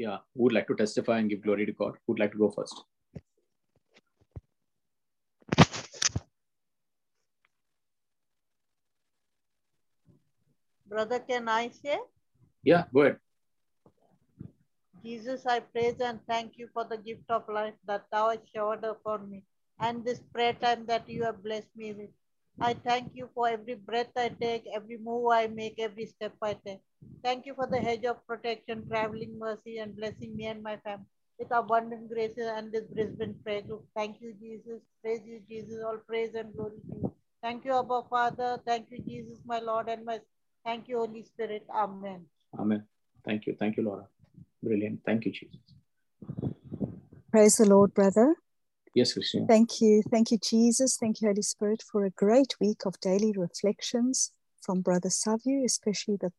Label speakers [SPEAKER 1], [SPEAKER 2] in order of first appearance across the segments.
[SPEAKER 1] yeah, who would like to testify and give glory to God? Who would like to go first?
[SPEAKER 2] Brother, can I say?
[SPEAKER 1] Yeah, go ahead.
[SPEAKER 2] Jesus, I praise and thank you for the gift of life that thou hast showered upon me and this prayer time that you have blessed me with. I thank you for every breath I take, every move I make, every step I take. Thank you for the hedge of protection, traveling mercy, and blessing me and my family with abundant graces and this Brisbane prayer group. Thank you, Jesus. Praise you, Jesus. All praise and glory to you. Thank you, Abba Father. Thank you, Jesus, my Lord and my Thank you, Holy Spirit. Amen.
[SPEAKER 1] Amen. Thank you. Thank you, Laura. Brilliant. Thank you, Jesus.
[SPEAKER 3] Praise the Lord, brother.
[SPEAKER 1] Yes, Christian.
[SPEAKER 3] Thank you. Thank you, Jesus. Thank you, Holy Spirit, for a great week of daily reflections from Brother Savio, especially the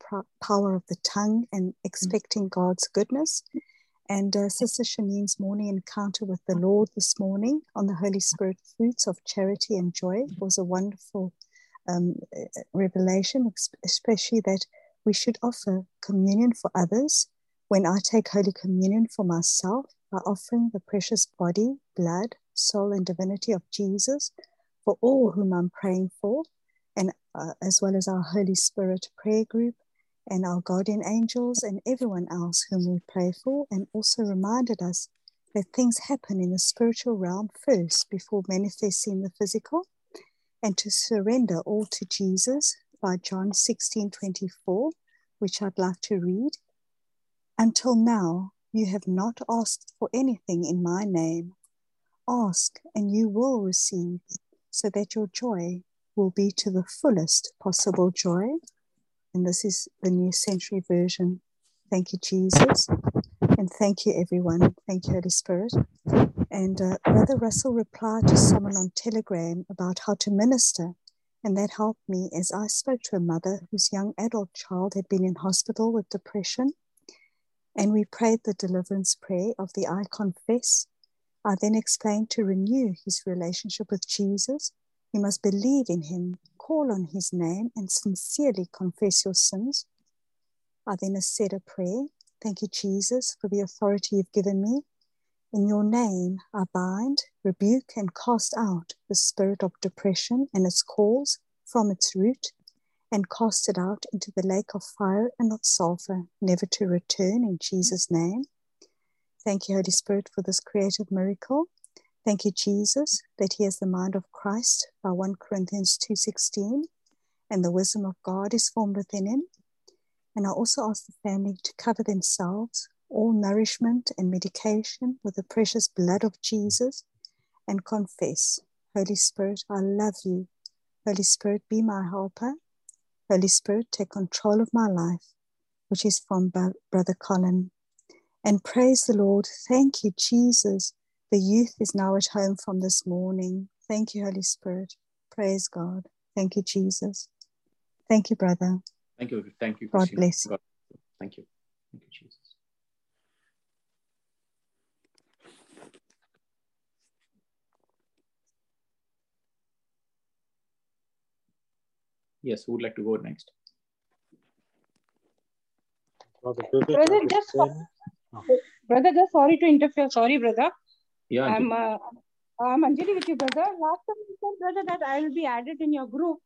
[SPEAKER 3] power of the tongue and expecting God's goodness. And uh, Sister Shanine's morning encounter with the Lord this morning on the Holy Spirit fruits of charity and joy was a wonderful um, revelation, especially that we should offer communion for others. When I take Holy Communion for myself, by offering the precious body, blood, soul, and divinity of Jesus for all whom I'm praying for, and uh, as well as our Holy Spirit prayer group and our guardian angels and everyone else whom we pray for, and also reminded us that things happen in the spiritual realm first before manifesting the physical and to surrender all to Jesus by John 16 24, which I'd like to read. Until now, you have not asked for anything in my name. Ask and you will receive, so that your joy will be to the fullest possible joy. And this is the New Century Version. Thank you, Jesus. And thank you, everyone. Thank you, Holy Spirit. And uh, Brother Russell replied to someone on Telegram about how to minister. And that helped me as I spoke to a mother whose young adult child had been in hospital with depression. And we prayed the deliverance prayer of the I confess. I then explained to renew his relationship with Jesus. You must believe in him, call on his name, and sincerely confess your sins. I then said a prayer. Thank you, Jesus, for the authority you've given me in your name, I bind, rebuke, and cast out the spirit of depression and its cause from its root, and cast it out into the lake of fire and of sulfur, never to return in Jesus' name. Thank you, Holy Spirit, for this creative miracle. Thank you, Jesus, that he has the mind of Christ by 1 Corinthians 2.16, and the wisdom of God is formed within him. And I also ask the family to cover themselves all nourishment and medication with the precious blood of Jesus and confess, Holy Spirit, I love you. Holy Spirit, be my helper. Holy Spirit, take control of my life, which is from Brother Colin. And praise the Lord. Thank you, Jesus. The youth is now at home from this morning. Thank you, Holy Spirit. Praise God. Thank you, Jesus. Thank you, brother.
[SPEAKER 1] Thank you. Thank you.
[SPEAKER 3] God bless you.
[SPEAKER 1] Thank you. Thank you, Jesus. Yes, who would like to go next?
[SPEAKER 4] Brother,
[SPEAKER 5] just brother, just sorry to interfere. Sorry, brother.
[SPEAKER 1] Yeah,
[SPEAKER 5] I'm uh, I'm Anjali with you, brother. Last time you said, brother, that I will be added in your group.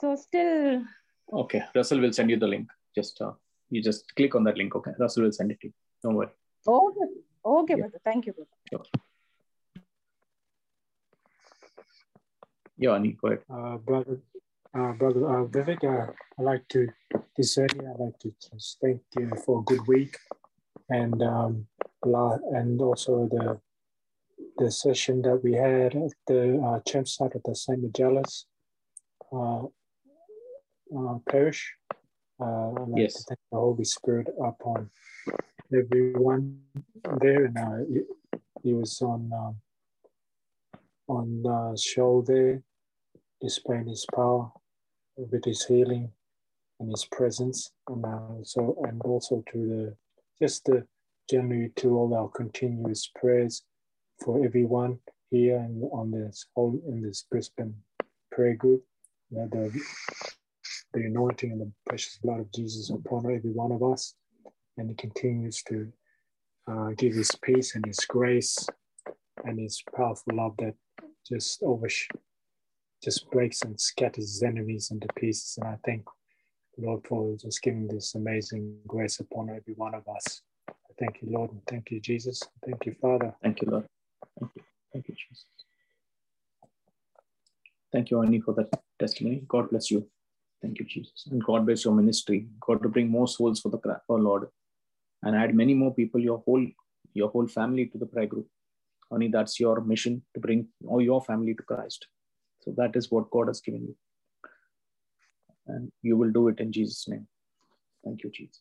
[SPEAKER 5] So still.
[SPEAKER 1] Okay, Russell will send you the link. Just uh, you just click on that link. Okay, Russell will send it to you. Don't worry.
[SPEAKER 5] Okay, okay, yeah. brother. Thank you, brother.
[SPEAKER 1] Sure. Yeah, Ani, go ahead.
[SPEAKER 4] Uh, brother, uh, Brother uh, Vivek, uh, I'd like to, this early, I'd like to just thank you for a good week and um, and also the the session that we had at the uh, church site of the St. Magellas uh, uh, parish. Uh, I'd like
[SPEAKER 1] yes.
[SPEAKER 4] to thank the Holy Spirit upon everyone there. And uh, he, was on um, on the show there displaying his power with his healing and his presence, and uh, so and also to the just the generally to all our continuous prayers for everyone here and on this whole in this Brisbane prayer group. That the the anointing and the precious blood of Jesus upon every one of us, and He continues to uh, give His peace and His grace and His powerful love that just over just breaks and scatters His enemies into pieces. And I thank Lord for just giving this amazing grace upon every one of us. I Thank you, Lord, and thank you, Jesus. Thank you, Father.
[SPEAKER 1] Thank you, Lord. Thank you. Thank you, Jesus. Thank you, Annie, for that testimony. God bless you. Thank you, Jesus. And God bless your ministry. God to bring more souls for the for Lord. And add many more people, your whole your whole family to the prayer group. Only that's your mission to bring all your family to Christ. So that is what God has given you. And you will do it in Jesus' name. Thank you, Jesus.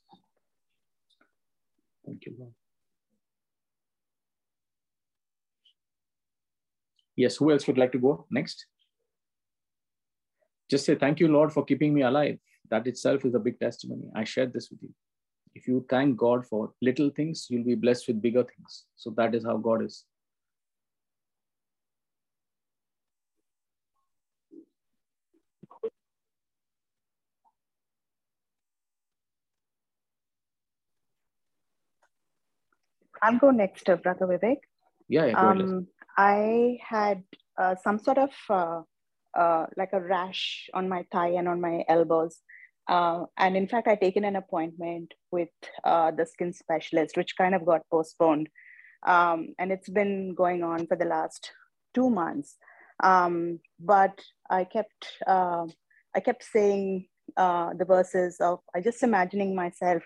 [SPEAKER 1] Thank you, Lord. Yes, who else would like to go next? Just say, Thank you, Lord, for keeping me alive. That itself is a big testimony. I shared this with you. If you thank God for little things, you'll be blessed with bigger things. So that is how God is.
[SPEAKER 6] I'll go next, uh, Brother Vivek.
[SPEAKER 1] Yeah, yeah.
[SPEAKER 6] Um, I had uh, some sort of uh, uh, like a rash on my thigh and on my elbows. Uh, and in fact, I taken an appointment with uh, the skin specialist, which kind of got postponed. Um, and it's been going on for the last two months. Um, but I kept, uh, I kept saying the verses of, I just imagining myself,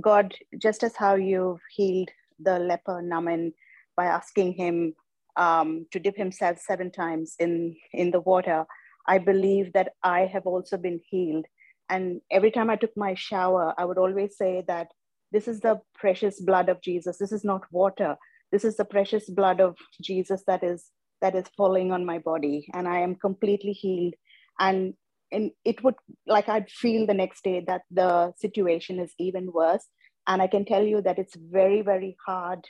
[SPEAKER 6] God, just as how you've healed the leper Naaman by asking him um, to dip himself seven times in, in the water, I believe that I have also been healed. And every time I took my shower, I would always say that this is the precious blood of Jesus. This is not water. This is the precious blood of Jesus that is that is falling on my body, and I am completely healed. And and it would like I'd feel the next day that the situation is even worse. And I can tell you that it's very, very hard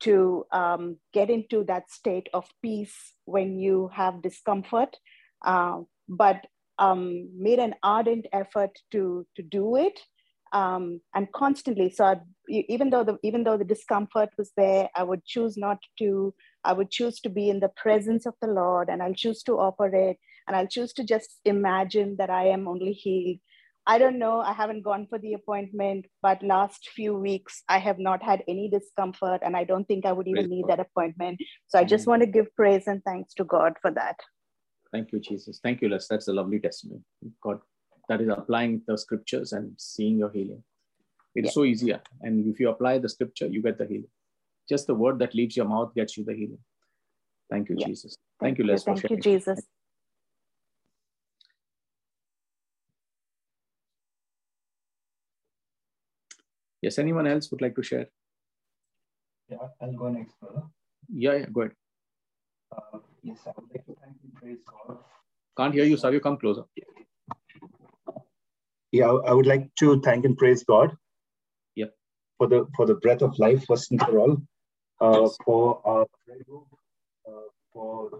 [SPEAKER 6] to um, get into that state of peace when you have discomfort, uh, but um, made an ardent effort to, to do it. Um, and constantly, so I'd, even though the even though the discomfort was there, I would choose not to. I would choose to be in the presence of the Lord, and I'll choose to operate, and I'll choose to just imagine that I am only healed I don't know. I haven't gone for the appointment, but last few weeks I have not had any discomfort, and I don't think I would even praise need God. that appointment. So I just mm-hmm. want to give praise and thanks to God for that.
[SPEAKER 1] Thank you, Jesus. Thank you, Les. That's a lovely testimony. God, that is applying the scriptures and seeing your healing. It's yeah. so easier, and if you apply the scripture, you get the healing. Just the word that leaves your mouth gets you the healing. Thank you, yeah. Jesus. Thank, Thank you, Les.
[SPEAKER 6] Thank you, Jesus.
[SPEAKER 1] Yes, anyone else would like to share?
[SPEAKER 7] Yeah, I'll go next, brother.
[SPEAKER 1] Yeah, yeah, go ahead.
[SPEAKER 7] Uh, yes, I would like to thank you, praise God.
[SPEAKER 1] Can't hear you, Savio, come closer.
[SPEAKER 7] Yeah, I would like to thank and praise God.
[SPEAKER 1] Yep.
[SPEAKER 7] For the for the breath of life, first and for all. Uh, yes. For our prayer group, uh, for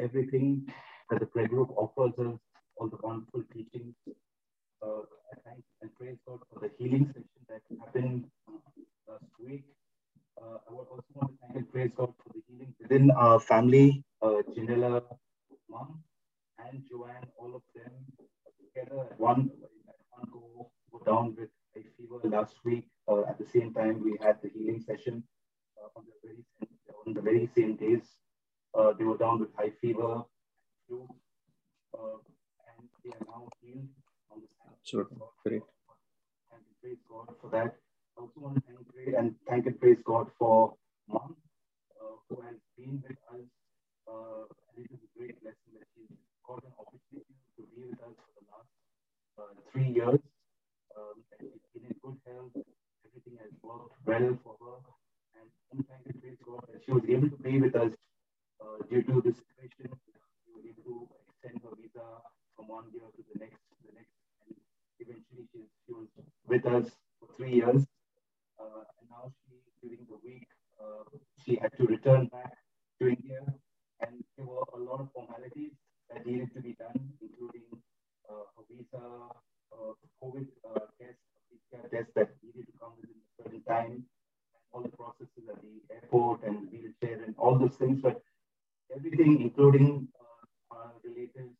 [SPEAKER 7] everything that the prayer group offers us, all the wonderful teachings, uh, Thank and praise God for the healing session that happened last week. Uh, I would also want to thank and praise God for the healing within our family, uh, Janella, mom, and Joanne, all of them together at one, at one go, go down with a fever last week. Uh, at the same time, we had the healing session uh, on the very same, on the very same days. Uh, they were down with high fever, flu, uh, and they are now healed
[SPEAKER 1] Sure. Great.
[SPEAKER 7] And praise God for that. I also want to thank and thank and praise God for mom, uh, who has been with us. Uh, and it is a great blessing that she's got an opportunity to be with us for the last uh, three years. Um, and she's been in good health. Everything has worked well for her. And, and thank and praise God that she was able to be with us uh, due to the situation. She was able to extend her visa from one year to the next eventually she, she was with us for three years. Uh, and now she, during the week, uh, she had to return back to India. And there were a lot of formalities that needed to be done, including uh, a visa, uh, COVID uh, test, PCR test that needed to come within a certain time. All the processes at the airport and wheelchair and
[SPEAKER 8] all those things, but everything, including uh, our relatives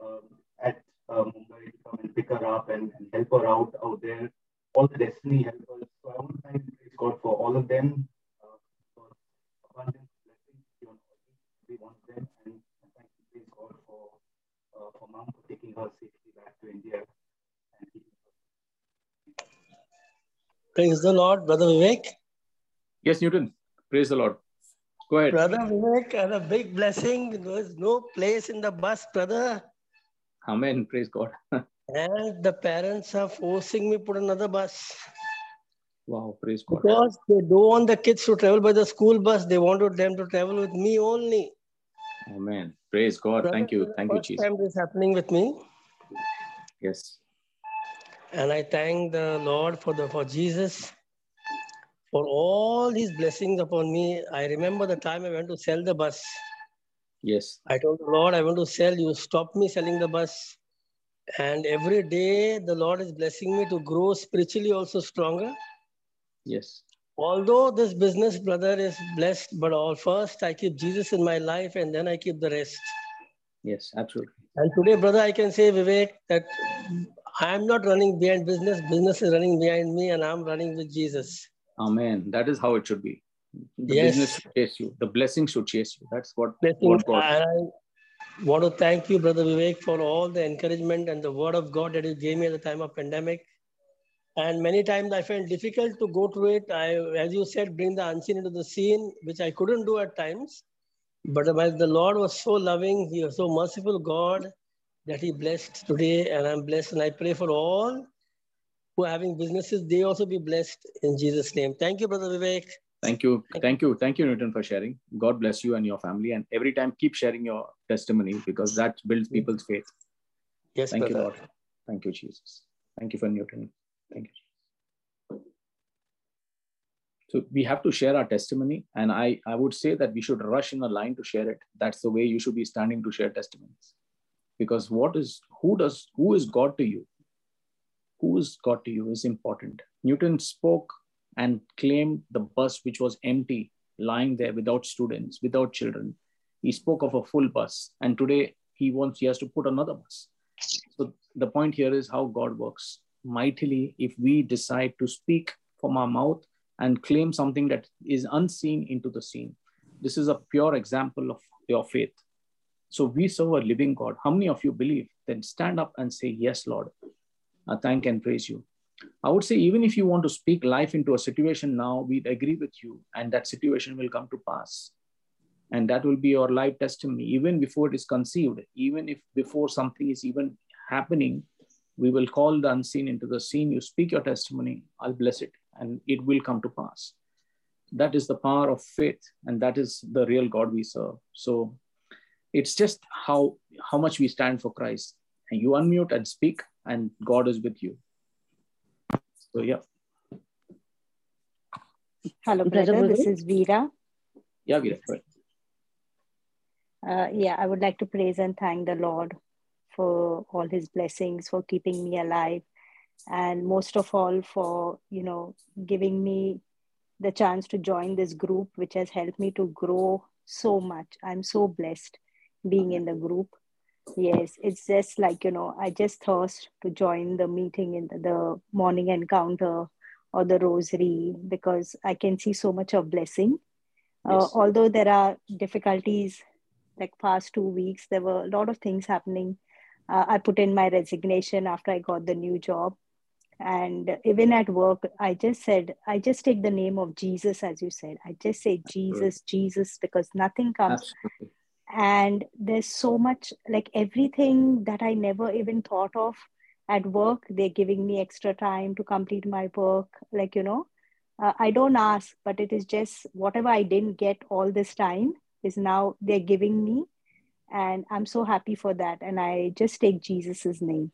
[SPEAKER 8] um, at uh, Mumbai to come and pick her up and, and, help her out out there, all the destiny helpers. So I want to thank God for all of them, uh, for abundant blessings beyond every one of them, and, and thank you, praise God for uh, for mom for taking her safely back to India.
[SPEAKER 9] Praise the Lord, Brother Vivek.
[SPEAKER 1] Yes, Newton. Praise the Lord. Go ahead.
[SPEAKER 9] Brother Vivek, and a big blessing. There's no place in the bus, brother.
[SPEAKER 1] Amen. Praise God.
[SPEAKER 9] and the parents are forcing me put another bus.
[SPEAKER 1] Wow, praise God.
[SPEAKER 9] Because they don't want the kids to travel by the school bus. They wanted them to travel with me only.
[SPEAKER 1] Amen. Praise God.
[SPEAKER 9] Brother,
[SPEAKER 1] Thank you. Thank you, Jesus.
[SPEAKER 9] time this happening with me.
[SPEAKER 1] Yes.
[SPEAKER 9] And I thank the Lord for the for Jesus for all his blessings upon me. I remember the time I went to sell the bus.
[SPEAKER 1] Yes.
[SPEAKER 9] I told the Lord, I want to sell. You stop me selling the bus. And every day the Lord is blessing me to grow spiritually also stronger.
[SPEAKER 1] Yes.
[SPEAKER 9] Although this business, brother, is blessed, but all first I keep Jesus in my life and then I keep the rest.
[SPEAKER 1] Yes, absolutely.
[SPEAKER 9] And today, brother, I can say, Vivek, that I am not running behind business. Business is running behind me and I'm running with Jesus.
[SPEAKER 1] Amen. That is how it should be. The
[SPEAKER 9] yes.
[SPEAKER 1] business should chase you. The blessing should chase you. That's what,
[SPEAKER 9] what God. I want to thank you, Brother Vivek, for all the encouragement and the word of God that you gave me at the time of pandemic. And many times I felt difficult to go through it. I, as you said, bring the unseen into the seen, which I couldn't do at times. But the Lord was so loving, He was so merciful, God, that He blessed today. And I'm blessed. And I pray for all who are having businesses, they also be blessed in Jesus' name. Thank you, Brother Vivek.
[SPEAKER 1] Thank you. Thank you. Thank you, Newton, for sharing. God bless you and your family. And every time, keep sharing your testimony because that builds people's faith.
[SPEAKER 9] Yes,
[SPEAKER 1] Thank
[SPEAKER 9] brother.
[SPEAKER 1] you, Lord. Thank you, Jesus. Thank you for Newton. Thank you. So we have to share our testimony. And I, I would say that we should rush in a line to share it. That's the way you should be standing to share testimonies. Because what is, who does, who is God to you? Who is God to you is important. Newton spoke and claimed the bus which was empty, lying there without students, without children. He spoke of a full bus. And today he wants, he has to put another bus. So the point here is how God works mightily if we decide to speak from our mouth and claim something that is unseen into the seen. This is a pure example of your faith. So we serve a living God. How many of you believe? Then stand up and say, Yes, Lord. I thank and praise you. I would say, even if you want to speak life into a situation now, we'd agree with you, and that situation will come to pass. And that will be your life testimony, even before it is conceived, even if before something is even happening, we will call the unseen into the seen. You speak your testimony, I'll bless it, and it will come to pass. That is the power of faith, and that is the real God we serve. So it's just how how much we stand for Christ. And you unmute and speak, and God is with you. So yeah.
[SPEAKER 6] Hello, brother. This is Veera.
[SPEAKER 1] Yeah, Veera. Right.
[SPEAKER 6] Uh, yeah, I would like to praise and thank the Lord for all his blessings, for keeping me alive, and most of all for, you know, giving me the chance to join this group, which has helped me to grow so much. I'm so blessed being in the group. Yes, it's just like, you know, I just thirst to join the meeting in the, the morning encounter or the rosary because I can see so much of blessing. Uh, although there are difficulties, like past two weeks, there were a lot of things happening. Uh, I put in my resignation after I got the new job. And even at work, I just said, I just take the name of Jesus, as you said. I just say Jesus, Jesus, because nothing comes
[SPEAKER 1] Absolutely.
[SPEAKER 6] And there's so much like everything that i never even thought of at work they're giving me extra time to complete my work like you know. Uh, i don't ask but it is just whatever i didn't get all this time is now they're giving me. And i'm so happy for that. And i just take jesus's name.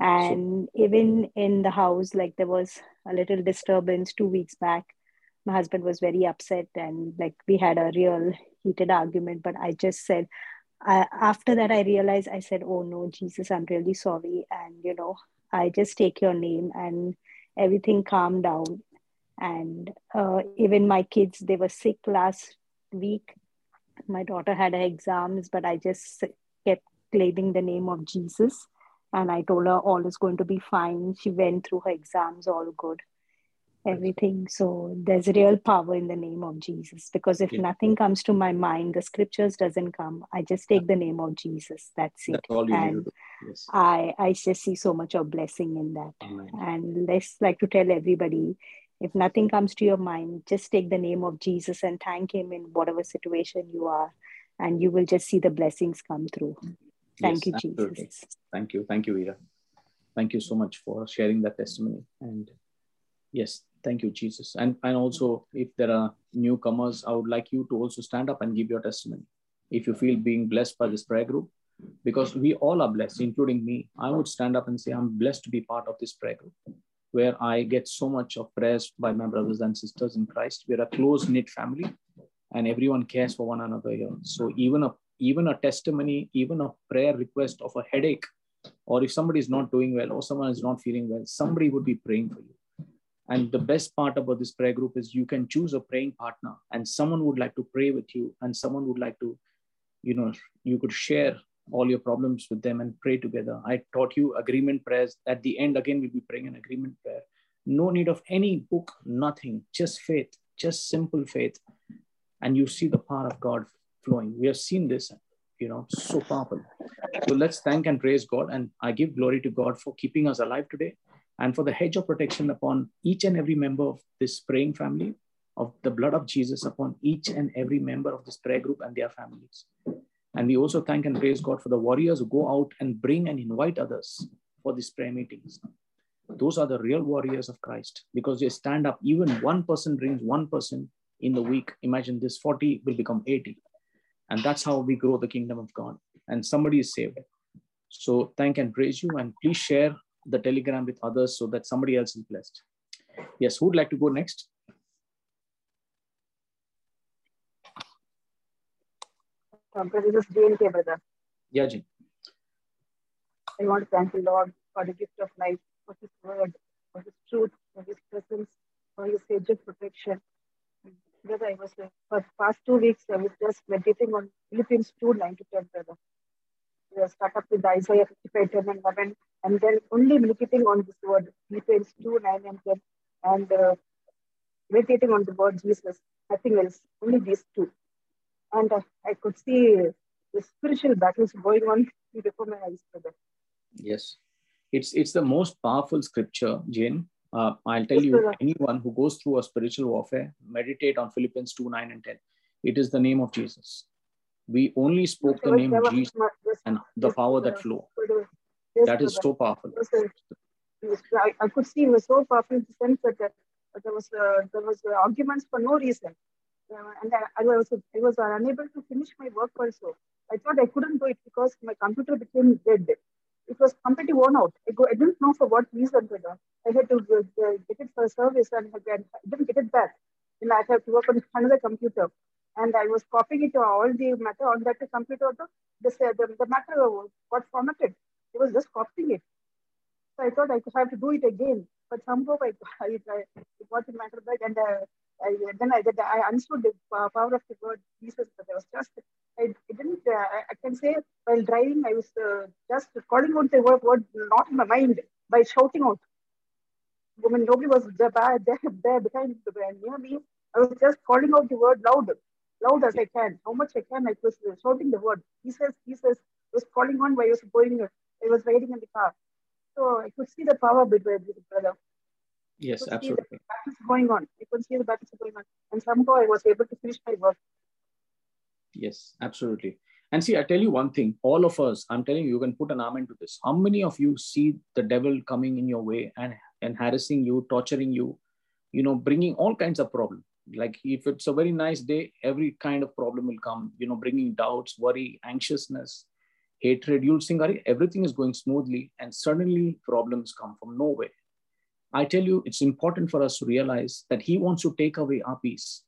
[SPEAKER 6] And even in the house like there was a little disturbance two weeks back my husband was very upset and like we had a real heated argument but i just said I, after that i realized i said oh no jesus i'm really sorry and you know i just take your name and everything calmed down and uh, even my kids they were sick last week my daughter had her exams, but I just kept claiming the name of Jesus. And I told her all is going to be fine. She went through her exams, all good, everything. So there's real power in the name of Jesus. Because if
[SPEAKER 1] Yeah.
[SPEAKER 6] nothing comes to my mind, the scriptures doesn't come. I just take the name of Jesus. That's it.
[SPEAKER 1] That's all you
[SPEAKER 6] and
[SPEAKER 1] do. Yes.
[SPEAKER 6] I I just see so much of blessing in that.
[SPEAKER 1] Amen.
[SPEAKER 6] And let's like to tell everybody if nothing comes to your mind, just take the name of Jesus and thank Him in whatever situation you are, and you will just see the blessings come through. Thank
[SPEAKER 1] Yes,
[SPEAKER 6] you,
[SPEAKER 1] absolutely.
[SPEAKER 6] Jesus.
[SPEAKER 1] Thank you. Thank you, Veera. Thank you so much for sharing that testimony. And yes, thank you, Jesus. And, and also, if there are newcomers, I would like you to also stand up and give your testimony. If you feel being blessed by this prayer group, because we all are blessed, including me, I would stand up and say, I'm blessed to be part of this prayer group where I get so much of prayers by my brothers and sisters in Christ. We're a close knit family and everyone cares for one another here. So even a even a testimony, even a prayer request of a headache, or if somebody is not doing well or someone is not feeling well, somebody would be praying for you. And the best part about this prayer group is you can choose a praying partner, and someone would like to pray with you, and someone would like to, you know, you could share all your problems with them and pray together. I taught you agreement prayers. At the end, again, we'll be praying an agreement prayer. No need of any book, nothing, just faith, just simple faith. And you see the power of God flowing. We have seen this, you know, so powerful. So let's thank and praise God. And I give glory to God for keeping us alive today and for the hedge of protection upon each and every member of this praying family, of the blood of Jesus upon each and every member of this prayer group and their families. And we also thank and praise God for the warriors who go out and bring and invite others for these prayer meetings. Those are the real warriors of Christ because they stand up. Even one person brings one person in the week. Imagine this 40 will become 80. And that's how we grow the kingdom of God. And somebody is saved. So thank and praise you. And please share the telegram with others so that somebody else is blessed. Yes, who would like to go next?
[SPEAKER 10] This is JNK, brother.
[SPEAKER 1] Yeah, Jin.
[SPEAKER 10] I want to thank the Lord for the gift of life, for His word, for His truth, for His presence, for His hedge of protection. Brother, I was, uh, for the past two weeks, I was just meditating on Philippians 2 9 to 10, brother. Start up with Isaiah 55 10 and 11, and then only meditating on this word, Philippians 2 9 and 10, and uh, meditating on the word Jesus, nothing else, only these two. And uh, I could see the spiritual battles going on before my eyes, brother.
[SPEAKER 1] Yes. It's it's the most powerful scripture, Jane. Uh, I'll tell
[SPEAKER 10] Yes,
[SPEAKER 1] you,
[SPEAKER 10] brother.
[SPEAKER 1] anyone who goes through a spiritual warfare, meditate on Philippians 2 9 and 10. It is the name of Jesus. We only spoke the name
[SPEAKER 10] there
[SPEAKER 1] of
[SPEAKER 10] was-
[SPEAKER 1] Jesus and the power that flow. That is so powerful.
[SPEAKER 10] Yes, sir. Yes, I, I could see it was so powerful in the sense that uh, there was uh, there was uh, arguments for no reason, uh, and I, I was I was unable to finish my work also. I thought I couldn't do it because my computer became dead. It was completely worn out. I, go, I didn't know for what reason. I had to uh, get it for a service and I didn't get it back. And I had to work on another computer. And I was copying it to all the matter on that computer. The, the, the matter got formatted. It was just copying it. So I thought I could have to do it again, but somehow I, I, I got the matter back, and uh, I, then I, that I understood the power of the word Jesus. But I was just, I, I didn't. Uh, I, I can say while driving, I was uh, just calling out the word, word not in my mind by shouting out. When nobody was there, there, there behind near me, I was just calling out the word loud, loud as I can, how much I can. I was shouting the word. He Jesus, Jesus. I was calling on while I was going. I was riding in the car. So I could see the power between this brother.
[SPEAKER 1] Yes, absolutely.
[SPEAKER 10] the battles going on. I could see the battles going on. And somehow I was able to finish my work.
[SPEAKER 1] Yes, absolutely. And see, I tell you one thing, all of us, I'm telling you, you can put an arm into this. How many of you see the devil coming in your way and, and harassing you, torturing you, you know, bringing all kinds of problems? Like if it's a very nice day, every kind of problem will come, you know, bringing doubts, worry, anxiousness, hatred. You'll think, everything is going smoothly, and suddenly problems come from nowhere. I tell you, it's important for us to realize that he wants to take away our peace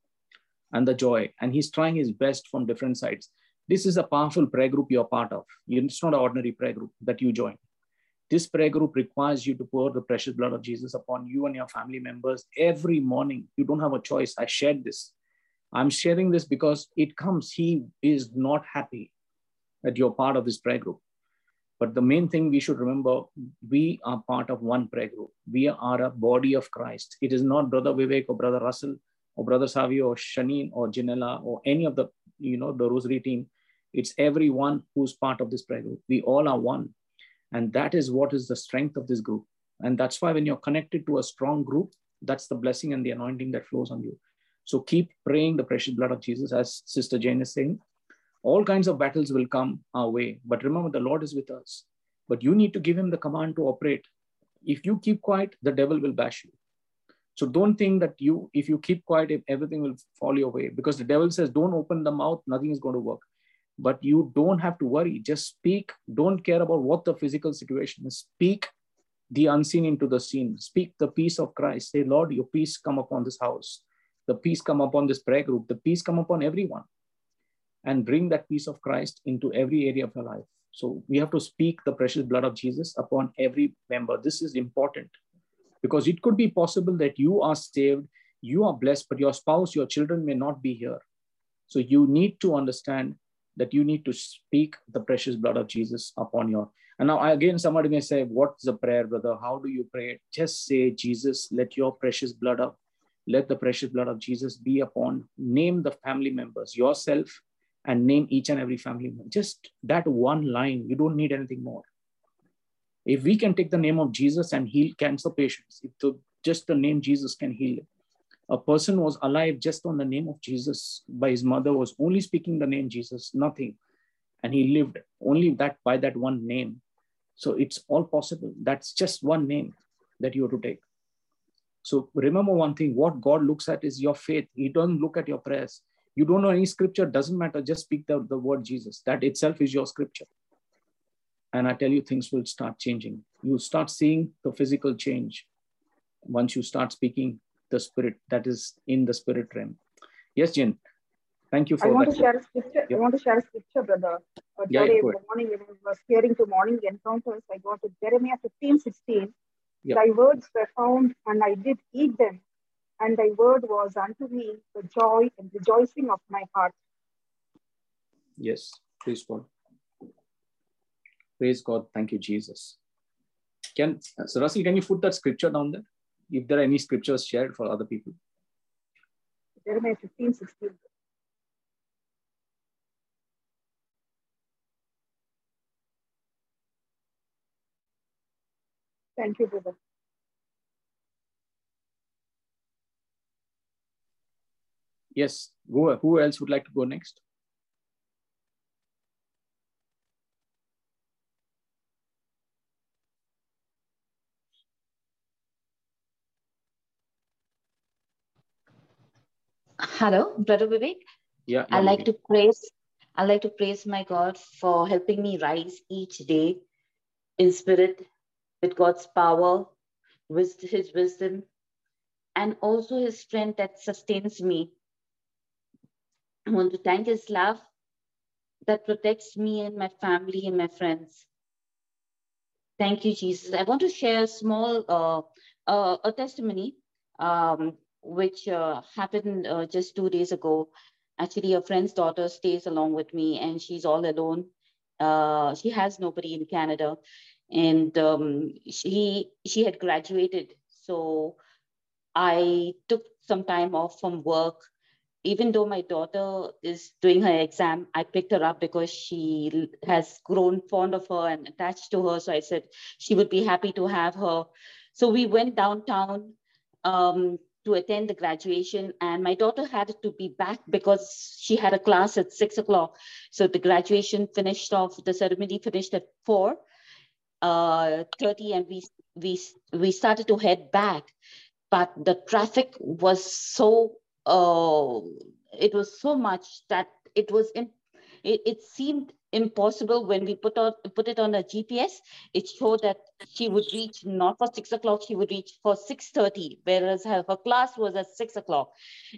[SPEAKER 1] and the joy, and he's trying his best from different sides. This is a powerful prayer group you're part of. It's not an ordinary prayer group that you join. This prayer group requires you to pour the precious blood of Jesus upon you and your family members every morning. You don't have a choice. I shared this. I'm sharing this because it comes, he is not happy that you're part of this prayer group. But the main thing we should remember, we are part of one prayer group. We are a body of Christ. It is not Brother Vivek or Brother Russell or Brother Savio or Shanine or Janella or any of the, you know, the Rosary team. It's everyone who's part of this prayer group. We all are one. And that is what is the strength of this group. And that's why when you're connected to a strong group, that's the blessing and the anointing that flows on you. So keep praying the precious blood of Jesus, as Sister Jane is saying. All kinds of battles will come our way. But remember, the Lord is with us. But you need to give him the command to operate. If you keep quiet, the devil will bash you. So don't think that you, if you keep quiet, everything will fall your way because the devil says, don't open the mouth, nothing is going to work. But you don't have to worry. Just speak. Don't care about what the physical situation is. Speak the unseen into the seen. Speak the peace of Christ. Say, Lord, your peace come upon this house. The peace come upon this prayer group. The peace come upon everyone. And bring that peace of Christ into every area of your life. So we have to speak the precious blood of Jesus upon every member. This is important because it could be possible that you are saved, you are blessed, but your spouse, your children may not be here. So you need to understand that you need to speak the precious blood of Jesus upon your and now, again, somebody may say, What's the prayer, brother? How do you pray? Just say, Jesus, let your precious blood up. Let the precious blood of Jesus be upon. Name the family members, yourself, and name each and every family member. Just that one line. You don't need anything more. If we can take the name of Jesus and heal cancer patients, if the, just the name Jesus can heal a person was alive just on the name of Jesus by his mother was only speaking the name Jesus, nothing. And he lived only that by that one name. So it's all possible. That's just one name that you have to take. So remember one thing, what God looks at is your faith. He doesn't look at your prayers. You don't know any scripture, doesn't matter. Just speak the, the word Jesus. That itself is your scripture. And I tell you, things will start changing. You start seeing the physical change once you start speaking the spirit that is in the spirit realm. Yes, Jen. Thank you for
[SPEAKER 10] I want
[SPEAKER 1] that.
[SPEAKER 10] to share a scripture. I want to share a scripture, brother. Uh,
[SPEAKER 1] Yeah,
[SPEAKER 10] today
[SPEAKER 1] yeah,
[SPEAKER 10] morning, when I was hearing to morning encounters, I got to Jeremiah 15, 16.
[SPEAKER 1] Yeah.
[SPEAKER 10] Thy words were found, and I did eat them. And thy word was unto me the joy and rejoicing of my heart.
[SPEAKER 1] Yes, praise God. Praise God. Thank you, Jesus. Can so Russell, can you put that scripture down there? If there are any scriptures shared for other people.
[SPEAKER 10] Jeremiah 15, 16. Thank you, brother.
[SPEAKER 1] Yes, go. Who else would like to go next?
[SPEAKER 11] Hello, Brother Vivek.
[SPEAKER 1] Yeah,
[SPEAKER 11] I like to praise. I like to praise my God for helping me rise each day in spirit with God's power, with His wisdom, and also His strength that sustains me. I want to thank His love that protects me and my family and my friends. Thank you, Jesus. I want to share a small uh, uh, a testimony um, which uh, happened uh, just two days ago. Actually, a friend's daughter stays along with me, and she's all alone. Uh, she has nobody in Canada, and um, she she had graduated. So I took some time off from work. Even though my daughter is doing her exam, I picked her up because she has grown fond of her and attached to her. So I said she would be happy to have her. So we went downtown um, to attend the graduation, and my daughter had to be back because she had a class at six o'clock. So the graduation finished off, the ceremony finished at four uh, 30, and we we we started to head back, but the traffic was so uh, it was so much that it was in, it, it seemed impossible when we put on put it on a GPS. It showed that she would reach not for six o'clock, she would reach for six thirty, whereas her, her class was at six o'clock,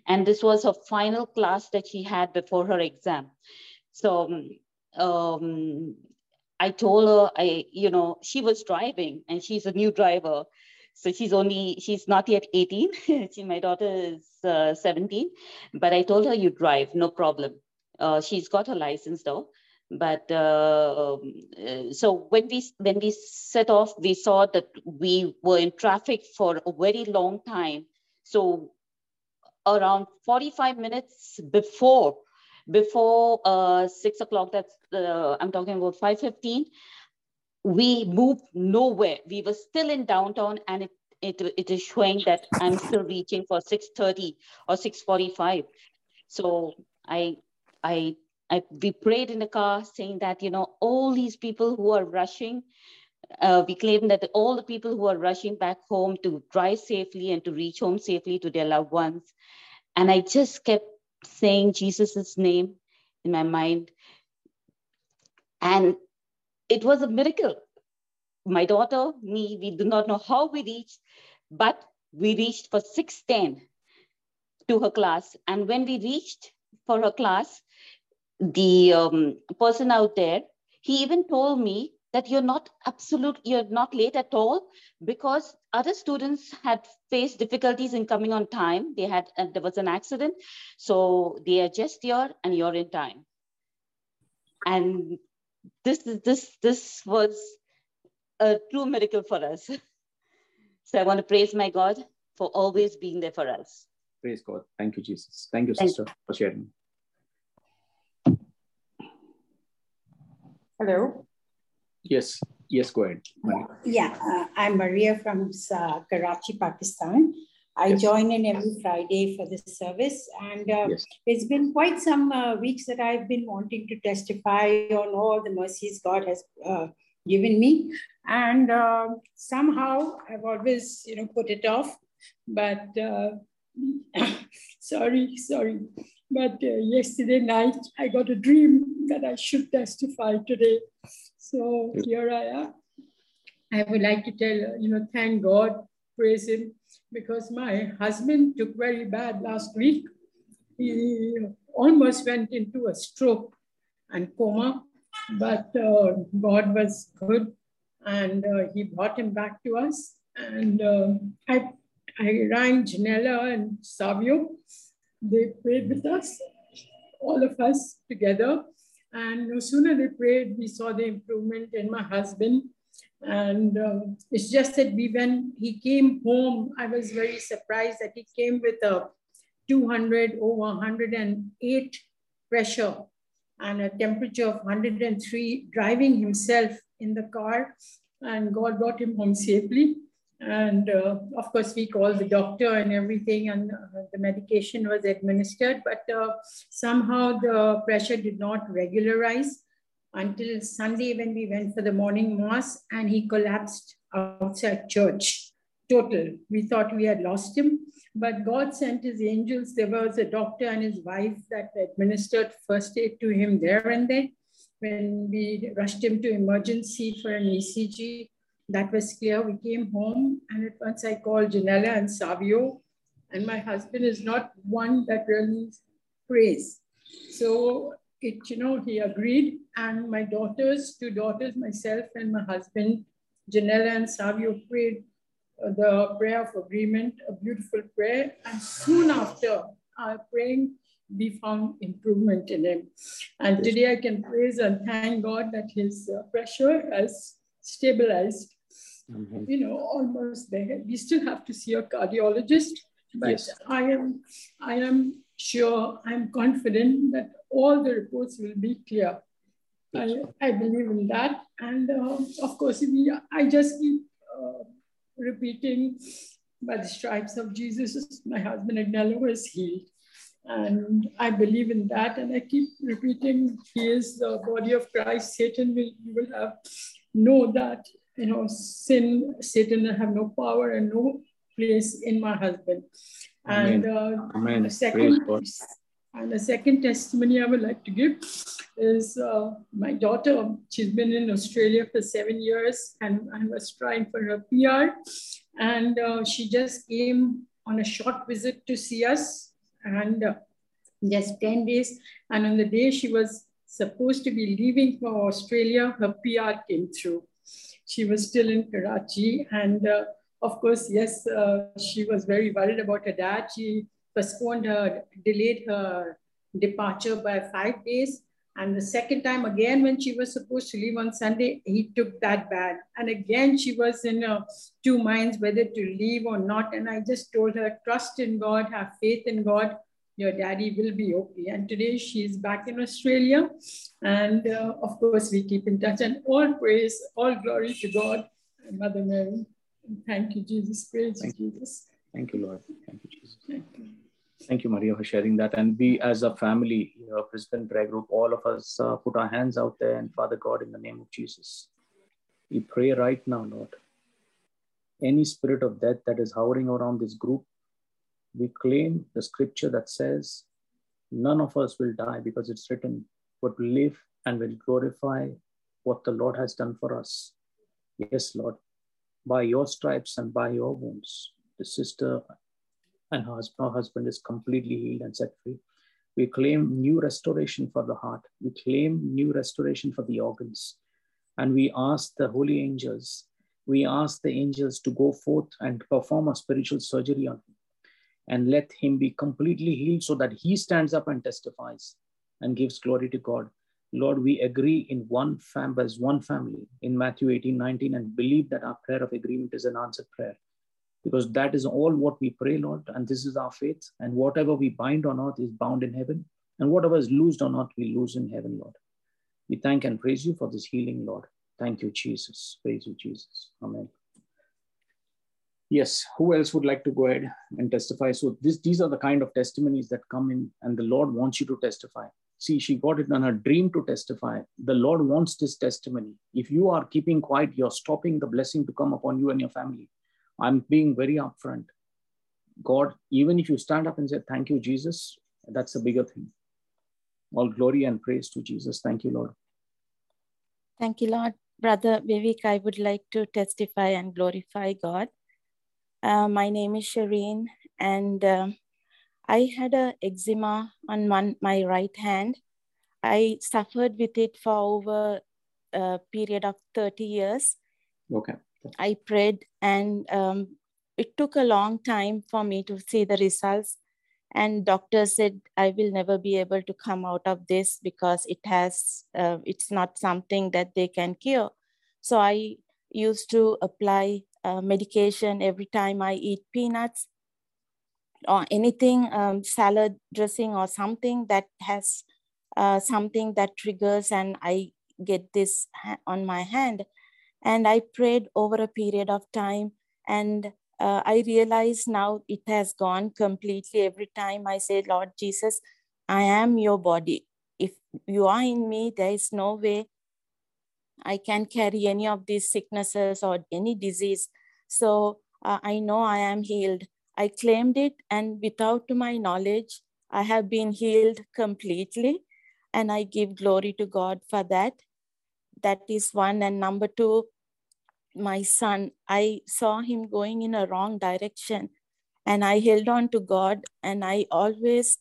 [SPEAKER 11] and this was her final class that she had before her exam. So um, I told her I you know she was driving and she's a new driver. So she's only, she's not yet 18. she, my daughter is uh, 17. But I told her, you drive, no problem. Uh, she's got her license though. But uh, so when we when we set off, we saw that we were in traffic for a very long time. So around 45 minutes before before uh, six o'clock, that's uh, I'm talking about 5.15, we moved nowhere. We were still in downtown and it, it, it is showing that I'm still reaching for 6.30 or 6.45. So I, I, I, we prayed in the car saying that, you know, all these people who are rushing, uh, we claim that all the people who are rushing back home to drive safely and to reach home safely to their loved ones. And I just kept saying Jesus's name in my mind. And it was a miracle. My daughter, me, we do not know how we reached, but we reached for 610 to her class. And when we reached for her class, the um, person out there, he even told me that you're not absolute, you're not late at all because other students had faced difficulties in coming on time. They had, uh, there was an accident. So they are just here and you're in time. And this, is this, this was a true miracle for us. so I want to praise my God for always being there for us.
[SPEAKER 1] Praise God. Thank you, Jesus. Thank you, sister, Thank for sharing.
[SPEAKER 12] Hello.
[SPEAKER 1] Yes, yes, go ahead.
[SPEAKER 12] Yeah, uh, I'm Maria from uh, Karachi, Pakistan. I yes. join in every Friday for this service, and uh, yes. it's been quite some uh, weeks that I've been wanting to testify on all the mercies God has uh, given me, and uh, somehow I've always, you know, put it off. But sorry, sorry. But yesterday night I got a dream that I should testify today. So here I am. I would like to tell, you know, thank God, praise Him, because my husband took very bad last week. He almost went into a stroke and coma, but uh, God was good and uh, He brought him back to us. And uh, I, I rang Janella and Savio. They prayed with us, all of us together. And no sooner they prayed, we saw the improvement in my husband. And uh, it's just that we, when he came home, I was very surprised that he came with a 200 over 108 pressure and a temperature of 103, driving himself in the car. And God brought him home safely. And uh, of course, we called the doctor and everything, and uh, the medication was administered, but uh, somehow the pressure did not regularize until Sunday when we went for the morning mass and he collapsed outside church. Total. We thought we had lost him, but God sent his angels. There was a doctor and his wife that administered first aid to him there and then. When we rushed him to emergency for an ECG, that was clear. We came home and at once I called Janella and Savio and my husband is not one that really prays. So it, you know, he agreed and my daughters, two daughters, myself and my husband, Janella and Savio prayed uh, the prayer of agreement, a beautiful prayer. And soon after our praying, we found improvement in him. And today I can praise and thank God that his uh, pressure has stabilized mm-hmm. you know, almost there. We still have to see a cardiologist, but yes. I am, I am sure, I'm confident that all the reports will be clear. I, I believe in that. And uh, of course, we, I just keep uh, repeating, by the stripes of Jesus, my husband Agnello was healed. And I believe in that. And I keep repeating, he is the body of Christ. Satan will, will have know that you know, sin, Satan have no power and no place in my husband. Amen. And uh, Amen. The second, and the second testimony I would like to give is uh, my daughter. She's been in Australia for seven years, and I was trying for her PR, and uh, she just came on a short visit to see us, and uh, just ten days. And on the day she was supposed to be leaving for Australia, her PR came through she was still in Karachi. And uh, of course, yes, uh, she was very worried about her dad. She postponed her, delayed her departure by five days. And the second time, again, when she was supposed to leave on Sunday, he took that bag. And again, she was in uh, two minds whether to leave or not. And I just told her, trust in God, have faith in God. Your daddy will be okay. And today she's back in Australia. And uh, of course, we keep in touch. And all praise, all glory to God, Mother Mary. Thank you, Jesus. Praise
[SPEAKER 1] Thank
[SPEAKER 12] you, Jesus.
[SPEAKER 1] Thank you, Lord. Thank you, Jesus.
[SPEAKER 12] Thank you.
[SPEAKER 1] Thank you, Maria, for sharing that. And we, as a family, you know, Brisbane Prayer Group, all of us uh, put our hands out there and Father God, in the name of Jesus, we pray right now, Lord. Any spirit of death that is hovering around this group, we claim the scripture that says, none of us will die because it's written, but will live and will glorify what the Lord has done for us. Yes, Lord, by your stripes and by your wounds, the sister and her husband, is completely healed and set free. We claim new restoration for the heart. We claim new restoration for the organs. And we ask the holy angels, we ask the angels to go forth and perform a spiritual surgery on him and let him be completely healed so that he stands up and testifies and gives glory to God. Lord, we agree in one fam as one family in Matthew 18, 19, and believe that our prayer of agreement is an answered prayer. Because that is all what we pray, Lord, and this is our faith. And whatever we bind on earth is bound in heaven, and whatever is loosed on earth, we lose in heaven, Lord. We thank and praise you for this healing, Lord. Thank you, Jesus. Praise you, Jesus. Amen. Yes, who else would like to go ahead and testify? So this, these are the kind of testimonies that come in, and the Lord wants you to testify. See, she got it on her dream to testify. The Lord wants this testimony. If you are keeping quiet, you're stopping the blessing to come upon you and your family. I'm being very upfront. God, even if you stand up and say, Thank you, Jesus, that's a bigger thing. All glory and praise to Jesus. Thank you, Lord.
[SPEAKER 13] Thank you, Lord. Brother Vivek, I would like to testify and glorify God. Uh, my name is Shireen, and um, I had a eczema on one, my right hand. I suffered with it for over a period of 30 years.
[SPEAKER 1] Okay.
[SPEAKER 13] I prayed, and um, it took a long time for me to see the results. And doctor said I will never be able to come out of this because it has, uh, it's not something that they can cure. So I used to apply uh, medication every time I eat peanuts or anything, um, salad dressing or something that has uh, something that triggers, and I get this on my hand. And I prayed over a period of time, and uh, I realize now it has gone completely. Every time I say, Lord Jesus, I am your body. If you are in me, there is no way I can carry any of these sicknesses or any disease. So uh, I know I am healed. I claimed it, and without my knowledge, I have been healed completely. And I give glory to God for that. That is one. And number two, my son, I saw him going in a wrong direction. And I held on to God, and I always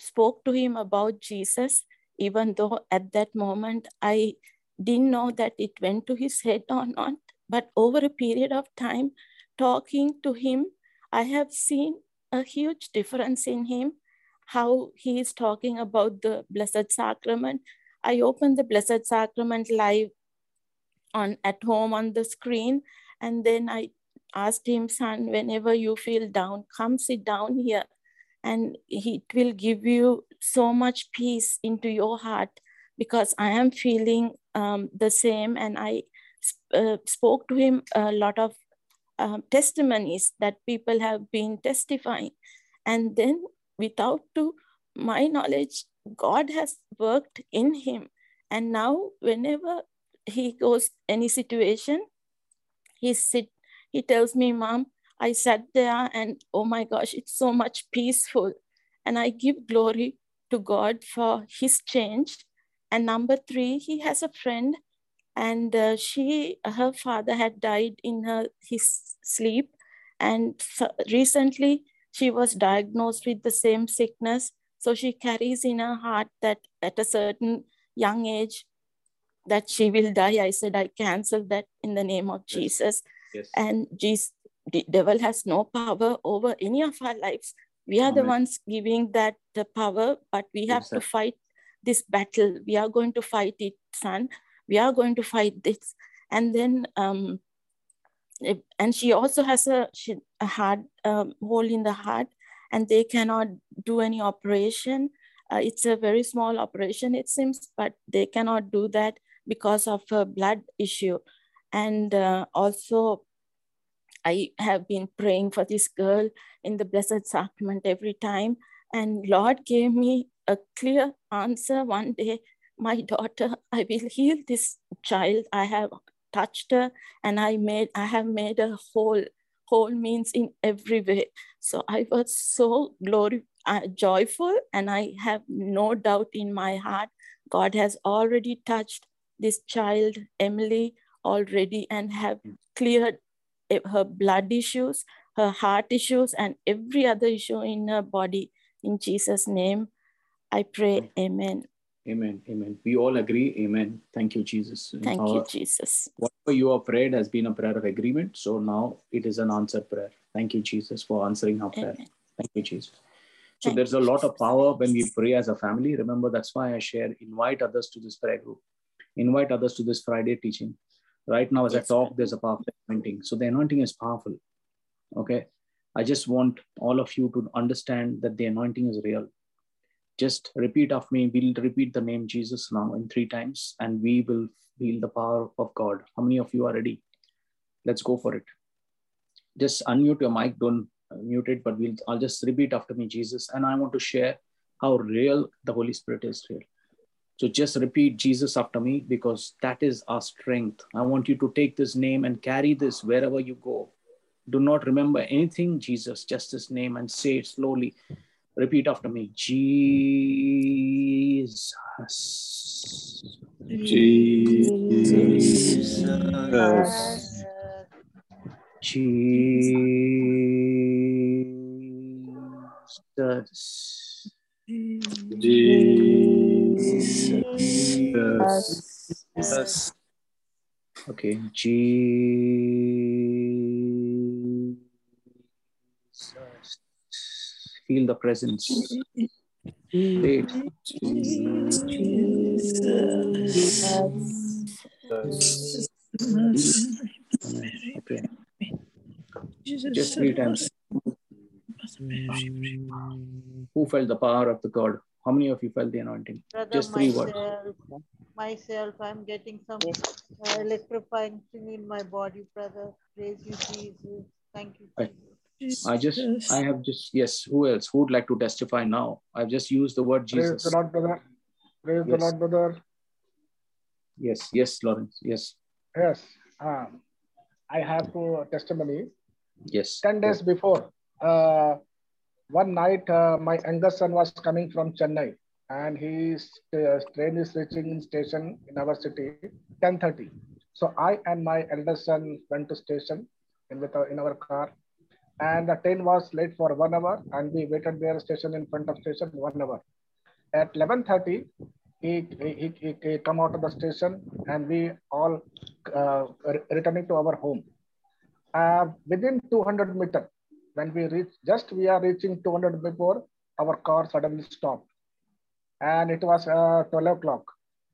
[SPEAKER 13] spoke to him about Jesus, even though at that moment I didn't know that it went to his head or not. But over a period of time, talking to him, I have seen a huge difference in him, how he is talking about the Blessed Sacrament. I opened the Blessed Sacrament live on at home on the screen, and then I asked him, son, whenever you feel down, come sit down here, and it will give you so much peace into your heart because I am feeling um, the same, and I uh, spoke to him a lot of uh, testimonies that people have been testifying. And then, without to my knowledge, God has worked in him. And now, whenever he goes any situation, he sit, he tells me, Mom, I sat there and oh my gosh, it's so much peaceful. And I give glory to God for his change. And number three, he has a friend and uh, she her father had died in her his sleep. And so recently she was diagnosed with the same sickness. So she carries in her heart that at a certain young age that she will die. I said i cancel that in the name of jesus.
[SPEAKER 1] Yes.
[SPEAKER 13] and jesus the devil has no power over any of our lives. We are the ones giving that the power, but we have to fight this battle. We are going to fight it, son. We are going to fight this. And then, um, and she also has a, she, a heart um, hole in the heart, and they cannot do any operation. Uh, it's a very small operation, it seems, but they cannot do that because of a blood issue. And uh, also, I have been praying for this girl in the Blessed Sacrament every time. And Lord gave me a clear answer one day. My daughter, I will heal this child. I have touched her and I made I have made a whole. Whole means in every way. So I was so glory uh, joyful, and I have no doubt in my heart God has already touched this child, Emily, already and have cleared her blood issues, her heart issues, and every other issue in her body. In Jesus' name, I pray, Amen.
[SPEAKER 1] Amen. Amen. We all agree. Amen. Thank you, Jesus.
[SPEAKER 13] Thank
[SPEAKER 1] Our-
[SPEAKER 13] you, Jesus.
[SPEAKER 1] Whatever you have prayed has been a prayer of agreement. So now it is an answered prayer. Thank you, Jesus, for answering our prayer.
[SPEAKER 13] Amen.
[SPEAKER 1] Thank you, Jesus. So
[SPEAKER 13] Thank
[SPEAKER 1] there's a lot of power when we pray as a family. Remember, that's why I share. Invite others to this prayer group. Invite others to this Friday teaching. Right now, as
[SPEAKER 13] Yes,
[SPEAKER 1] I talk, there's a powerful anointing. So the anointing is powerful. Okay. I just want all of you to understand that the anointing is real. Just repeat after me. We'll repeat the name Jesus now in three times, and we will feel the power of God. How many of you are ready? Let's go for it. Just unmute your mic. Don't uh, mute it, but we'll. I'll just repeat after me, Jesus, and I want to share how real the Holy Spirit is real. So just repeat Jesus after me because that is our strength. I want you to take this name and carry this wherever you go. Do not remember anything, Jesus, just this name and say it slowly. Repeat after me Jesus.
[SPEAKER 2] Jesus.
[SPEAKER 1] Jesus.
[SPEAKER 2] Jesus.
[SPEAKER 1] Okay. Jesus. Feel the presence. Okay. Just three times. Who felt the power of the God? How many of you felt the anointing?
[SPEAKER 2] Brother,
[SPEAKER 1] Just three words.
[SPEAKER 2] myself, myself, I'm getting some uh, electrifying thing in my body, brother. Praise you, Jesus. Thank you,
[SPEAKER 1] I-
[SPEAKER 2] Jesus.
[SPEAKER 1] I just, I have just, yes. Who else? Who would like to testify now? I've just used the word
[SPEAKER 14] Praise
[SPEAKER 1] Jesus.
[SPEAKER 14] the Lord, brother. Praise the
[SPEAKER 1] Yes.
[SPEAKER 14] Lord, brother.
[SPEAKER 1] Yes, yes, Lawrence. Yes,
[SPEAKER 14] Yes, um, I have to testimony.
[SPEAKER 1] yes.
[SPEAKER 14] 10 days before, uh, one night, uh, my younger son was coming from Chennai and his uh, train is reaching in station in our city 10.30. So I and my elder son went to station in, with our, in our car and the train was late for one hour and we waited there station in front of station one hour. At 11.30, he, he, he, he come out of the station and we all uh, returning to our home. Uh, within 200 meter, when we reach, just we are reaching 200 before, our car suddenly stopped. And it was uh, 12 o'clock.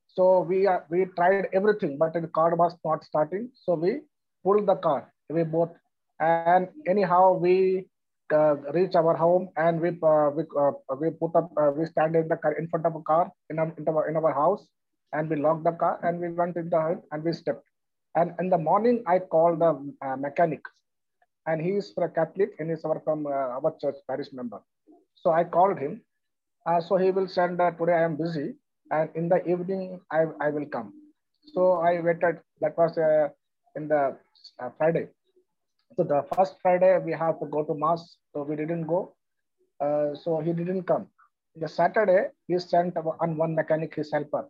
[SPEAKER 14] So we are, we tried everything, but the car was not starting. So we pulled the car, we both, and anyhow we uh, reach our home and we uh, we, uh, we put up uh, we stand in the car in front of a car in our, in our in our house and we locked the car and we went in the and we stepped and in the morning i called the uh, mechanic. And he is for a catholic and he's our from uh, our church parish member. So i called him. So he will send uh, today i am busy and in the evening i, I will come. So i waited that was in the friday so the first Friday we have to go to mass, so we didn't go. Uh, so he didn't come. The Saturday he sent on one mechanic his helper,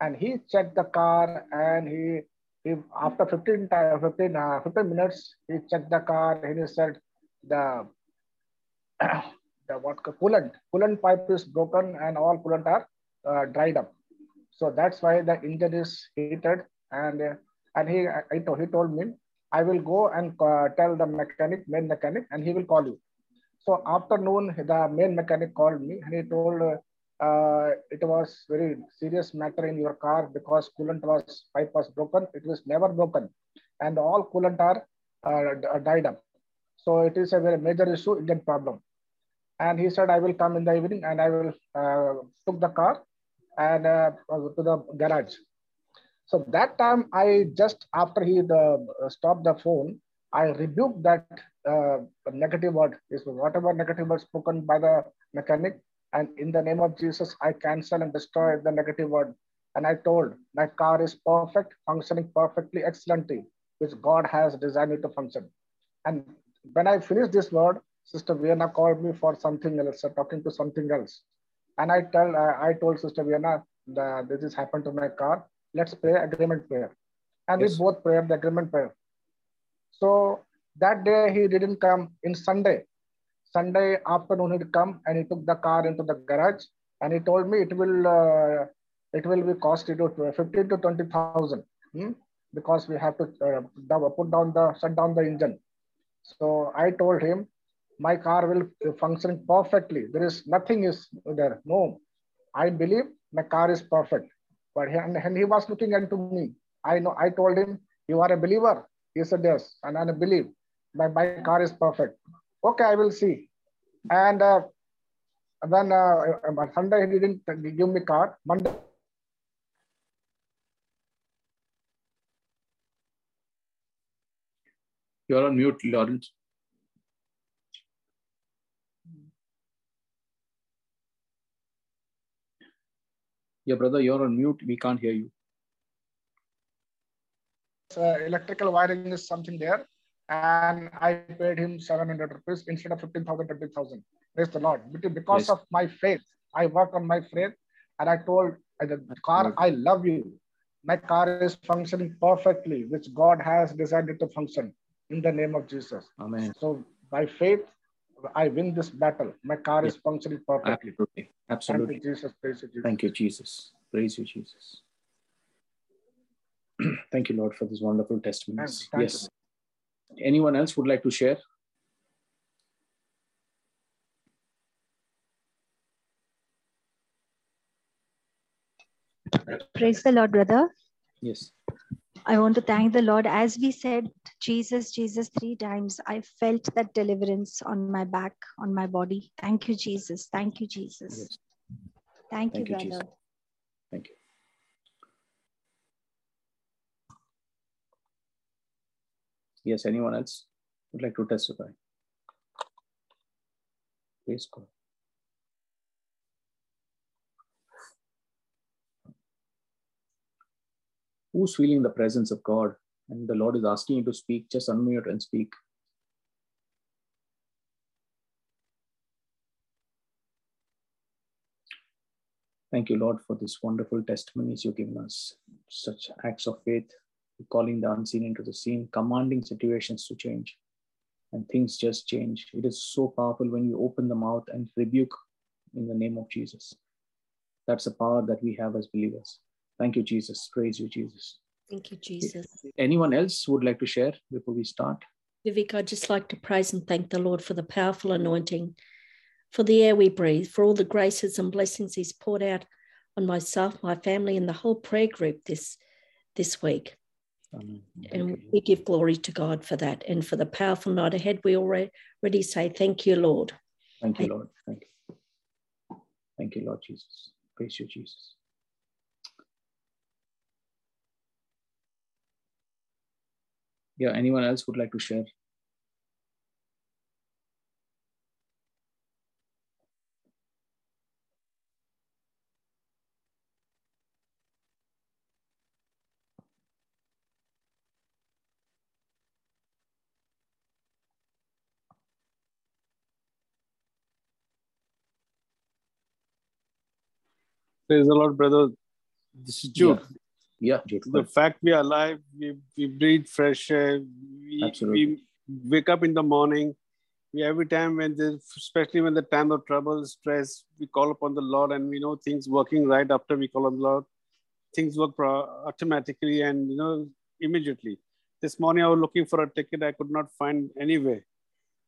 [SPEAKER 14] and he checked the car and he, he after 15 time, 15, uh, 15 minutes he checked the car and he said the the what coolant coolant pipe is broken and all coolant are uh, dried up. So that's why the engine is heated and uh, and he I, he told me I will go and uh, tell the mechanic, main mechanic, and he will call you. So afternoon, the main mechanic called me and he told uh, it was very serious matter in your car because coolant was pipe was broken. It was never broken, and all coolant are uh, died up. So it is a very major issue, Indian problem. And he said, I will come in the evening and I will uh, took the car and uh, to the garage. So that time, I just after he the, stopped the phone, I rebuked that uh, negative word. Is whatever negative word spoken by the mechanic, and in the name of Jesus, I cancel and destroy the negative word. And I told my car is perfect, functioning perfectly, excellently, which God has designed it to function. And when I finished this word, Sister Vienna called me for something else, uh, talking to something else. And I tell, uh, I told Sister Vienna, that this has happened to my car. Let's pray agreement prayer. And yes. we both prayed the agreement prayer. So that day he didn't come in Sunday. Sunday afternoon he'd come and he took the car into the garage and he told me it will uh, it will be cost you to 15 to 20,000 hmm? because we have to uh, put down the shut down the engine. So I told him my car will function perfectly. There is nothing is there. No, I believe my car is perfect. But he, and he was looking into me. I know. I told him, "You are a believer." He said, "Yes," and I believe my, my car is perfect. Okay, I will see. And uh, then uh, Sunday he didn't give me car. Monday.
[SPEAKER 1] You're on mute, Lawrence. Yeah, brother, you're on mute. We can't hear you.
[SPEAKER 14] Uh, electrical wiring is something there. And I paid him 700 rupees instead of 15,000, 20,000. Praise the Lord. Because yes. of my faith, I work on my faith. And I told the car, I love you. My car is functioning perfectly, which God has decided to function in the name of Jesus.
[SPEAKER 1] Amen.
[SPEAKER 14] So by faith, I win this battle. My car is functioning perfectly.
[SPEAKER 1] Absolutely. Absolutely.
[SPEAKER 14] Thank you, Jesus. Praise you, Jesus.
[SPEAKER 1] Thank you, Jesus. Praise you, Jesus. Thank you, Lord, for this wonderful testimonies.
[SPEAKER 14] Thank
[SPEAKER 1] yes. You. Anyone else would like to share?
[SPEAKER 15] Praise the Lord, brother.
[SPEAKER 1] Yes.
[SPEAKER 15] I want to thank the Lord. As we said, Jesus, Jesus, three times, I felt that deliverance on my back, on my body. Thank you, Jesus. Thank you, Jesus. Yes. Thank, Thank, you, brother. Jesus.
[SPEAKER 1] Thank you. Yes, anyone else would like to testify? Please go. Who's feeling the presence of God and the Lord is asking you to speak, just unmute and speak. Thank you, Lord, for this wonderful testimonies you've given us. Such acts of faith, calling the unseen into the seen, commanding situations to change, and things just change. It is so powerful when you open the mouth and rebuke in the name of Jesus. That's the power that we have as believers. Thank you, Jesus. Praise you, Jesus.
[SPEAKER 16] Thank you, Jesus.
[SPEAKER 1] Anyone else would like to share before we start?
[SPEAKER 16] Vivek, I'd just like to praise and thank the Lord for the powerful anointing, for the air we breathe, for all the graces and blessings He's poured out on myself, my family, and the whole prayer group this this week. Amen. And we give glory to God for that and for the powerful night ahead. We already say, Thank you, Lord.
[SPEAKER 1] Thank you, Lord. Thank you. Thank you, Lord Jesus. Praise you, Jesus. Yeah anyone else would like to share
[SPEAKER 17] Praise the Lord, brother. This is Jude.
[SPEAKER 1] Yeah. Yeah,
[SPEAKER 17] the fact we are alive, we, we breathe fresh air, we, we wake up in the morning. We, every time when there's, especially when the time of trouble, stress, we call upon the Lord and we know things working right after we call on the Lord. Things work pro- automatically and you know immediately. This morning I was looking for a ticket. I could not find anywhere.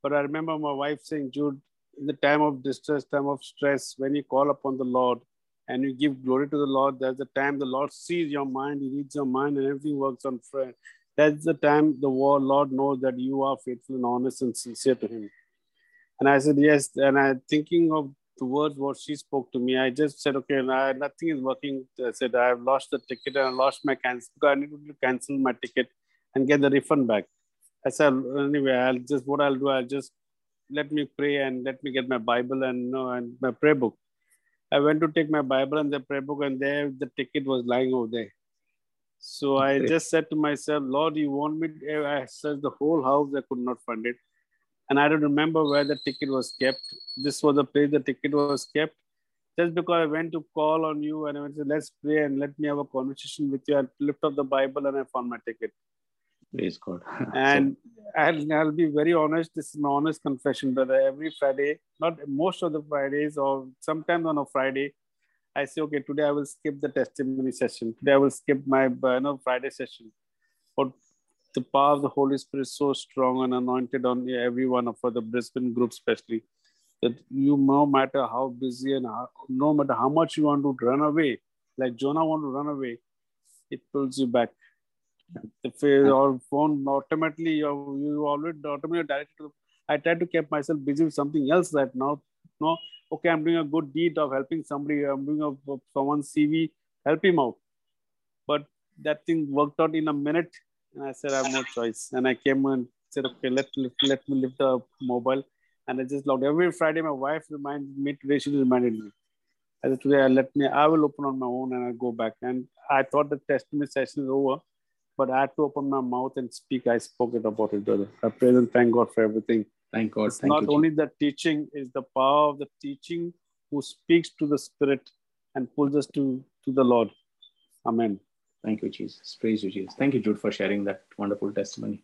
[SPEAKER 17] But I remember my wife saying, Jude, in the time of distress, time of stress, when you call upon the Lord and you give glory to the Lord, that's the time the Lord sees your mind, He reads your mind, and everything works on prayer. That's the time the Lord knows that you are faithful and honest and sincere to Him. And I said, Yes. And I thinking of the words what she spoke to me, I just said, Okay, now nothing is working. I said, I've lost the ticket and I lost my cancel. I need to cancel my ticket and get the refund back. I said, anyway, I'll just what I'll do, I'll just let me pray and let me get my Bible and no and my prayer book. I went to take my Bible and the prayer book, and there the ticket was lying over there. So I just said to myself, Lord, you want me? To, I searched the whole house, I could not find it. And I don't remember where the ticket was kept. This was the place the ticket was kept. Just because I went to call on you and I went to let's pray and let me have a conversation with you. I lift up the Bible and I found my ticket.
[SPEAKER 1] Praise God.
[SPEAKER 17] and I'll, I'll be very honest. This is my honest confession, brother. Every Friday, not most of the Fridays, or sometimes on a Friday, I say, okay, today I will skip the testimony session. Today I will skip my uh, you know, Friday session. But the power of the Holy Spirit is so strong and anointed on everyone for the Brisbane group, especially that you no matter how busy and how, no matter how much you want to run away, like Jonah want to run away, it pulls you back. If your phone automatically you, you already automatically directed to, I try to keep myself busy with something else that now no okay I'm doing a good deed of helping somebody I'm doing a uh, someone's CV help him out. But that thing worked out in a minute and I said I have no choice. And I came and said okay let let, let me lift the mobile. And I just logged every Friday my wife reminded me today she reminded me. I said today I let me I will open on my own and I'll go back. And I thought the testimony session is over but I had to open my mouth and speak. I spoke it about it, brother. I pray and thank God for everything.
[SPEAKER 1] Thank God.
[SPEAKER 17] It's
[SPEAKER 1] thank
[SPEAKER 17] not
[SPEAKER 1] you,
[SPEAKER 17] only the teaching, is the power of the teaching who speaks to the Spirit and pulls us to, to the Lord. Amen.
[SPEAKER 1] Thank you, Jesus. Praise you, Jesus. Thank you, Jude, for sharing that wonderful testimony.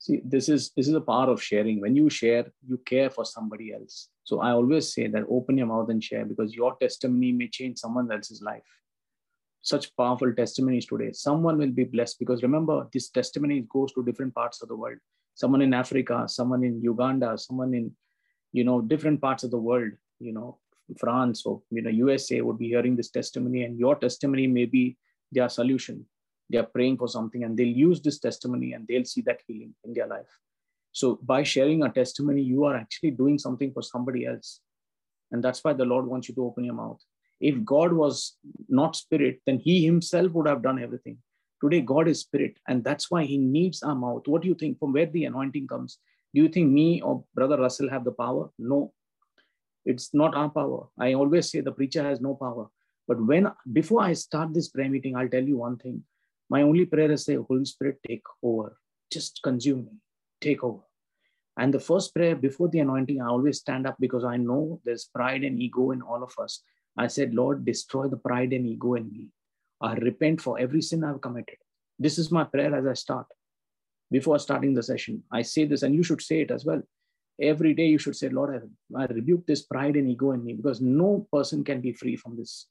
[SPEAKER 1] See, this is this is a power of sharing. When you share, you care for somebody else. So I always say that open your mouth and share because your testimony may change someone else's life such powerful testimonies today. Someone will be blessed because remember, this testimony goes to different parts of the world. Someone in Africa, someone in Uganda, someone in, you know, different parts of the world, you know, France or, you know, USA would be hearing this testimony and your testimony may be their solution. They are praying for something and they'll use this testimony and they'll see that healing in their life. So by sharing a testimony, you are actually doing something for somebody else. And that's why the Lord wants you to open your mouth if God was not spirit, then he himself would have done everything. Today, God is spirit, and that's why he needs our mouth. What do you think? From where the anointing comes? Do you think me or Brother Russell have the power? No, it's not our power. I always say the preacher has no power. But when before I start this prayer meeting, I'll tell you one thing. My only prayer is say, Holy Spirit, take over. Just consume me. Take over. And the first prayer before the anointing, I always stand up because I know there's pride and ego in all of us. I said, Lord, destroy the pride and ego in me. I repent for every sin I've committed. This is my prayer as I start. Before starting the session, I say this, and you should say it as well. Every day, you should say, Lord, I, I rebuke this pride and ego in me because no person can be free from this.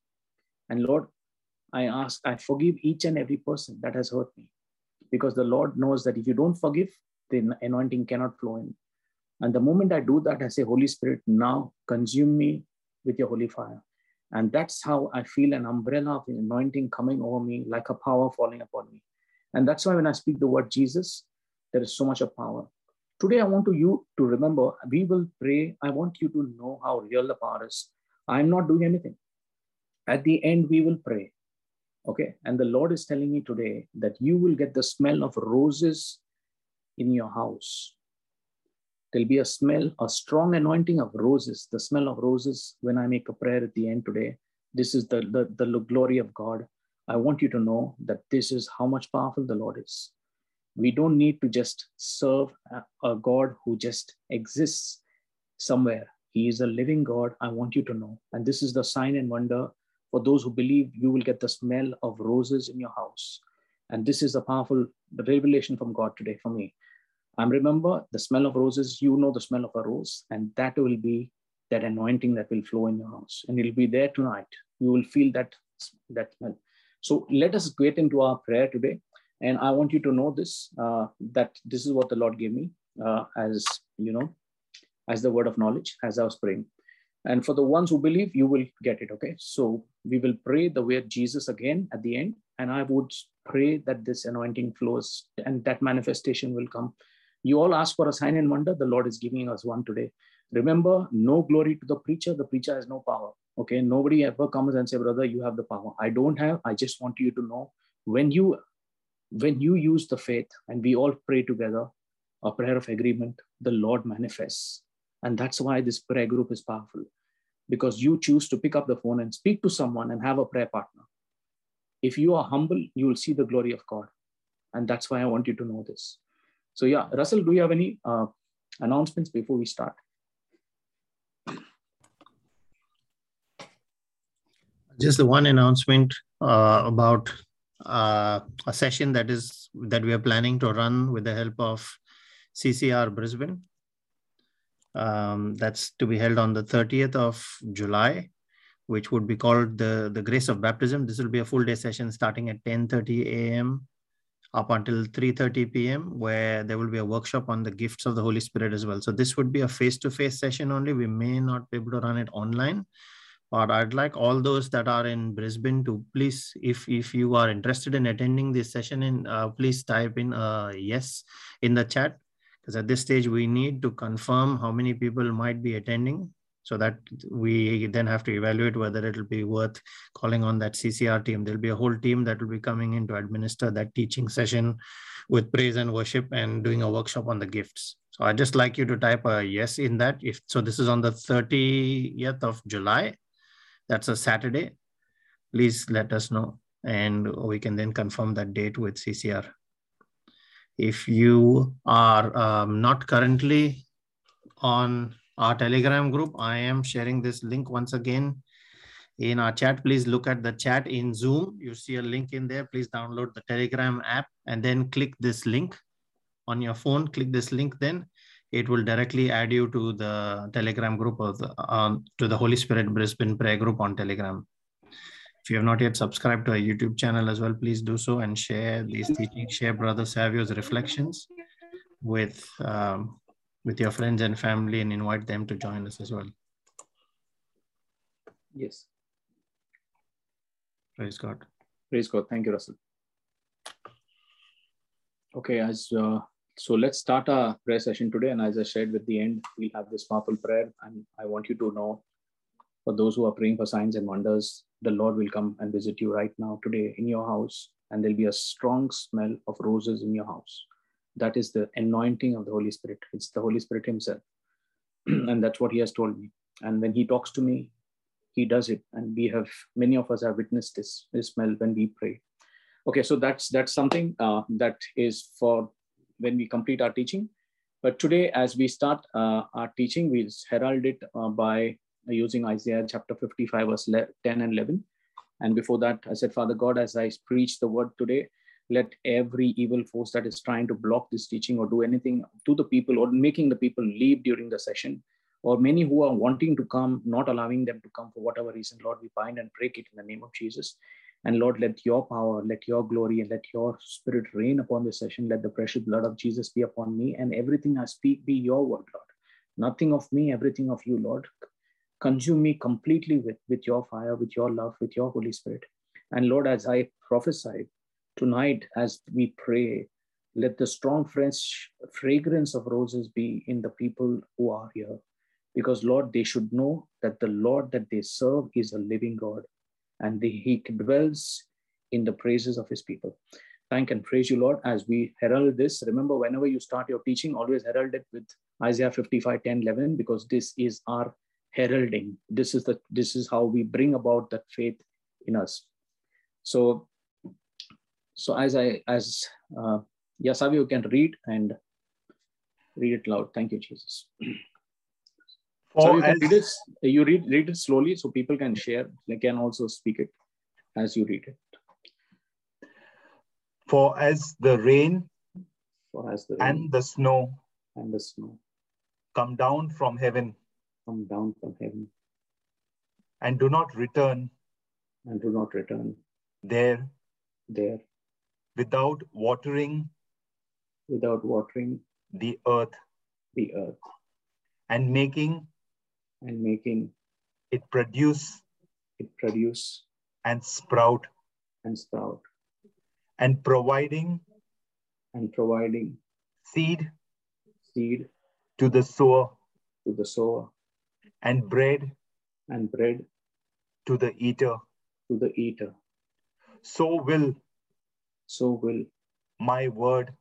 [SPEAKER 1] And Lord, I ask, I forgive each and every person that has hurt me because the Lord knows that if you don't forgive, the anointing cannot flow in. And the moment I do that, I say, Holy Spirit, now consume me with your holy fire. And that's how I feel an umbrella of anointing coming over me, like a power falling upon me. And that's why when I speak the word Jesus, there is so much of power. Today, I want to you to remember, we will pray. I want you to know how real the power is. I'm not doing anything. At the end, we will pray. Okay. And the Lord is telling me today that you will get the smell of roses in your house there'll be a smell, a strong anointing of roses, the smell of roses when I make a prayer at the end today. This is the, the, the glory of God. I want you to know that this is how much powerful the Lord is. We don't need to just serve a, a God who just exists somewhere. He is a living God. I want you to know. And this is the sign and wonder for those who believe you will get the smell of roses in your house. And this is a powerful revelation from God today for me. And remember the smell of roses, you know the smell of a rose, and that will be that anointing that will flow in your house. And it'll be there tonight. You will feel that, that smell. So let us get into our prayer today. And I want you to know this, uh, that this is what the Lord gave me uh, as, you know, as the word of knowledge as I was praying. And for the ones who believe, you will get it. Okay. So we will pray the way of Jesus again at the end. And I would pray that this anointing flows and that manifestation will come. You all ask for a sign and wonder. The Lord is giving us one today. Remember, no glory to the preacher. The preacher has no power. Okay. Nobody ever comes and say, brother, you have the power. I don't have. I just want you to know when you when you use the faith and we all pray together, a prayer of agreement, the Lord manifests. And that's why this prayer group is powerful because you choose to pick up the phone and speak to someone and have a prayer partner. If you are humble, you will see the glory of God. And that's why I want you to know this. So, yeah, Russell, do you have any uh, announcements before we start?
[SPEAKER 18] Just the one announcement uh, about uh, a session that is that we are planning to run with the help of CCR Brisbane. Um, that's to be held on the 30th of July, which would be called the, the Grace of Baptism. This will be a full day session starting at 10.30 a.m. up until 3.30 p.m., where there will be a workshop on the gifts of the Holy Spirit as well. So this would be a face-to-face session only. We may not be able to run it online, but I'd like all those that are in Brisbane to please, if if you are interested in attending this session, in uh, please type in a yes in the chat, because at this stage we need to confirm how many people might be attending, so that we then have to evaluate whether it'll be worth calling on that CCR team. There'll be a whole team that will be coming in to administer that teaching session with praise and worship and doing a workshop on the gifts. So I'd just like you to type a yes in that. If so, this is on the 30th of July that's a Saturday, please let us know and we can then confirm that date with CCR. If you are um, not currently on our Telegram group, I am sharing this link once again in our chat. Please look at the chat in Zoom. You see a link in there. Please download the Telegram app and then click this link on your phone. Click this link then it will directly add you to the Telegram group or the, um, to the Holy Spirit Brisbane prayer group on Telegram. If you have not yet subscribed to our YouTube channel as well, please do so and share these teachings, share Brother Savio's reflections with, um, with your friends and family and invite them to join us as well.
[SPEAKER 1] Yes.
[SPEAKER 18] Praise God.
[SPEAKER 1] Praise God. Thank you, Russell. Okay, as uh, so let's start our prayer session today. And as I said with the end, we'll have this powerful prayer. And I want you to know for those who are praying for signs and wonders, the Lord will come and visit you right now today in your house. And there'll be a strong smell of roses in your house. That is the anointing of the Holy Spirit. It's the Holy Spirit Himself. and that's what He has told me. And when He talks to me, He does it. And we have, many of us have witnessed this, this smell when we pray. Okay, so that's that's something uh, that is for when we complete our teaching. But today, as we start uh, our teaching, we'll herald it uh, by using Isaiah chapter 55, verse 10 and 11. And before that, I said, Father God, as I preach the word today, let every evil force that is trying to block this teaching or do anything to the people or making the people leave during the session, or many who are wanting to come, not allowing them to come for whatever reason, Lord, we bind and break it in the name of Jesus. And Lord, let your power, let your glory, and let your spirit reign upon this session. Let the precious blood of Jesus be upon me, and everything I speak be your word, Lord. Nothing of me, everything of you, Lord. Consume me completely with, with your fire, with your love, with your Holy Spirit. And Lord, as I prophesied tonight, as we pray, let the strong fresh fragrance of roses be in the people who are here. Because, Lord, they should know that the Lord that they serve is a living God and the, he dwells in the praises of his people. Thank and praise you, Lord, as we herald this. Remember, whenever you start your teaching, always herald it with Isaiah 55, 10, 11, because this is our heralding. This is the this is how we bring about that faith in us. So, so as I as uh, Yasavi, you can read and read it loud. Thank you, Jesus. so you can read it. You read read it slowly so people can share. They can also speak it as you read it.
[SPEAKER 7] For as the rain,
[SPEAKER 1] for as the
[SPEAKER 7] rain and the snow
[SPEAKER 1] and the snow
[SPEAKER 7] come down from heaven,
[SPEAKER 1] come down from heaven,
[SPEAKER 7] and do not return,
[SPEAKER 1] and do not return
[SPEAKER 7] there,
[SPEAKER 1] there,
[SPEAKER 7] without watering
[SPEAKER 1] without watering
[SPEAKER 7] the earth
[SPEAKER 1] the earth
[SPEAKER 7] and making
[SPEAKER 1] and making
[SPEAKER 7] it produce
[SPEAKER 1] it produce
[SPEAKER 7] and sprout
[SPEAKER 1] and sprout
[SPEAKER 7] and providing
[SPEAKER 1] and providing
[SPEAKER 7] seed
[SPEAKER 1] seed
[SPEAKER 7] to the sower
[SPEAKER 1] to the sower
[SPEAKER 7] and bread
[SPEAKER 1] and bread
[SPEAKER 7] to the eater.
[SPEAKER 1] to the eater.
[SPEAKER 7] So will
[SPEAKER 1] so will
[SPEAKER 7] my word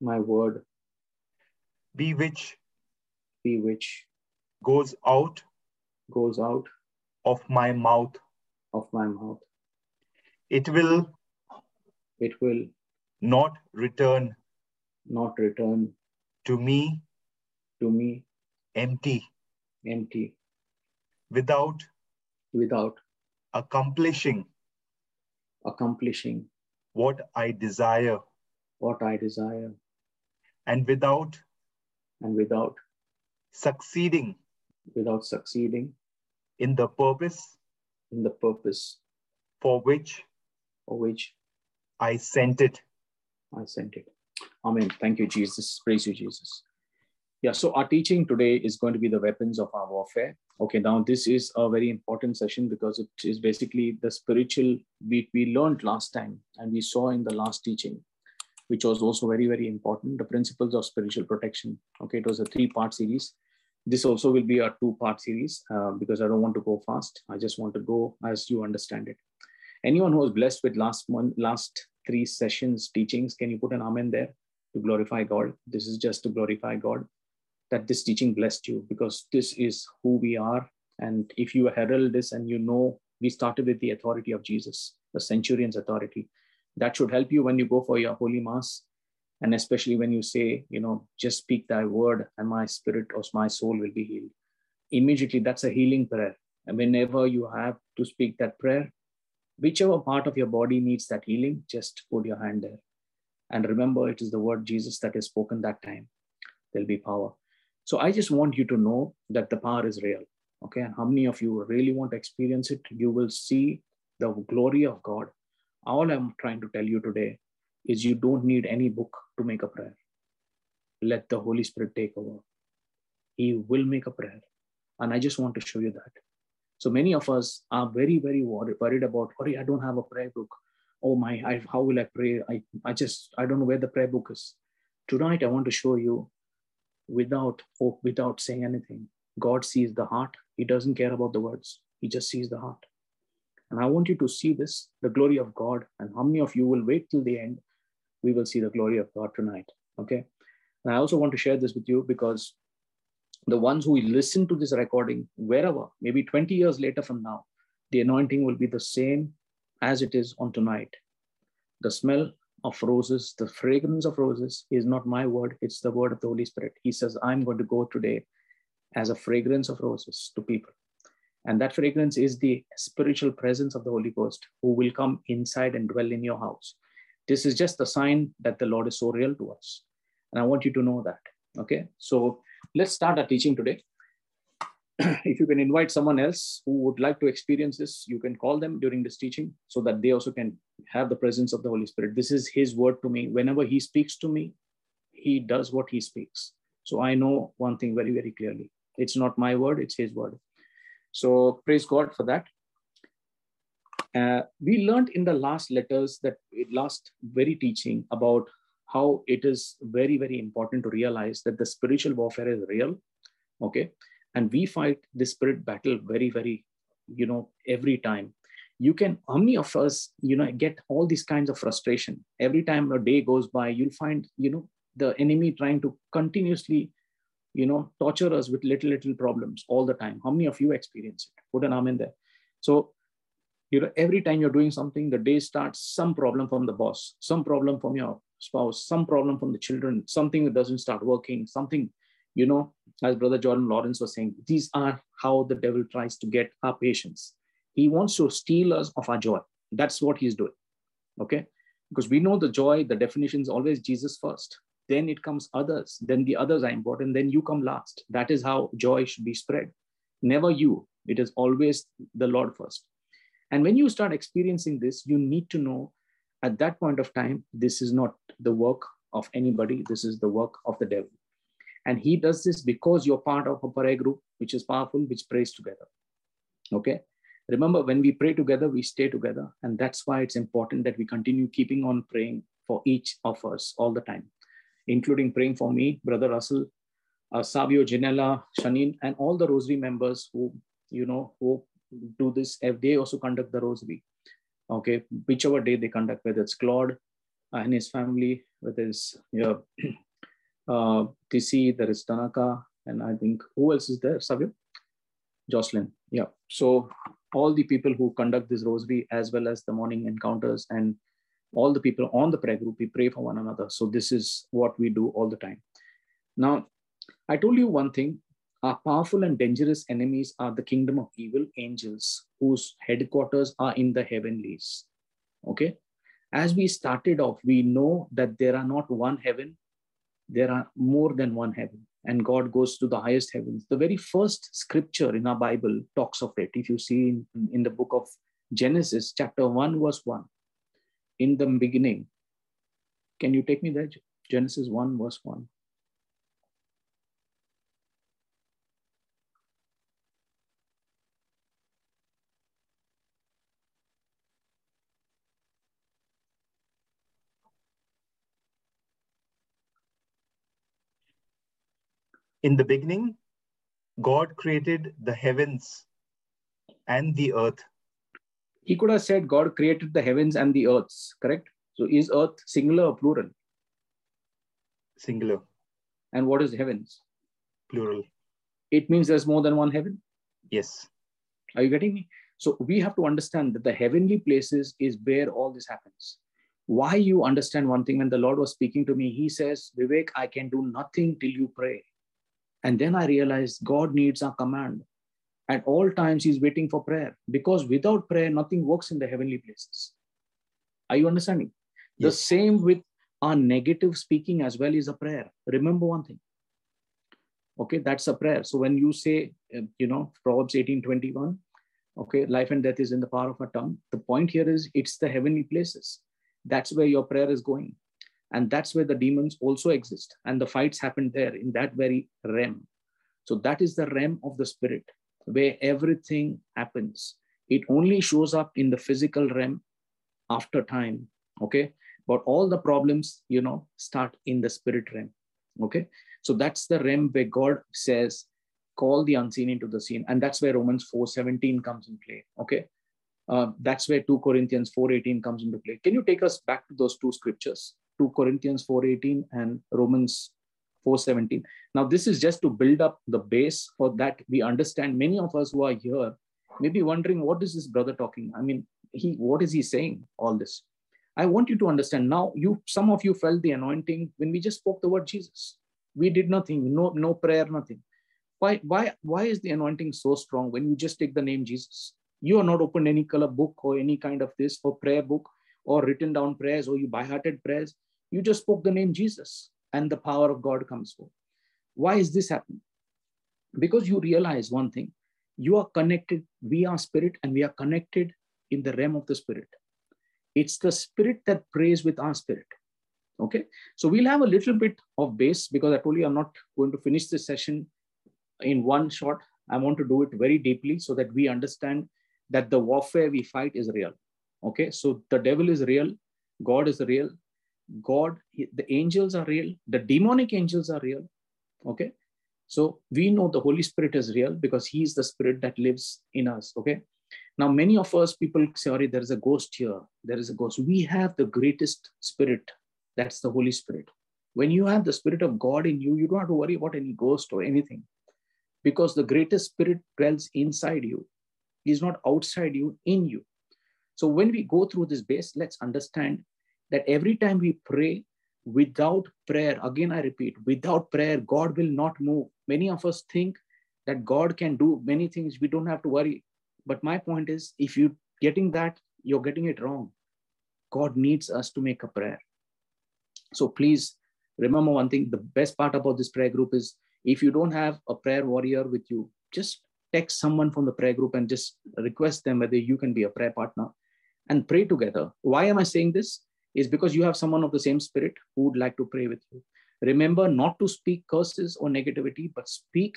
[SPEAKER 1] my word
[SPEAKER 7] be which
[SPEAKER 1] be which
[SPEAKER 7] goes out
[SPEAKER 1] goes out
[SPEAKER 7] of my mouth.
[SPEAKER 1] of my mouth.
[SPEAKER 7] It will
[SPEAKER 1] it will
[SPEAKER 7] not return
[SPEAKER 1] not return
[SPEAKER 7] to me
[SPEAKER 1] to me
[SPEAKER 7] empty.
[SPEAKER 1] empty.
[SPEAKER 7] Without
[SPEAKER 1] without
[SPEAKER 7] accomplishing
[SPEAKER 1] accomplishing
[SPEAKER 7] what i desire
[SPEAKER 1] what i desire
[SPEAKER 7] and without
[SPEAKER 1] and without
[SPEAKER 7] succeeding
[SPEAKER 1] without succeeding
[SPEAKER 7] in the purpose
[SPEAKER 1] in the purpose
[SPEAKER 7] for which
[SPEAKER 1] for which
[SPEAKER 7] I sent it.
[SPEAKER 1] I sent it. Amen. Thank you, Jesus. Praise you, Jesus. Yeah, so our teaching today is going to be the weapons of our warfare. Okay, now this is a very important session because it is basically the spiritual we, we learned last time and we saw in the last teaching, which was also very, very important, the principles of spiritual protection. Okay, it was a three-part series. This also will be a two-part series uh, because I don't want to go fast. I just want to go as you understand it. Anyone who was blessed with last month, last three sessions teachings, can you put an amen there to glorify God? This is just to glorify God that this teaching blessed you because this is who we are. And if you herald this and you know, we started with the authority of Jesus, the centurion's authority. That should help you when you go for your holy mass. And especially when you say, you know, just speak thy word and my spirit or my soul will be healed. Immediately, that's a healing prayer. And whenever you have to speak that prayer, whichever part of your body needs that healing, just put your hand there. And remember, it is the word Jesus that is spoken that time. There'll be power. So I just want you to know that the power is real. Okay. And how many of you really want to experience it? You will see the glory of God. All I'm trying to tell you today is you don't need any book to make a prayer. Let the Holy Spirit take over. He will make a prayer. And I just want to show you that. So many of us are very, very worried about, oh, I don't have a prayer book. Oh my, I, how will I pray? I, I just, I don't know where the prayer book is. Tonight, I want to show you without without saying anything. God sees the heart. He doesn't care about the words. He just sees the heart. And I want you to see this, the glory of God. And how many of you will wait till the end? We will see the glory of God tonight. Okay. And I also want to share this with you because the ones who listen to this recording, wherever, maybe 20 years later from now, the anointing will be the same as it is on tonight. The smell of roses, the fragrance of roses is not my word, it's the word of the Holy Spirit. He says, I'm going to go today as a fragrance of roses to people. And that fragrance is the spiritual presence of the Holy Ghost who will come inside and dwell in your house. This is just a sign that the Lord is so real to us. And I want you to know that. Okay. So let's start our teaching today. if you can invite someone else who would like to experience this, you can call them during this teaching so that they also can have the presence of the Holy Spirit. This is His word to me. Whenever He speaks to me, He does what He speaks. So I know one thing very, very clearly it's not my word, it's His word. So praise God for that. Uh, we learned in the last letters that last very teaching about how it is very, very important to realize that the spiritual warfare is real. Okay. And we fight this spirit battle very, very, you know, every time. You can, how many of us, you know, get all these kinds of frustration? Every time a day goes by, you'll find, you know, the enemy trying to continuously, you know, torture us with little, little problems all the time. How many of you experience it? Put an arm in there. So, you know, every time you're doing something, the day starts some problem from the boss, some problem from your spouse, some problem from the children, something that doesn't start working, something, you know, as Brother Jude and Lawrence was saying, these are how the devil tries to get our patience. He wants to steal us of our joy. That's what he's doing. Okay. Because we know the joy, the definition is always Jesus first. Then it comes others. Then the others are important. Then you come last. That is how joy should be spread. Never you. It is always the Lord first. And when you start experiencing this, you need to know at that point of time, this is not the work of anybody, this is the work of the devil. And he does this because you're part of a prayer group, which is powerful, which prays together. Okay. Remember, when we pray together, we stay together. And that's why it's important that we continue keeping on praying for each of us all the time, including praying for me, Brother Russell, uh, Savio, Janella, Shanin, and all the Rosary members who, you know, who do this. They also conduct the Rosary. Okay, whichever day they conduct, whether it's Claude and his family, whether it's you know, uh, TC, there is Tanaka, and I think who else is there? Savio? Jocelyn. Yeah. So all the people who conduct this rosary as well as the morning encounters and all the people on the prayer group, we pray for one another. So this is what we do all the time. Now, I told you one thing. Our powerful and dangerous enemies are the kingdom of evil angels whose headquarters are in the heavenlies. Okay. As we started off, we know that there are not one heaven, there are more than one heaven and God goes to the highest heavens. The very first scripture in our Bible talks of it. If you see in, in the book of Genesis, chapter 1, verse 1, in the beginning, can you take me there? Genesis 1, verse 1.
[SPEAKER 7] In the beginning, God created the heavens and the earth.
[SPEAKER 1] He could have said God created the heavens and the earths, correct? So is earth singular or plural?
[SPEAKER 7] Singular.
[SPEAKER 1] And what is heavens?
[SPEAKER 7] Plural.
[SPEAKER 1] It means there's more than one heaven?
[SPEAKER 7] Yes.
[SPEAKER 1] Are you getting me? So we have to understand that the heavenly places is where all this happens. Why you understand one thing when the Lord was speaking to me, He says, Vivek, I can do nothing till you pray. And then I realized God needs our command. At all times, He's waiting for prayer because without prayer, nothing works in the heavenly places. Are you understanding? Yes. The same with our negative speaking as well is a prayer. Remember one thing. Okay, that's a prayer. So when you say, uh, you know, Proverbs 18 21, okay, life and death is in the power of a tongue. The point here is it's the heavenly places. That's where your prayer is going. And that's where the demons also exist. And the fights happen there in that very realm. So that is the realm of the spirit where everything happens. It only shows up in the physical realm after time. Okay. But all the problems, you know, start in the spirit realm. Okay. So that's the realm where God says, call the unseen into the seen. And that's where Romans 4 17 comes in play. Okay. Uh, that's where 2 Corinthians 4:18 comes into play. Can you take us back to those two scriptures? 2 Corinthians 4.18 and Romans 4.17. Now, this is just to build up the base for that we understand. Many of us who are here may be wondering, what is this brother talking? I mean, he what is he saying, all this? I want you to understand now, you some of you felt the anointing when we just spoke the word Jesus. We did nothing, no, no prayer, nothing. Why, why, why is the anointing so strong when you just take the name Jesus? You are not opened any color book or any kind of this or prayer book or written down prayers or you by hearted prayers you just spoke the name Jesus and the power of God comes forth. Why is this happening? Because you realize one thing you are connected, we are spirit, and we are connected in the realm of the spirit. It's the spirit that prays with our spirit. Okay, so we'll have a little bit of base because I told you I'm not going to finish this session in one shot. I want to do it very deeply so that we understand that the warfare we fight is real. Okay, so the devil is real, God is real, God, the angels are real, the demonic angels are real. Okay. So we know the Holy Spirit is real because He is the Spirit that lives in us. Okay. Now, many of us people sorry, there is a ghost here. There is a ghost. We have the greatest spirit. That's the Holy Spirit. When you have the Spirit of God in you, you don't have to worry about any ghost or anything because the greatest spirit dwells inside you. He's not outside you, in you. So when we go through this base, let's understand that every time we pray without prayer, again I repeat, without prayer, God will not move. Many of us think that God can do many things, we don't have to worry. But my point is, if you're getting that, you're getting it wrong. God needs us to make a prayer. So please remember one thing the best part about this prayer group is if you don't have a prayer warrior with you, just text someone from the prayer group and just request them whether you can be a prayer partner and pray together. Why am I saying this? Is because you have someone of the same spirit who would like to pray with you. Remember not to speak curses or negativity, but speak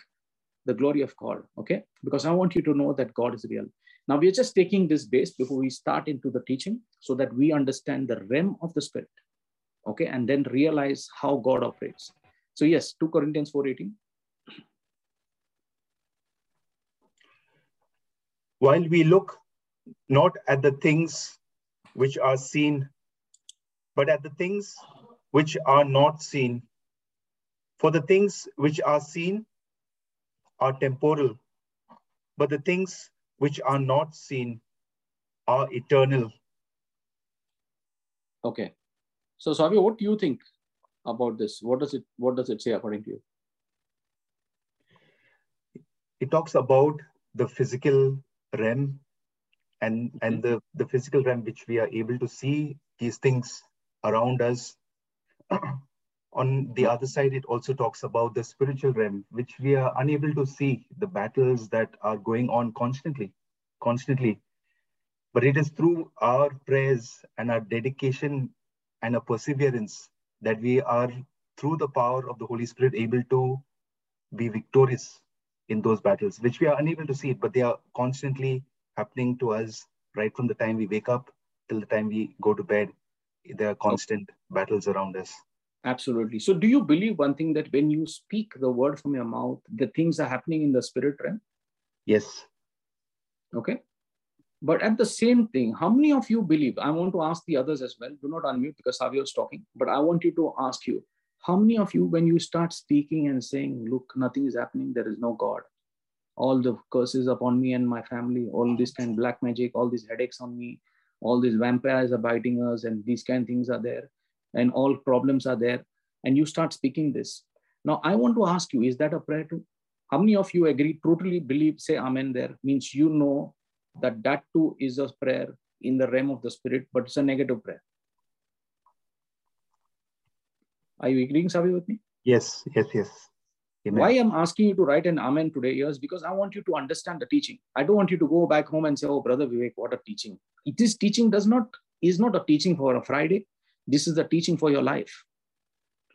[SPEAKER 1] the glory of God. Okay? Because I want you to know that God is real. Now we're just taking this base before we start into the teaching so that we understand the realm of the spirit. Okay, and then realize how God operates. So yes, 2 Corinthians 4:18.
[SPEAKER 7] While we look not at the things which are seen, but at the things which are not seen. For the things which are seen are temporal, but the things which are not seen are eternal.
[SPEAKER 1] Okay. So Savio, what do you think about this? What does it what does it say according to you?
[SPEAKER 7] It talks about the physical realm and, and mm-hmm. the, the physical realm which we are able to see these things around us. On the other side, it also talks about the spiritual realm, which we are unable to see, the battles that are going on constantly, constantly. But it is through our prayers and our dedication and our perseverance that we are, through the power of the Holy Spirit, able to be victorious in those battles, which we are unable to see but they are constantly happening to us right from the time we wake up till the time we go to bed. There are constant battles around us.
[SPEAKER 1] Absolutely. So, do you believe one thing that when you speak the word from your mouth, the things are happening in the spirit realm?
[SPEAKER 7] Yes.
[SPEAKER 1] Okay. But at the same thing, how many of you believe? I want to ask the others as well. Do not unmute because Savio is talking. But I want you to ask you, how many of you, when you start speaking and saying, "Look, nothing is happening. There is no God," all the curses upon me and my family, all this kind of black magic, all these headaches on me, all these vampires are biting us, and these kind of things are there, and all problems are there. And you start speaking this. Now, I want to ask you, is that a prayer too? How many of you agree, totally believe, say amen there, means you know that that too is a prayer in the realm of the spirit, but it's a negative prayer. Are you agreeing, Savi, with me?
[SPEAKER 7] Yes, yes, yes.
[SPEAKER 1] Amen. Why I'm asking you to write an amen today is because I want you to understand the teaching. I don't want you to go back home and say, "Oh, brother Vivek, what a teaching!" This teaching does not is not a teaching for a Friday. This is the teaching for your life.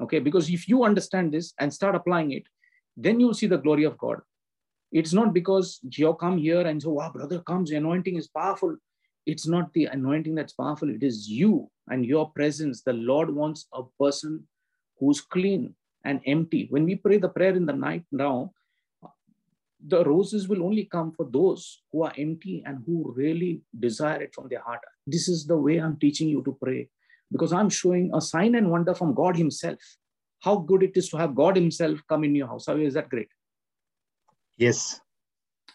[SPEAKER 1] Okay, because if you understand this and start applying it, then you'll see the glory of God. It's not because you come here and say, "Wow, brother comes, anointing is powerful." It's not the anointing that's powerful. It is you and your presence. The Lord wants a person who's clean, and empty. When we pray the prayer in the night now, the roses will only come for those who are empty and who really desire it from their heart. This is the way I'm teaching you to pray because I'm showing a sign and wonder from God Himself. How good it is to have God Himself come in your house. How is that great?
[SPEAKER 7] Yes.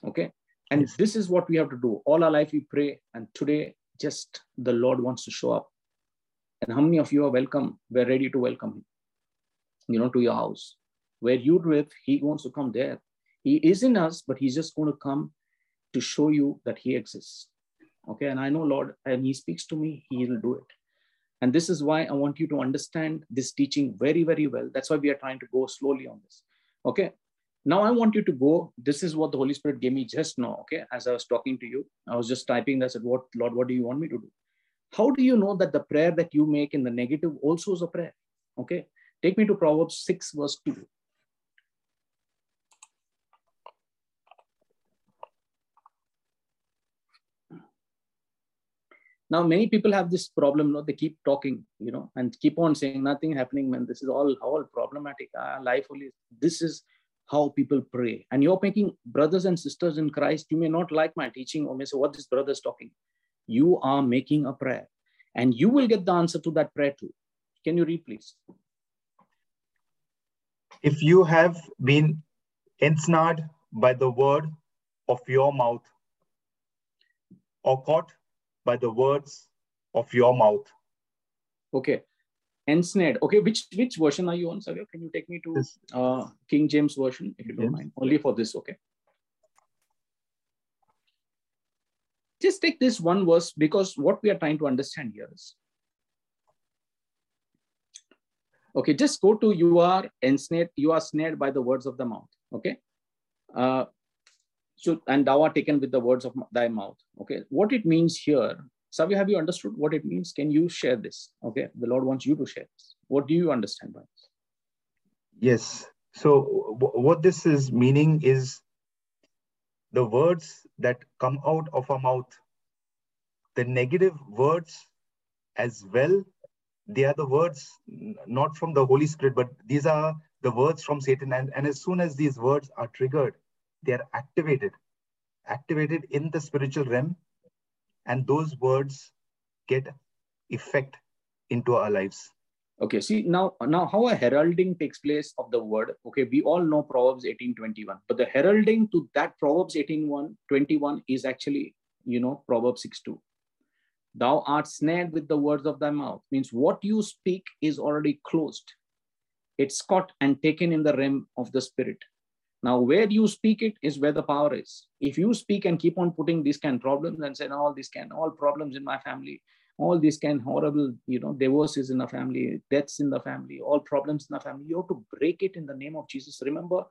[SPEAKER 1] Okay. And yes. this is what we have to do. All our life we pray, and today just the Lord wants to show up. And how many of you are welcome? We're ready to welcome Him you know, to your house. Where you live, he wants to come there. He is in us, but he's just going to come to show you that he exists. Okay. And I know, Lord, and he speaks to me, he will do it. And this is why I want you to understand this teaching very, very well. That's why we are trying to go slowly on this. Okay. Now I want you to go. This is what the Holy Spirit gave me just now. Okay. As I was talking to you, I was just typing. I said, What, Lord, what do you want me to do? How do you know that the prayer that you make in the negative also is a prayer? Okay. Take me to Proverbs 6, verse 2. Now, many people have this problem. No, they keep talking, you know, and keep on saying nothing happening. Man, this is all all problematic. Ah, life only. This is how people pray. And you're making brothers and sisters in Christ. You may not like my teaching or may say, "What this brother is talking?" You are making a prayer, and you will get the answer to that prayer too. Can you read, please?
[SPEAKER 7] If you have been ensnared by the word of your mouth, or caught by the words of your mouth.
[SPEAKER 1] Okay. Ensnared. Okay, which which version are you on, Savio? Can you take me to uh, King James version, if you don't yes. mind? Only for this, okay? Just take this one verse because what we are trying to understand here is Okay, just go to you are ensnared, you are snared by the words of the mouth. Okay. Uh, so and thou taken with the words of thy mouth. Okay. What it means here Savi, have you understood what it means? Can you share this? Okay, the Lord wants you to share this. What do you understand by this?
[SPEAKER 7] Yes. So what this is meaning is the words that come out of our mouth, the negative words as well, they are the words not from the Holy Spirit, but these are the words from Satan. And, and as soon as these words are triggered, they are activated, activated in the spiritual realm, and those words get effect into our lives.
[SPEAKER 1] Okay, see now, now how a heralding takes place of the word. Okay, we all know Proverbs 18:21, but the heralding to that Proverbs 18:21 is actually, you know, Proverbs 6:2. Thou art snared with the words of thy mouth, means what you speak is already closed. It's caught and taken in the realm of the spirit. Now, where you speak it is where the power is. If you speak and keep on putting these kind of problems and say, all these can, all problems in my family, all these kind of horrible, you know, divorces in the family, deaths in the family, all problems in the family. You have to break it in the name of Jesus. Remember,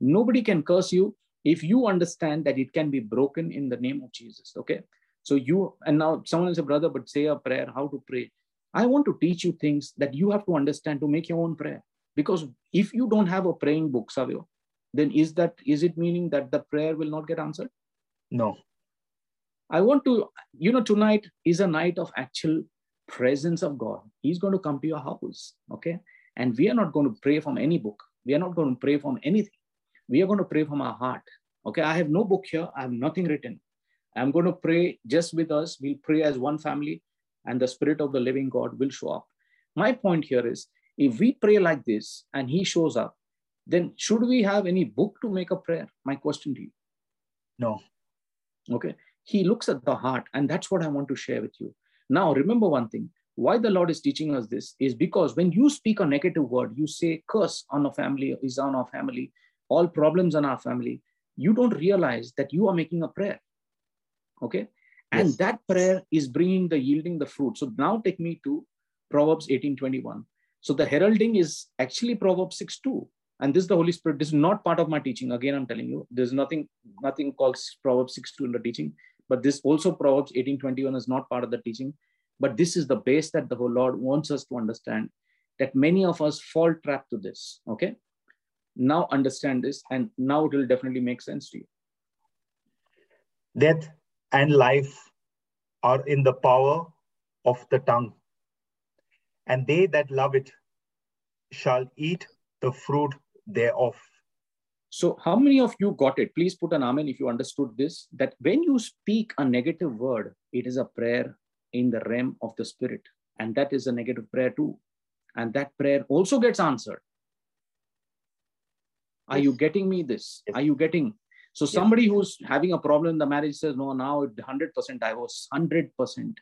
[SPEAKER 1] nobody can curse you if you understand that it can be broken in the name of Jesus. Okay. So you, and now someone is a brother, but say a prayer, how to pray. I want to teach you things that you have to understand to make your own prayer. Because if you don't have a praying book, Savio, then is that is it meaning that the prayer will not get answered?
[SPEAKER 7] No.
[SPEAKER 1] I want to, you know, tonight is a night of actual presence of God. He's going to come to your house, okay? And we are not going to pray from any book. We are not going to pray from anything. We are going to pray from our heart, okay? I have no book here. I have nothing written. I'm going to pray just with us. We'll pray as one family, and the Spirit of the living God will show up. My point here is if we pray like this and He shows up, then should we have any book to make a prayer? My question to you.
[SPEAKER 7] No.
[SPEAKER 1] Okay. He looks at the heart, and that's what I want to share with you. Now, remember one thing why the Lord is teaching us this is because when you speak a negative word, you say curse on a family, is on our family, all problems on our family, you don't realize that you are making a prayer. Okay. And yes. that prayer is bringing the yielding the fruit. So now take me to Proverbs 18:21. So the heralding is actually Proverbs 6 2 and this is the holy spirit this is not part of my teaching again i'm telling you there's nothing nothing called proverbs 6 2 in the teaching but this also proverbs 18 21 is not part of the teaching but this is the base that the whole lord wants us to understand that many of us fall trap to this okay now understand this and now it will definitely make sense to you
[SPEAKER 7] death and life are in the power of the tongue and they that love it shall eat the fruit thereof.
[SPEAKER 1] So, how many of you got it? Please put an amen if you understood this. That when you speak a negative word, it is a prayer in the realm of the spirit. And that is a negative prayer too. And that prayer also gets answered. Are yes. you getting me this? Yes. Are you getting? So, somebody who's having a problem in the marriage says, No, now 100% divorce, 100%.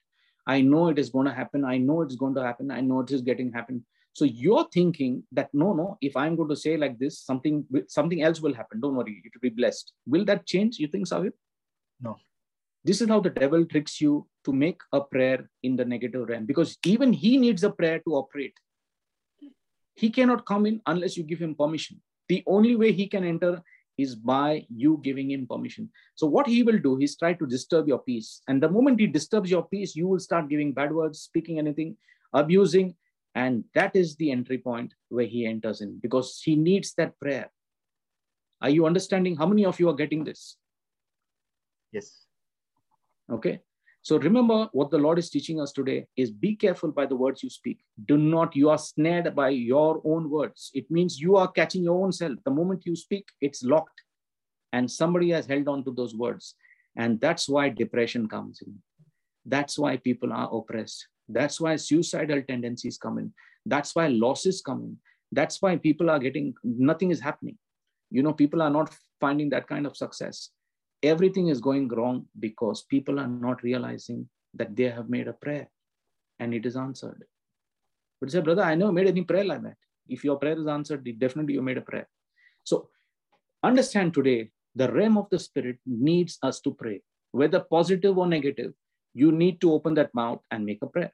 [SPEAKER 1] I know it is going to happen. I know it's going to happen. I know it is getting happen. So you're thinking that no, no, if I'm going to say like this, something something else will happen. Don't worry, you will be blessed. Will that change? You think, Savir?
[SPEAKER 7] No.
[SPEAKER 1] This is how the devil tricks you to make a prayer in the negative realm because even he needs a prayer to operate. He cannot come in unless you give him permission. The only way he can enter is by you giving him permission. So what he will do is try to disturb your peace. And the moment he disturbs your peace, you will start giving bad words, speaking anything, abusing, and that is the entry point where he enters in because he needs that prayer. Are you understanding? How many of you are getting this?
[SPEAKER 7] Yes.
[SPEAKER 1] Okay. So remember what the Lord is teaching us today is be careful by the words you speak. Do not, you are snared by your own words. It means you are catching your own self. The moment you speak, it's locked. And somebody has held on to those words. And that's why depression comes in. That's why people are oppressed. That's why suicidal tendencies come in. That's why losses come in. That's why people are getting, nothing is happening. You know, people are not finding that kind of success. Everything is going wrong because people are not realizing that they have made a prayer and it is answered. But say, brother, I never made any prayer like that. If your prayer is answered, definitely you made a prayer. So understand today, the realm of the spirit needs us to pray, whether positive or negative you need to open that mouth and make a prayer.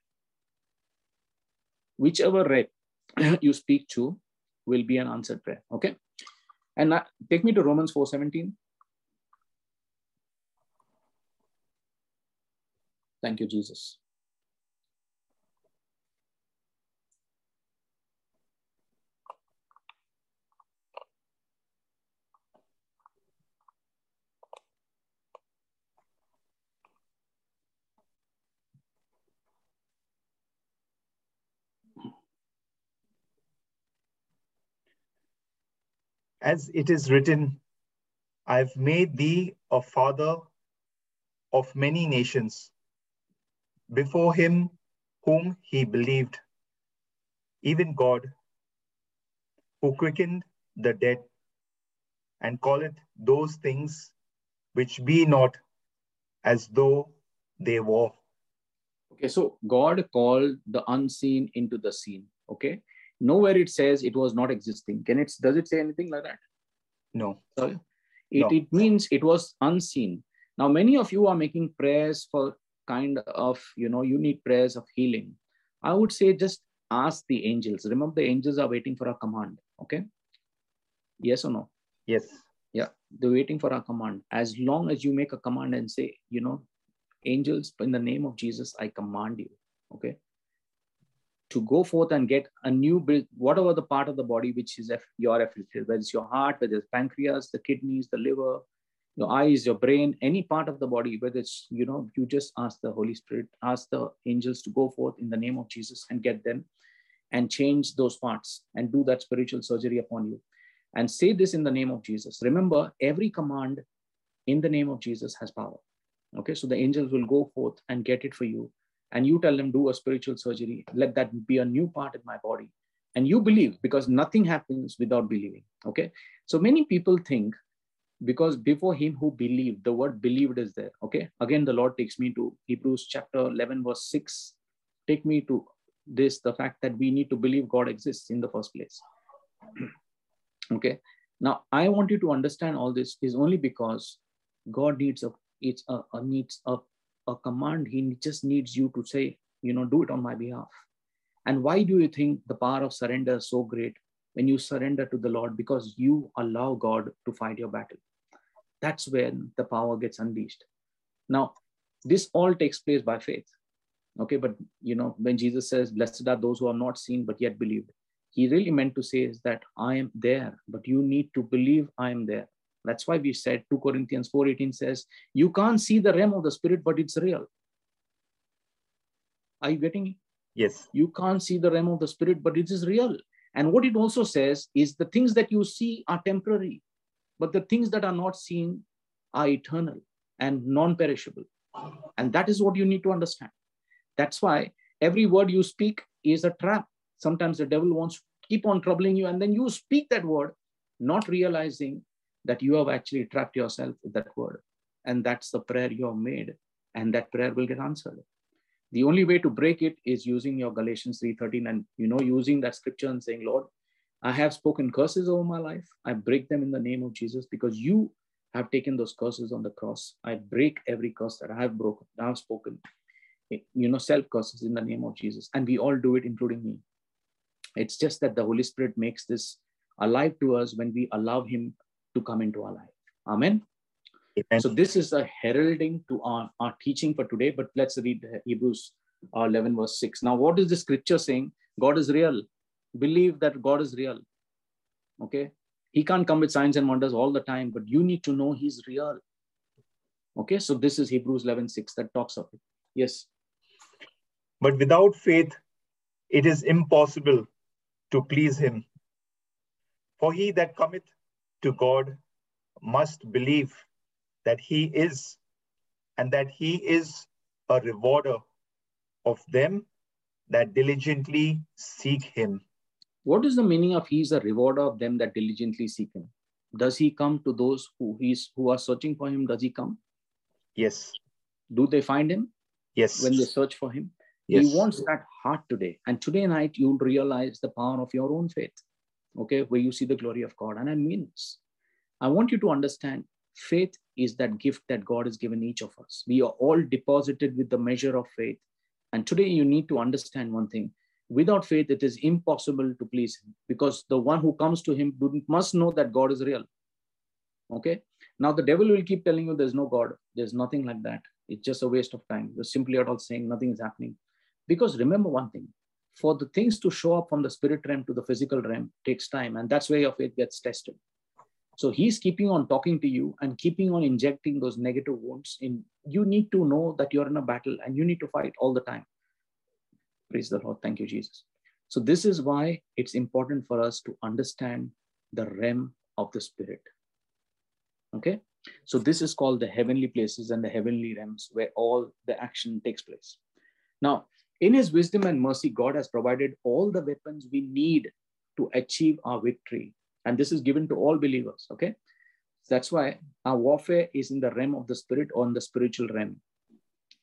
[SPEAKER 1] Whichever rate you speak to will be an answered prayer. Okay. And now, take me to Romans 4:17. Thank you, Jesus.
[SPEAKER 7] As it is written, I've made thee a father of many nations before him whom he believed, even God, who quickened the dead and calleth those things which be not as though they were.
[SPEAKER 1] Okay, so God called the unseen into the seen. Okay, nowhere it says it was not existing. Can it? Does it say anything like that?
[SPEAKER 7] No.
[SPEAKER 1] Sorry? It,
[SPEAKER 7] No.
[SPEAKER 1] it means it was unseen. Now, many of you are making prayers for kind of, you know, you need prayers of healing. I would say just ask the angels. Remember, the angels are waiting for a command. Okay. Yes or no?
[SPEAKER 7] Yes.
[SPEAKER 1] Yeah, they're waiting for a command. As long as you make a command and say, you know, angels, in the name of Jesus, I command you. Okay. To go forth and get a new build, whatever the part of the body which is your afflicted, whether it's your heart, whether it's pancreas, the kidneys, the liver, your eyes, your brain, any part of the body, whether it's, you know, you just ask the Holy Spirit, ask the angels to go forth in the name of Jesus and get them and change those parts and do that spiritual surgery upon you. And say this in the name of Jesus. Remember, every command in the name of Jesus has power. Okay, so the angels will go forth and get it for you. And you tell them, do a spiritual surgery. Let that be a new part in my body. And you believe because nothing happens without believing. Okay, so many people think because before him who believed, the word believed is there. Okay, again, the Lord takes me to Hebrews chapter 11, verse 6. Take me to this the fact that we need to believe God exists in the first place. okay, now I want you to understand all this is only because God needs a it's a, a needs a, a command. He just needs you to say, you know, do it on my behalf. And why do you think the power of surrender is so great when you surrender to the Lord? Because you allow God to fight your battle. That's when the power gets unleashed. Now, this all takes place by faith. Okay, but you know, when Jesus says, Blessed are those who are not seen but yet believed, he really meant to say is that I am there, but you need to believe I am there. That's why we said 2 Corinthians 4:18 says, You can't see the realm of the spirit, but it's real. Are you getting it?
[SPEAKER 7] Yes.
[SPEAKER 1] You can't see the realm of the spirit, but it is real. And what it also says is the things that you see are temporary, but the things that are not seen are eternal and non perishable. And that is what you need to understand. That's why every word you speak is a trap. Sometimes the devil wants to keep on troubling you, and then you speak that word, not realizing that you have actually trapped yourself with that word. And that's the prayer you have made, and that prayer will get answered the only way to break it is using your galatians 3.13 and you know using that scripture and saying lord i have spoken curses over my life. I break them in the name of jesus because you have taken those curses on the cross. I break every curse that i have broken i have spoken. You know self curses in the name of jesus. And we all do it including me. It's just that the holy spirit makes this alive to us when we allow him to come into our life. Amen? So this is a heralding to our, our teaching for today, but let's read Hebrews uh, 11 verse 6. Now, what is the scripture saying? God is real. Believe that God is real. Okay. He can't come with signs and wonders all the time, but you need to know he's real. Okay. So this is Hebrews 11 6 that talks of it. Yes.
[SPEAKER 7] But without faith, it is impossible to please him. For he that cometh to God must believe that he is, and that he is a rewarder of them that diligently seek him.
[SPEAKER 1] What is the meaning of he's a rewarder of them that diligently seek him? Does he come to those who he's who are searching for him? Does he come?
[SPEAKER 7] Yes.
[SPEAKER 1] Do they find him?
[SPEAKER 7] Yes.
[SPEAKER 1] When they search for him?
[SPEAKER 7] Yes.
[SPEAKER 1] He wants that heart today. And today night you'll realize the power of your own faith. Okay, where you see the glory of God. And I mean this. I want you to understand faith is that gift that God has given each of us. We are all deposited with the measure of faith. And today you need to understand one thing. Without faith, it is impossible to please Him because the one who comes to Him must know that God is real. Okay. Now the devil will keep telling you there's no God. There's nothing like that. It's just a waste of time. You're simply at all saying nothing is happening. Because remember one thing, for the things to show up from the spirit realm to the physical realm takes time, and that's where your faith gets tested. So he's keeping on talking to you and keeping on injecting those negative wounds in. You need to know that you're in a battle and you need to fight all the time. Praise the Lord. Thank you, Jesus. So this is why it's important for us to understand the realm of the spirit. Okay. So this is called the heavenly places and the heavenly realms where all the action takes place. Now, in his wisdom and mercy, God has provided all the weapons we need to achieve our victory and this is given to all believers. Okay. That's why our warfare is in the realm of the spirit or in the spiritual realm.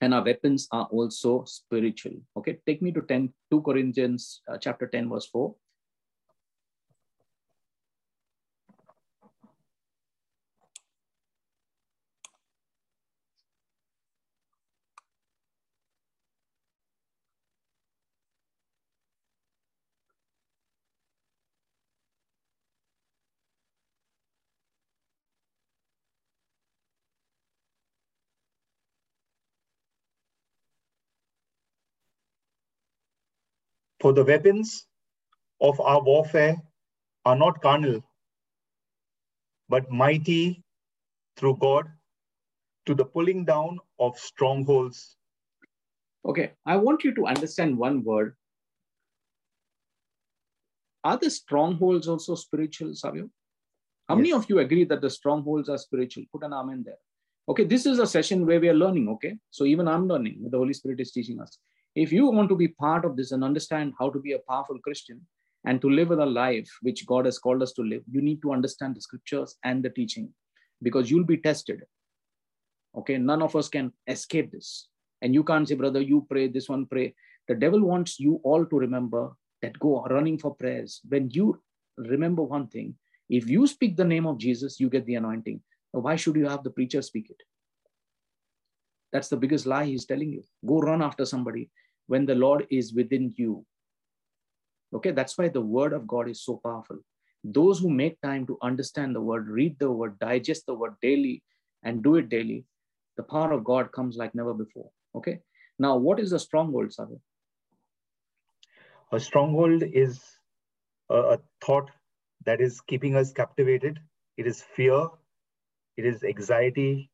[SPEAKER 1] And our weapons are also spiritual. Okay. Take me to 10, 2 Corinthians uh, chapter 10, verse 4.
[SPEAKER 7] For the weapons of our warfare are not carnal, but mighty through God to the pulling down of strongholds.
[SPEAKER 1] Okay, I want you to understand one word. Are the strongholds also spiritual, Savio? How yes. many of you agree that the strongholds are spiritual? Put an amen there. Okay, this is a session where we are learning, okay? So even I'm learning, the Holy Spirit is teaching us. If you want to be part of this and understand how to be a powerful Christian and to live a life which God has called us to live, you need to understand the scriptures and the teaching because you'll be tested. Okay, none of us can escape this. And you can't say, brother, you pray, this one pray. The devil wants you all to remember that go running for prayers. When you remember one thing, if you speak the name of Jesus, you get the anointing. Why should you have the preacher speak it? That's the biggest lie he's telling you. Go run after somebody when the Lord is within you. Okay, that's why the word of God is so powerful. Those who make time to understand the word, read the word, digest the word daily, and do it daily, the power of God comes like never before. Okay, now what is a stronghold, Sagar?
[SPEAKER 7] A stronghold is a, a thought that is keeping us captivated. It is fear, it is anxiety,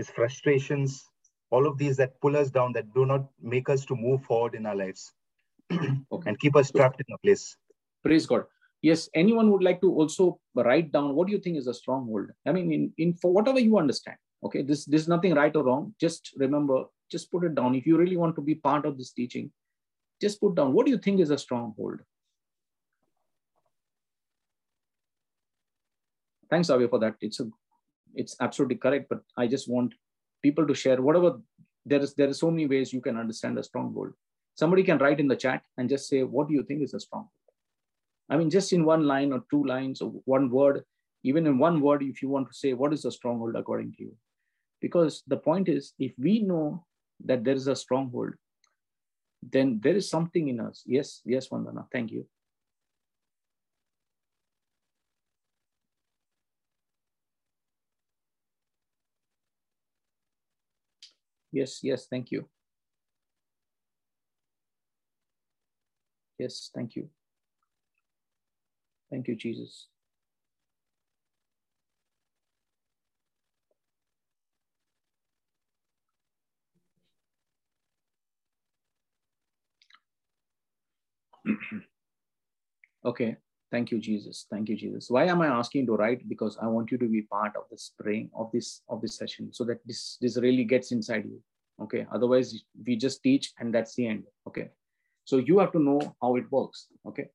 [SPEAKER 7] is frustrations, all of these that pull us down, that do not make us to move forward in our lives okay. and keep us trapped in a place.
[SPEAKER 1] Praise God. Yes, anyone would like to also write down what do you think is a stronghold? I mean, in, in for whatever you understand. Okay, this this is nothing right or wrong. Just remember, just put it down. If you really want to be part of this teaching, just put down what do you think is a stronghold? Thanks, Avya, for that. It's a it's absolutely correct, but I just want people to share whatever there is there are so many ways you can understand a stronghold somebody can write in the chat and just say what do you think is a stronghold i mean just in one line or two lines or one word even in one word if you want to say what is a stronghold according to you? Because the point is if we know that there is a stronghold then there is something in us. Yes yes vandana thank you Yes, yes, thank you. Yes, thank you. Thank you, Jesus. okay. Thank you, Jesus. Thank you, Jesus. Why am I asking to write? Because I want you to be part of this praying of this of this session, so that this this really gets inside you. Okay. Otherwise, we just teach and that's the end. Okay. So you have to know how it works. Okay.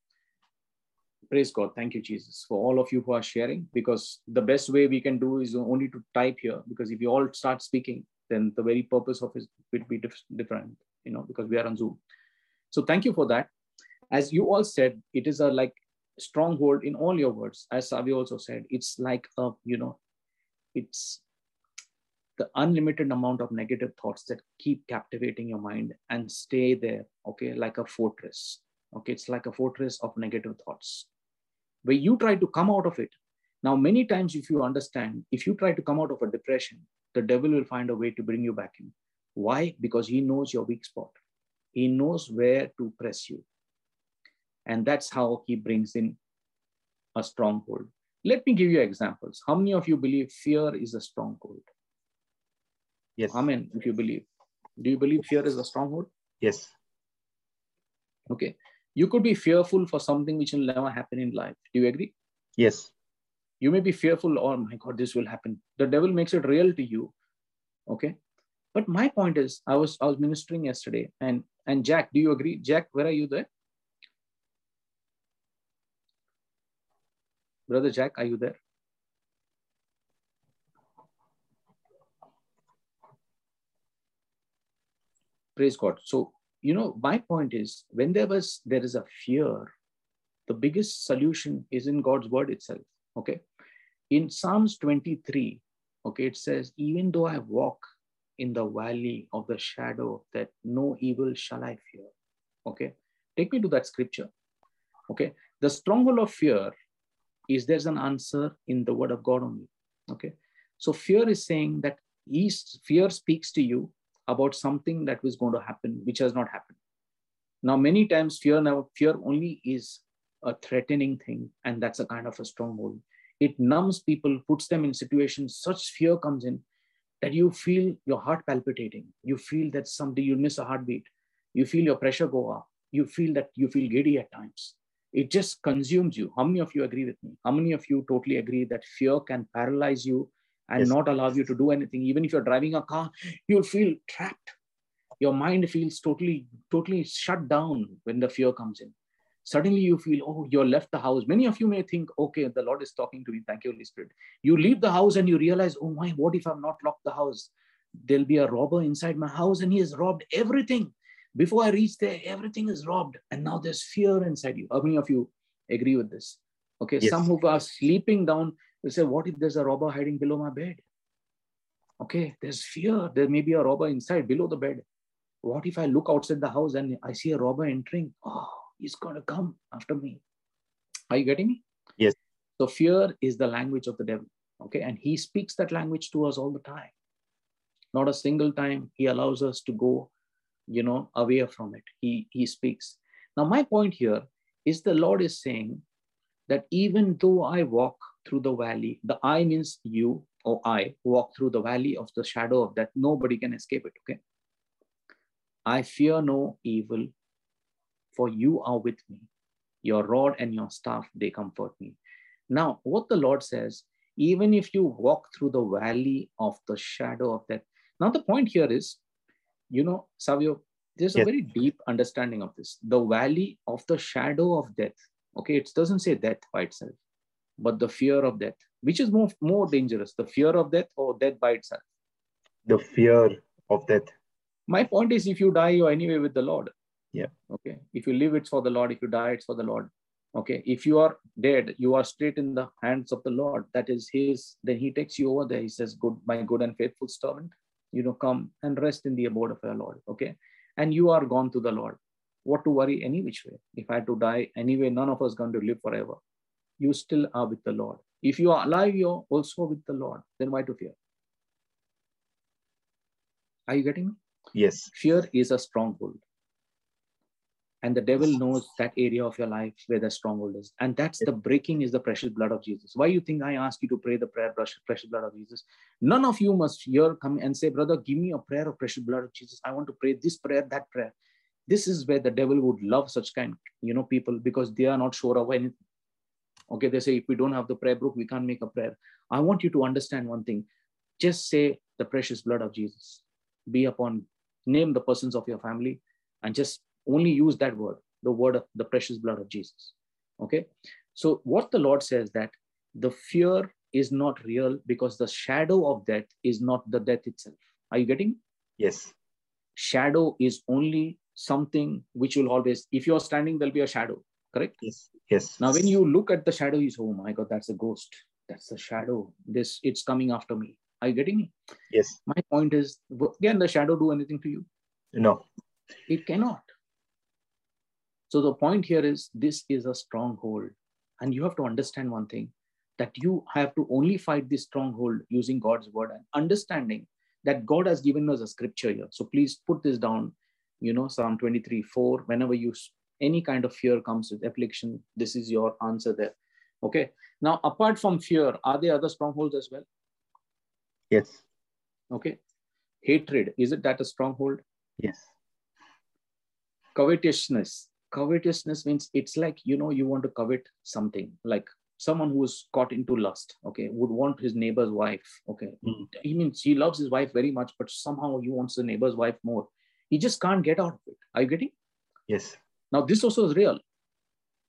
[SPEAKER 1] Praise God. Thank you, Jesus, for all of you who are sharing. Because the best way we can do is only to type here. Because if you all start speaking, then the very purpose of it will be different. You know, because we are on Zoom. So thank you for that as you all said, it is a like stronghold in all your words as savi also said it's like a you know it's the unlimited amount of negative thoughts that keep captivating your mind and stay there okay like a fortress okay it's like a fortress of negative thoughts where you try to come out of it now many times if you understand if you try to come out of a depression the devil will find a way to bring you back in. Why? Because he knows your weak spot. He knows where to press you. And that's how he brings in a stronghold. Let me give you examples. How many of you believe fear is a stronghold?
[SPEAKER 7] Yes.
[SPEAKER 1] Amen. If you believe. Do you believe fear is a stronghold?
[SPEAKER 7] Yes.
[SPEAKER 1] Okay. You could be fearful for something which will never happen in life. Do you agree?
[SPEAKER 7] Yes.
[SPEAKER 1] You may be fearful, oh my God, this will happen. The devil makes it real to you. Okay. But my point is, I was I was ministering yesterday, and and Jack, do you agree? Jack, where are you there? Brother Jack, are you there? Praise God. So, you know, my point is when there was there is a fear, the biggest solution is in God's word itself. Okay. In Psalms 23, okay, it says, even though I walk in the valley of the shadow that no evil shall I fear. Okay. Take me to that scripture. Okay. The stronghold of fear is there's an answer in the word of God only. Okay. So fear is saying that fear speaks to you about something that was going to happen, which has not happened. Now, many times fear now fear only is a threatening thing, and that's a kind of a stronghold. It numbs people, puts them in situations, such fear comes in that you feel your heart palpitating. You feel that someday you miss a heartbeat. You feel your pressure go up. You feel that you feel giddy at times. It just consumes you. How many of you agree with me? How many of you totally agree that fear can paralyze you and yes. not allow you to do anything? Even if you're driving a car, you'll feel trapped. Your mind feels totally, totally shut down when the fear comes in suddenly you feel, oh, you're left the house. Many of you may think, okay, the Lord is talking to me. Thank you, Holy Spirit. You leave the house and you realize, oh my, what if I've not locked the house? There'll be a robber inside my house and he has robbed everything. Before I reach there, everything is robbed. And now there's fear inside you. How many of you agree with this? Okay, yes. some who are sleeping down will say, what if there's a robber hiding below my bed? Okay, there's fear. There may be a robber inside below the bed. What if I look outside the house and I see a robber entering? Oh, he's going to come after me. Are you getting me?
[SPEAKER 7] Yes.
[SPEAKER 1] So fear is the language of the devil. Okay. And he speaks that language to us all the time. Not a single time he allows us to go, you know, away from it. He he speaks. Now, my point here is the Lord is saying that even though I walk through the valley, the I means you or I walk through the valley of the shadow of that, nobody can escape it. Okay. I fear no evil, for you are with me. Your rod and your staff, they comfort me. Now, what the Lord says, even if you walk through the valley of the shadow of death. Now, the point here is, you know, Savio, there's yes. a very deep understanding of this. The valley of the shadow of death. Okay, it doesn't say death by itself, but the fear of death. Which is more, more dangerous, the fear of death or death by itself?
[SPEAKER 7] The fear of death.
[SPEAKER 1] My point is, if you die, you're anyway with the Lord.
[SPEAKER 7] Yeah.
[SPEAKER 1] Okay. If you live, it's for the Lord. If you die, it's for the Lord. Okay. If you are dead, you are straight in the hands of the Lord. That is His. Then He takes you over there. He says, "Good, my good and faithful servant, you know, come and rest in the abode of our Lord." Okay. And you are gone to the Lord. What to worry any which way? If I had to die anyway, none of us going to live forever. You still are with the Lord. If you are alive, you're also with the Lord. Then why to fear? Are you getting me?
[SPEAKER 7] Yes.
[SPEAKER 1] Fear is a stronghold and the devil knows that area of your life where the stronghold is. And that's the breaking is the precious blood of jesus. Why you think i ask you to pray the prayer precious blood of jesus? None of you must here come and say brother give me a prayer of precious blood of jesus. I want to pray this prayer that prayer. This is where the devil would love such kind you know people because they are not sure of anything. Okay they say if we don't have the prayer book we can't make a prayer. I want you to understand one thing. Just say the precious blood of jesus. Be upon name the persons of your family and just only use that word, the word of the precious blood of Jesus. Okay. So what the Lord says that the fear is not real because the shadow of death is not the death itself. Are you getting?
[SPEAKER 7] Yes.
[SPEAKER 1] Shadow is only something which will always, if you're standing, there'll be a shadow, correct?
[SPEAKER 7] Yes. Yes.
[SPEAKER 1] Now, when you look at the shadow, you say, oh my God, that's a ghost. That's the shadow. This, it's coming after me. Are you getting me?
[SPEAKER 7] Yes.
[SPEAKER 1] My point is, can the shadow do anything to you?
[SPEAKER 7] No.
[SPEAKER 1] It cannot. So the point here is this is a stronghold. And you have to understand one thing that you have to only fight this stronghold using God's word and understanding that God has given us a scripture here. So please put this down, you know, Psalm 23 4. Whenever you any kind of fear comes with affliction, this is your answer there. Okay. Now, apart from fear, are there other strongholds as well?
[SPEAKER 7] Yes.
[SPEAKER 1] Okay. Hatred, is it that a stronghold?
[SPEAKER 7] Yes.
[SPEAKER 1] Covetousness. Covetousness means it's like, you know, you want to covet something, like someone who is caught into lust, okay, would want his neighbor's wife, okay. Mm. He means he loves his wife very much, but somehow he wants the neighbor's wife more. He just can't get out of it. Are you getting?
[SPEAKER 7] Yes.
[SPEAKER 1] Now, this also is real.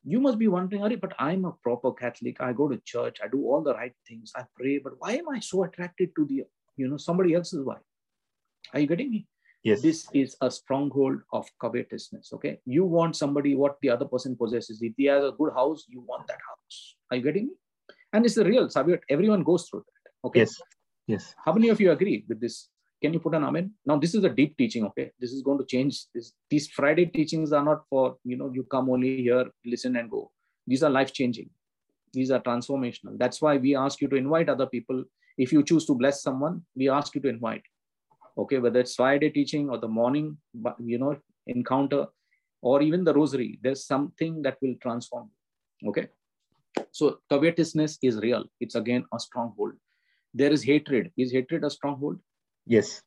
[SPEAKER 1] You must be wondering, Ari, but I'm a proper Catholic. I go to church. I do all the right things. I pray. But why am I so attracted to the, you know, somebody else's wife? Are you getting me?
[SPEAKER 7] Yes.
[SPEAKER 1] This is a stronghold of covetousness. Okay. You want somebody what the other person possesses. If he has a good house, you want that house. Are you getting me? And it's the real subject. Everyone goes through that. Okay.
[SPEAKER 7] Yes. Yes.
[SPEAKER 1] How many of you agree with this? Can you put an amen? Now, this is a deep teaching. Okay. This is going to change. This, these Friday teachings are not for, you know, you come only here, listen and go. These are life changing. These are transformational. That's why we ask you to invite other people. If you choose to bless someone, we ask you to invite okay whether it's friday teaching or the morning you know encounter or even the rosary there's something that will transform you. Okay? So covetousness is real. It's again a stronghold. There is hatred. Is hatred a stronghold?
[SPEAKER 7] Yes.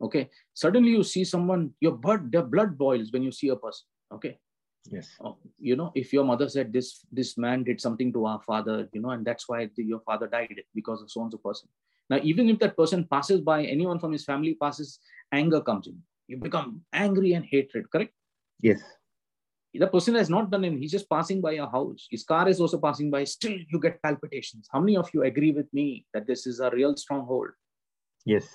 [SPEAKER 1] Okay. Suddenly you see someone your blood the blood boils when you see a person. Okay?
[SPEAKER 7] Yes.
[SPEAKER 1] Oh, you know if your mother said this this man did something to our father you know and that's why the, your father died because of so and so person now, even if that person passes by, anyone from his family passes, anger comes in. You become angry and hatred, correct?
[SPEAKER 7] Yes.
[SPEAKER 1] The person has not done anything. He's just passing by a house. His car is also passing by. Still, you get palpitations. How many of you agree with me that this is a real stronghold?
[SPEAKER 7] Yes.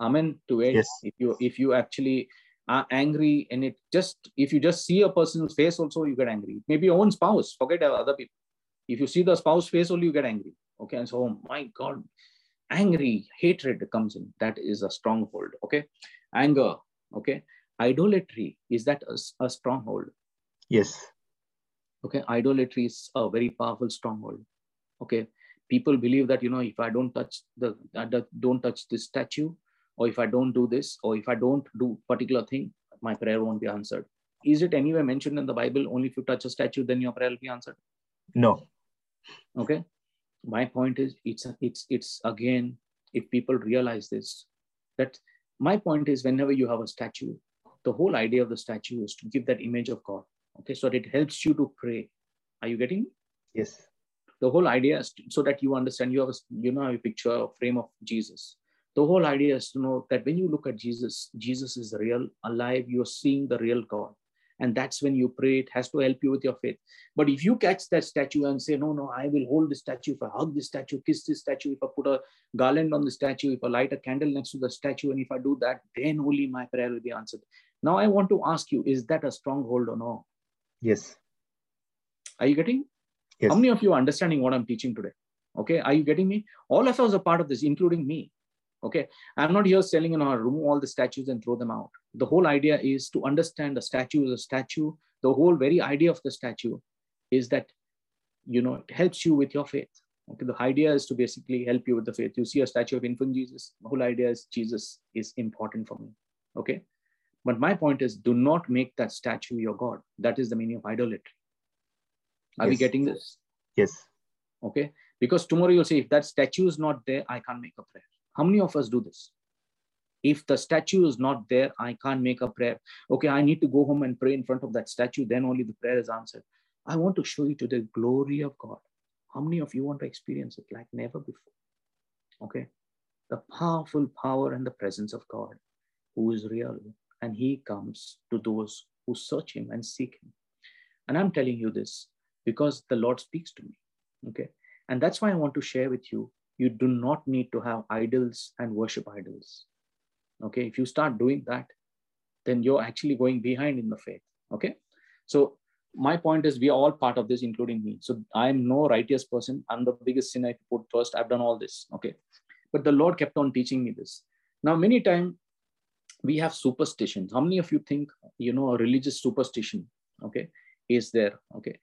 [SPEAKER 1] Amen to it.
[SPEAKER 7] Yes.
[SPEAKER 1] If you if you actually are angry and it just if you just see a person's face also you get angry. Maybe your own spouse. Forget other people. If you see the spouse face only you get angry. Okay, and so oh my God, angry hatred comes in. That is a stronghold okay? Anger okay? Idolatry is that a, a stronghold?
[SPEAKER 7] Yes.
[SPEAKER 1] Okay idolatry is a very powerful stronghold okay? People believe that you know if i don't touch uh, the don't touch this statue or if i don't do this or if i don't do particular thing my prayer won't be answered. Is it anywhere mentioned in the bible only if you touch a statue then your prayer will be answered?
[SPEAKER 7] No.
[SPEAKER 1] Okay my point is it's it's it's again if people realize this that my point is whenever you have a statue the whole idea of the statue is to give that image of god. Okay so that it helps you to pray. Are you getting?
[SPEAKER 7] Yes.
[SPEAKER 1] The whole idea is to, so that you understand you have a you know a picture a frame of jesus. The whole idea is to know that when you look at jesus jesus is real alive you're seeing the real god and that's when you pray. It has to help you with your faith. But if you catch that statue and say no no i will hold the statue. If i hug the statue kiss the statue if i put a garland on the statue if i light a candle next to the statue and if i do that then only my prayer will be answered. Now i want to ask you is that a stronghold or no?
[SPEAKER 7] Yes.
[SPEAKER 1] Are you getting?
[SPEAKER 7] Yes.
[SPEAKER 1] how many of you are understanding what i'm teaching today? Okay are you getting me? All of us are part of this including me okay? I'm not here selling you know remove all the statues and throw them out. The whole idea is to understand the statue is a statue the whole very idea of the statue is that you know it helps you with your faith. Okay? The idea is to basically help you with the faith. You see a statue of infant jesus the whole idea is jesus is important for me. Okay? But my point is do not make that statue your god. That is the meaning of idolatry. Are yes. we getting this?
[SPEAKER 7] Yes.
[SPEAKER 1] Okay? Because tomorrow you'll say if that statue is not there i can't make a prayer how many of us do this? If the statue is not there, I can't make a prayer. Okay, I need to go home and pray in front of that statue, then only the prayer is answered. I want to show you to the glory of God. How many of you want to experience it like never before? Okay, the powerful power and the presence of God, who is real, and He comes to those who search Him and seek Him. And I'm telling you this because the Lord speaks to me. Okay, and that's why I want to share with you you do not need to have idols and worship idols. Okay, if you start doing that, then you're actually going behind in the faith. Okay, so my point is we are all part of this, including me. So I'm no righteous person. I'm the biggest sin I put first. I've done all this. Okay, but the Lord kept on teaching me this. Now, many times we have superstitions. How many of you think you know a religious superstition? Okay, is there? Okay,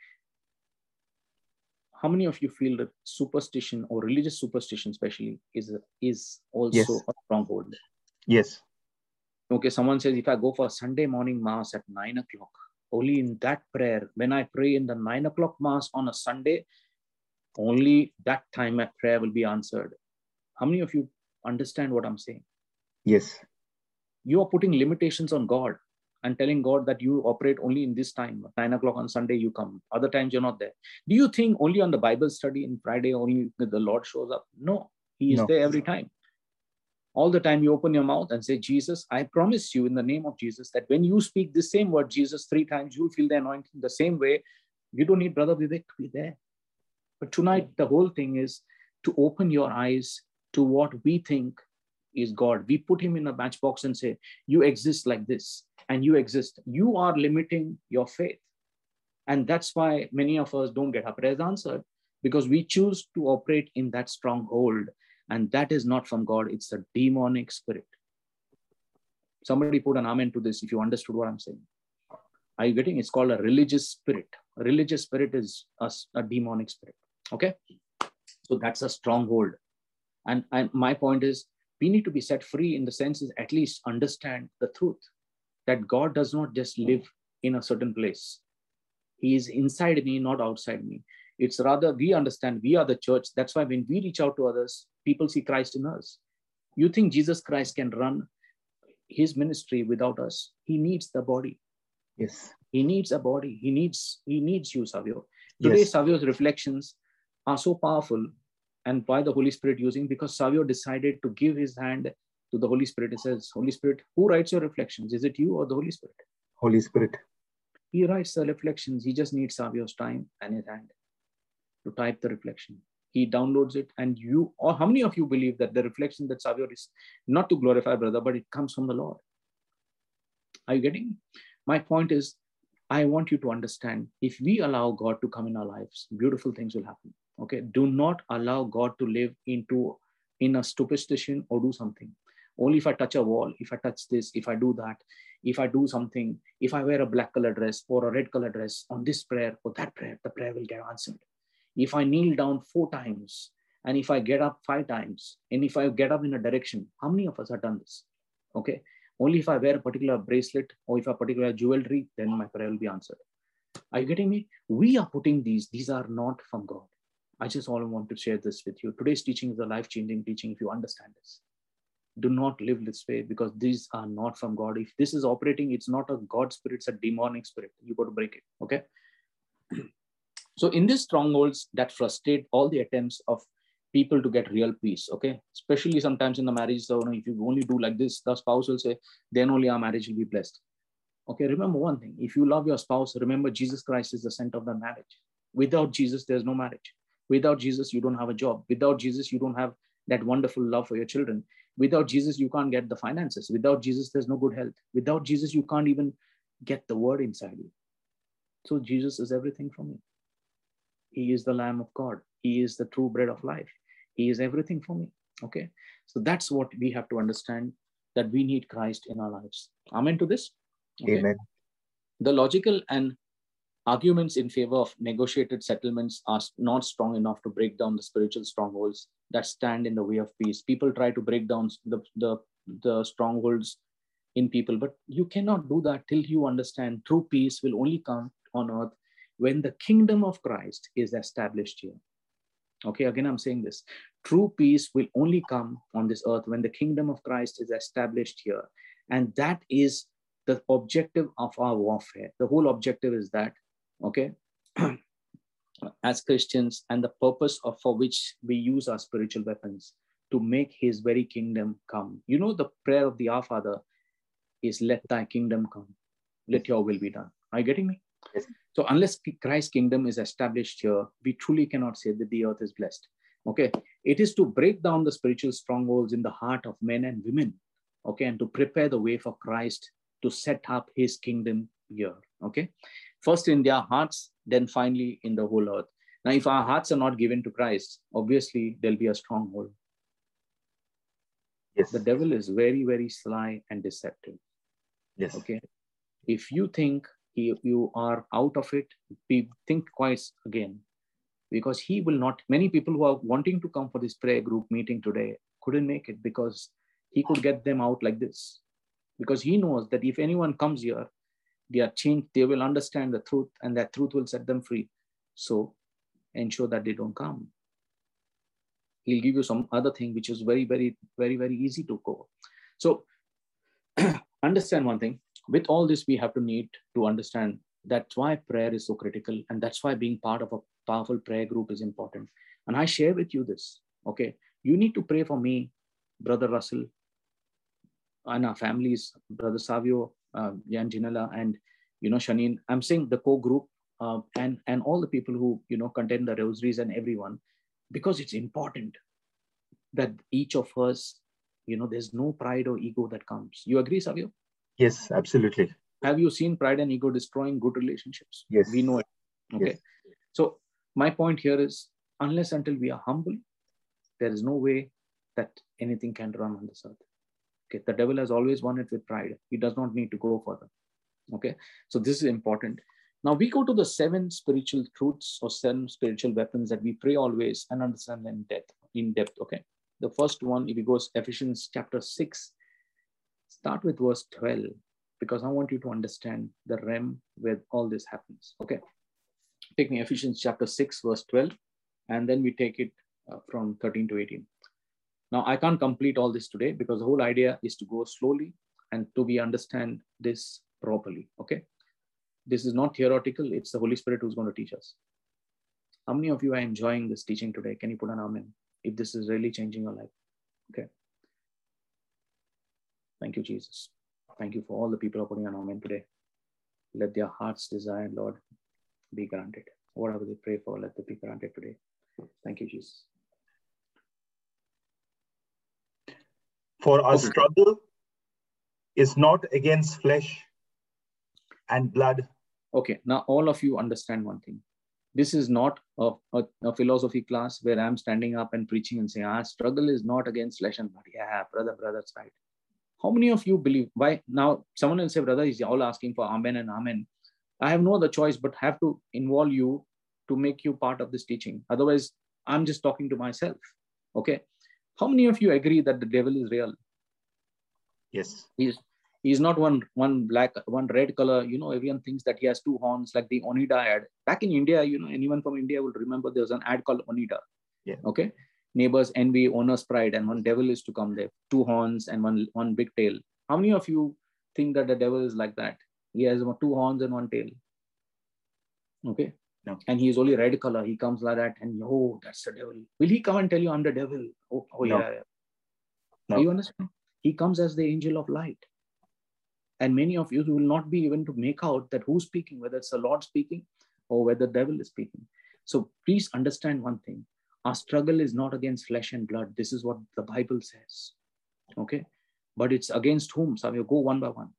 [SPEAKER 1] how many of you feel that superstition or religious superstition especially is is also
[SPEAKER 7] Yes.
[SPEAKER 1] a stronghold
[SPEAKER 7] Yes.
[SPEAKER 1] okay someone says if i go for sunday morning mass at nine o'clock only in that prayer when i pray in the nine o'clock mass on a sunday only that time my prayer will be answered how many of you understand what i'm saying
[SPEAKER 7] Yes.
[SPEAKER 1] you are putting limitations on god and telling god that you operate only in this time nine o'clock on sunday you come. Other times you're not there. Do you think only on the bible study in friday only the lord shows up? No. He is
[SPEAKER 7] No.
[SPEAKER 1] there every time. All the time you open your mouth and say jesus i promise you in the name of jesus that when you speak the same word jesus three times you'll feel the anointing the same way. You don't need brother vivek to be there. But tonight the whole thing is to open your eyes to what we think is god. We put him in a matchbox and say you exist like this and you exist. You are limiting your faith. And that's why many of us don't get our prayers answered because we choose to operate in that stronghold and that is not from god. It's a demonic spirit. Somebody put an amen to this if you understood what i'm saying. Are you getting? It's called a religious spirit. A religious spirit is a, a demonic spirit. Okay? So that's a stronghold. And, and my point is we need to be set free in the sense is at least understand the truth that god does not just live in a certain place. He is inside me not outside me. It's rather we understand we are the church. That's why when we reach out to others people see christ in us. You think jesus christ can run his ministry without us? He needs the body.
[SPEAKER 7] Yes.
[SPEAKER 1] he needs a body. He needs he needs you savio. Today
[SPEAKER 7] Yes.
[SPEAKER 1] savio's reflections are so powerful and by the holy spirit using because savio decided to give his hand to the holy spirit. It says holy spirit who writes your reflections? Is it you or the holy spirit?
[SPEAKER 7] Holy Spirit.
[SPEAKER 1] he writes the reflections. He just needs savio's time and his hand to type the reflection. He downloads it and you or how many of you believe that the reflection that savio is not to glorify brother but it comes from the lord? Are you getting? My point is i want you to understand if we allow god to come in our lives beautiful things will happen. Okay? Do not allow god to live into in a superstition or do something only if i touch a wall if i touch this if i do that if i do something if i wear a black color dress or a red color dress on this prayer or that prayer the prayer will get answered. If i kneel down four times and if i get up five times and if i get up in a direction how many of us have done this? Okay? Only if i wear a particular bracelet or if a particular jewelry then my prayer will be answered. Are you getting me? We are putting these these are not from god. I just all want to share this with you. Today's teaching is a life changing teaching if you understand this do not live this way because these are not from god. If this is operating it's not a god spirit it's a demonic spirit. You got to break it okay? So in these strongholds that frustrate all the attempts of people to get real peace okay? Especially sometimes in the marriage so if you only do like this the spouse will say then only our marriage will be blessed. Okay remember one thing. If you love your spouse remember jesus christ is the center of the marriage. Without jesus there's no marriage. Without jesus you don't have a job. Without jesus you don't have that wonderful love for your children without jesus you can't get the finances. Without jesus there's no good health. Without jesus you can't even get the word inside you. So jesus is everything for me. He is the lamb of god. He is the true bread of life. He is everything for me. Okay? So that's what we have to understand that we need christ in our lives. Amen to this? Okay.
[SPEAKER 7] Amen.
[SPEAKER 1] the logical and arguments in favor of negotiated settlements are not strong enough to break down the spiritual strongholds that stand in the way of peace. People try to break down the, the, the strongholds in people but you cannot do that till you understand true peace will only come on earth when the kingdom of christ is established here. Okay again i'm saying this. True peace will only come on this earth when the kingdom of christ is established here. And that is the objective of our warfare. The whole objective is that okay? As christians and the purpose of for which we use our spiritual weapons to make his very kingdom come. You know the prayer of the our father is let thy kingdom come. Let your will be done. Are you getting me?
[SPEAKER 7] Yes.
[SPEAKER 1] so unless christ's kingdom is established here we truly cannot say that the earth is blessed. Okay? It is to break down the spiritual strongholds in the heart of men and women okay and to prepare the way for christ to set up his kingdom here okay first in their hearts then finally in the whole earth. Now if our hearts are not given to christ obviously there'll be a stronghold.
[SPEAKER 7] Yes.
[SPEAKER 1] the devil is very very sly and deceptive.
[SPEAKER 7] Yes.
[SPEAKER 1] okay? If you think you are out of it think twice again. Because he will not many people who are wanting to come for this prayer group meeting today couldn't make it because he could get them out like this. Because he knows that if anyone comes here they are changed they will understand the truth and that truth will set them free. So ensure that they don't come. He'll give you some other thing which is very very very very easy to go so understand one thing. With all this we have to need to understand that's why prayer is so critical and that's why being part of a powerful prayer group is important. And i share with you this okay? You need to pray for me brother russell and our families brother savio uh, jan Janela, and you know shanine i'm saying the core group uh, and and all the people who you know contain the rosaries and everyone because it's important that each of us you know there's no pride or ego that comes you agree savio?
[SPEAKER 7] Yes absolutely.
[SPEAKER 1] Have you seen pride and ego destroying good relationships?
[SPEAKER 7] Yes.
[SPEAKER 1] We know it. Okay. Yes. so my point here is unless until we are humble there is no way that anything can run on this earth okay the devil has always won it with pride he does not need to go further okay so this is important now we go to the seven spiritual truths or seven spiritual weapons that we pray always and understand in depth in depth okay the first one if it goes ephesians chapter 6 start with verse 12 because I want you to understand the realm where all this happens. Okay. Take me Ephesians chapter 6, verse 12, and then we take it uh, from 13 to 18. Now, I can't complete all this today because the whole idea is to go slowly and to be understand this properly. Okay. This is not theoretical, it's the Holy Spirit who's going to teach us. How many of you are enjoying this teaching today? Can you put an amen if this is really changing your life? Okay. Thank you, Jesus. Thank you for all the people who are putting an amen today. Let their heart's desire, Lord, be granted. Whatever they pray for, let it be granted today. Thank you, Jesus.
[SPEAKER 7] For our okay. struggle is not against flesh and blood.
[SPEAKER 1] Okay, now all of you understand one thing. This is not a, a, a philosophy class where I'm standing up and preaching and saying, our struggle is not against flesh and blood. Yeah, brother, brother's right. How many of you believe? Why now? Someone will say, brother, is all asking for amen and amen. I have no other choice but have to involve you to make you part of this teaching. Otherwise, I'm just talking to myself. Okay. How many of you agree that the devil is real?
[SPEAKER 7] Yes.
[SPEAKER 1] He's he's not one one black, one red color. You know, everyone thinks that he has two horns, like the Onida ad. Back in India, you know, anyone from India will remember there was an ad called Onida.
[SPEAKER 7] Yeah.
[SPEAKER 1] Okay neighbors envy, owner's pride, and one devil is to come there. Two horns and one one big tail. How many of you think that the devil is like that? He has two horns and one tail. Okay.
[SPEAKER 7] No.
[SPEAKER 1] And he is only red color. He comes like that, and oh, that's the devil. Will he come and tell you I'm the devil? Oh, oh no. yeah.
[SPEAKER 7] No.
[SPEAKER 1] You understand? He comes as the angel of light. And many of you will not be even to make out that who's speaking, whether it's the Lord speaking or whether the devil is speaking. So please understand one thing our struggle is not against flesh and blood. This is what the Bible says. Okay. But it's against whom? So we'll go one by one.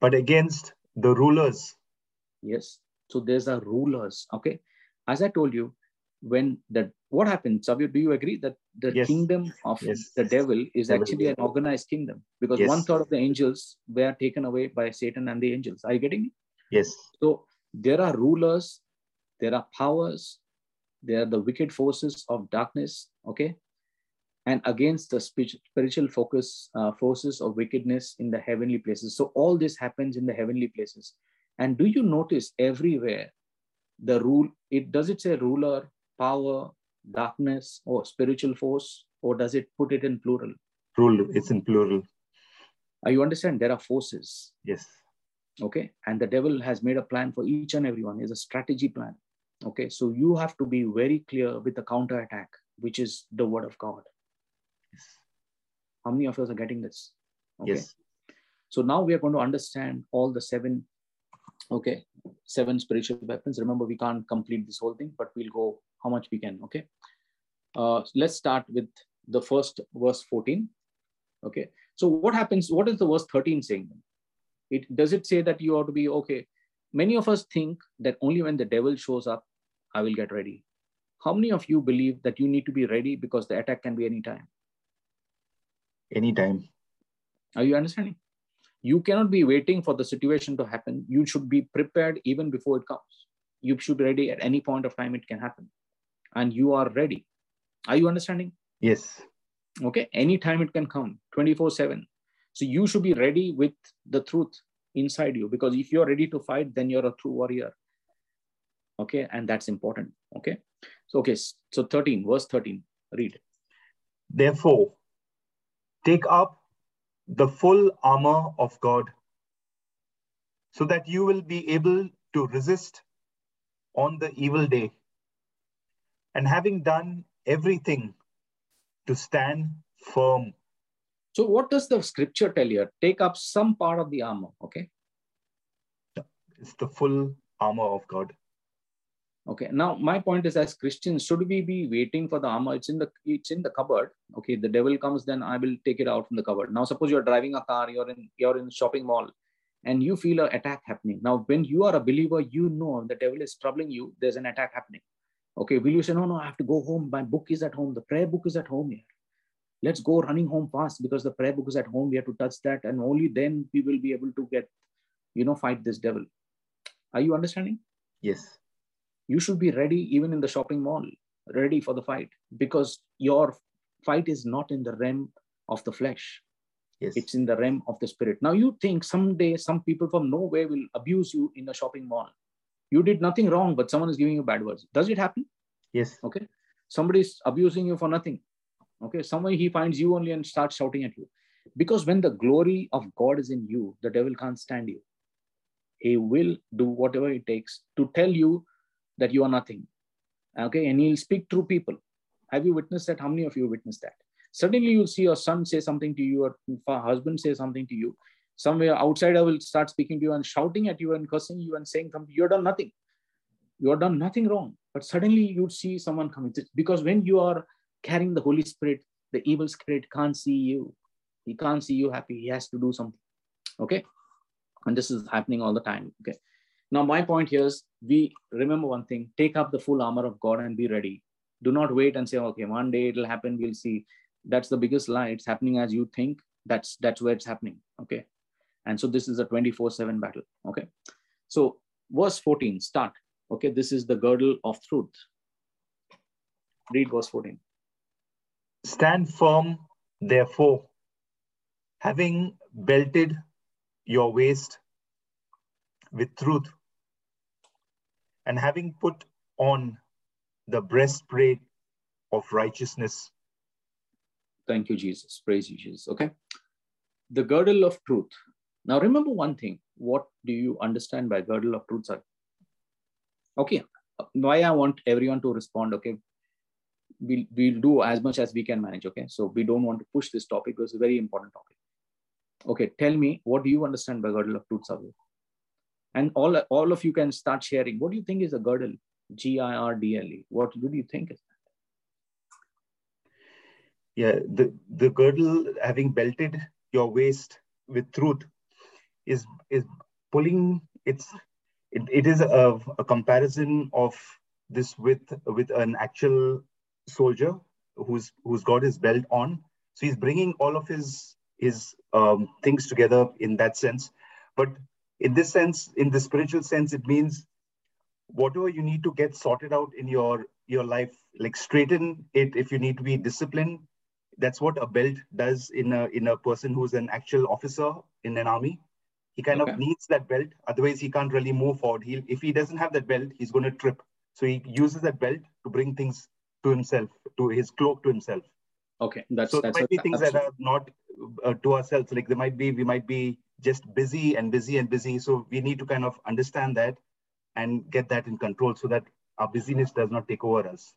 [SPEAKER 7] But against the rulers.
[SPEAKER 1] Yes. So there's a rulers. Okay. As I told you, when the what happens, Savio, do you agree that the
[SPEAKER 7] yes.
[SPEAKER 1] kingdom of
[SPEAKER 7] yes.
[SPEAKER 1] the devil is actually an organized kingdom? Because
[SPEAKER 7] yes.
[SPEAKER 1] one third of the angels were taken away by Satan and the angels. Are you getting me?
[SPEAKER 7] Yes.
[SPEAKER 1] So there are rulers, there are powers, there are the wicked forces of darkness okay and against the spiritual focus uh, forces of wickedness in the heavenly places so all this happens in the heavenly places and do you notice everywhere the rule it does it say ruler power darkness or spiritual force or does it put it in plural
[SPEAKER 7] plural it's in plural
[SPEAKER 1] uh, you understand there are forces
[SPEAKER 7] yes
[SPEAKER 1] okay and the devil has made a plan for each and everyone is a strategy plan Okay, so you have to be very clear with the counter attack, which is the word of God.
[SPEAKER 7] Yes.
[SPEAKER 1] How many of us are getting this? Okay.
[SPEAKER 7] Yes.
[SPEAKER 1] So now we are going to understand all the seven, okay, seven spiritual weapons. Remember, we can't complete this whole thing, but we'll go how much we can. Okay. Uh, let's start with the first verse 14. Okay. So what happens? What is the verse 13 saying? It does it say that you ought to be okay? Many of us think that only when the devil shows up I will get ready. How many of you believe that you need to be ready because the attack can be anytime?
[SPEAKER 7] Anytime.
[SPEAKER 1] Are you understanding? You cannot be waiting for the situation to happen. You should be prepared even before it comes. you should be ready at any point of time it can happen. And you are ready. Are you understanding?
[SPEAKER 7] Yes.
[SPEAKER 1] Okay. Anytime it can come 24 7 so you should be ready with the truth inside you. Because if you're ready to fight then you're a true warrior. Okay. And that's important. Okay. So okay. So 13 verse 13 read.
[SPEAKER 7] Therefore take up the full armor of god so that you will be able to resist on the evil day and having done everything to stand firm
[SPEAKER 1] so what does the scripture tell you? Take up some part of the armor, okay?
[SPEAKER 7] It's the full armor of God.
[SPEAKER 1] Okay. Now my point is, as Christians, should we be waiting for the armor? It's in the it's in the cupboard. Okay. The devil comes, then I will take it out from the cupboard. Now suppose you're driving a car, you're in you're in shopping mall, and you feel an attack happening. Now when you are a believer, you know the devil is troubling you. There's an attack happening. Okay. Will you say no, no? I have to go home. My book is at home. The prayer book is at home here let's go running home fast because the prayer book is at home we have to touch that and only then we will be able to get you know fight this devil are you understanding
[SPEAKER 7] yes
[SPEAKER 1] you should be ready even in the shopping mall ready for the fight because your fight is not in the realm of the flesh.
[SPEAKER 7] Yes.
[SPEAKER 1] It's in the realm of the spirit. Now you think someday some people from nowhere will abuse you in a shopping mall. You did nothing wrong but someone is giving you bad words. Does it happen?
[SPEAKER 7] Yes.
[SPEAKER 1] Okay. Somebody is abusing you for nothing. Okay, somewhere he finds you only and starts shouting at you. Because when the glory of God is in you, the devil can't stand you. He will do whatever it takes to tell you that you are nothing. Okay, and he'll speak through people. Have you witnessed that? How many of you witnessed that? Suddenly you'll see your son say something to you, or husband say something to you. Somewhere outsider will start speaking to you and shouting at you and cursing you and saying something. You've done nothing. You have done nothing wrong. But suddenly you'd see someone coming. Because when you are carrying the Holy Spirit, the evil spirit can't see you. He can't see you happy. He has to do something. Okay. And this is happening all the time. Okay. Now, my point here is we remember one thing take up the full armor of God and be ready. Do not wait and say, okay, one day it'll happen. We'll see. That's the biggest lie. It's happening as you think. That's that's where it's happening. Okay. And so this is a 24 7 battle. Okay. So, verse 14, start. Okay. This is the girdle of truth. Read verse 14.
[SPEAKER 7] Stand firm, therefore, having belted your waist with truth, and having put on the breastplate of righteousness.
[SPEAKER 1] Thank you, Jesus. Praise you, Jesus. Okay. The girdle of truth. Now, remember one thing. What do you understand by girdle of truth, sir? Okay. Why I want everyone to respond. Okay we'll, we'll do as much as we can manage. Okay. So we don't want to push this topic because it's a very important topic. Okay. Tell me, what do you understand by girdle of truth, Savio? And all, all of you can start sharing. What do you think is a girdle? G-I-R-D-L-E. What do you think is that?
[SPEAKER 7] Yeah, the, the girdle having belted your waist with truth is is pulling it's it, it is a, a comparison of this with with an actual soldier who's who's got his belt on. So he's bringing all of his his um, things together in that sense. But in this sense, in the spiritual sense, it means whatever you need to get sorted out in your your life, like straighten it if you need to be disciplined. That's what a belt does in a in a person who's an actual officer in an army. He kind okay. of needs that belt, otherwise he can't really move forward. He if he doesn't have that belt, he's going to trip. So he uses that belt to bring things to himself, to his cloak to himself.
[SPEAKER 1] Okay, that's
[SPEAKER 7] so
[SPEAKER 1] that's
[SPEAKER 7] there might be things that are not uh, to ourselves. Like there might be, we might be just busy and busy and busy. So we need to kind of understand that and get that in control so that our busyness does not take over us.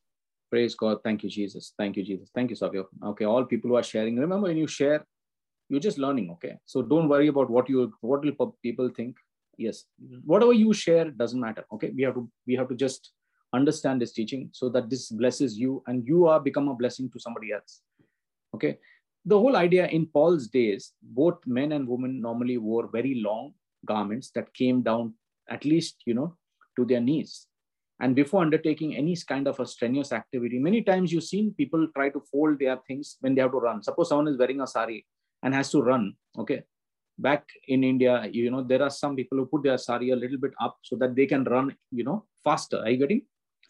[SPEAKER 1] Praise God. Thank you, Jesus. Thank you, Jesus. Thank you, Savio. Okay, all people who are sharing, remember when you share, you're just learning. Okay, so don't worry about what you what will people think. Yes, whatever you share doesn't matter. Okay, we have to we have to just understand this teaching so that this blesses you and you are become a blessing to somebody else okay the whole idea in paul's days both men and women normally wore very long garments that came down at least you know to their knees and before undertaking any kind of a strenuous activity many times you've seen people try to fold their things when they have to run suppose someone is wearing a sari and has to run okay back in india you know there are some people who put their sari a little bit up so that they can run you know faster. Are you getting?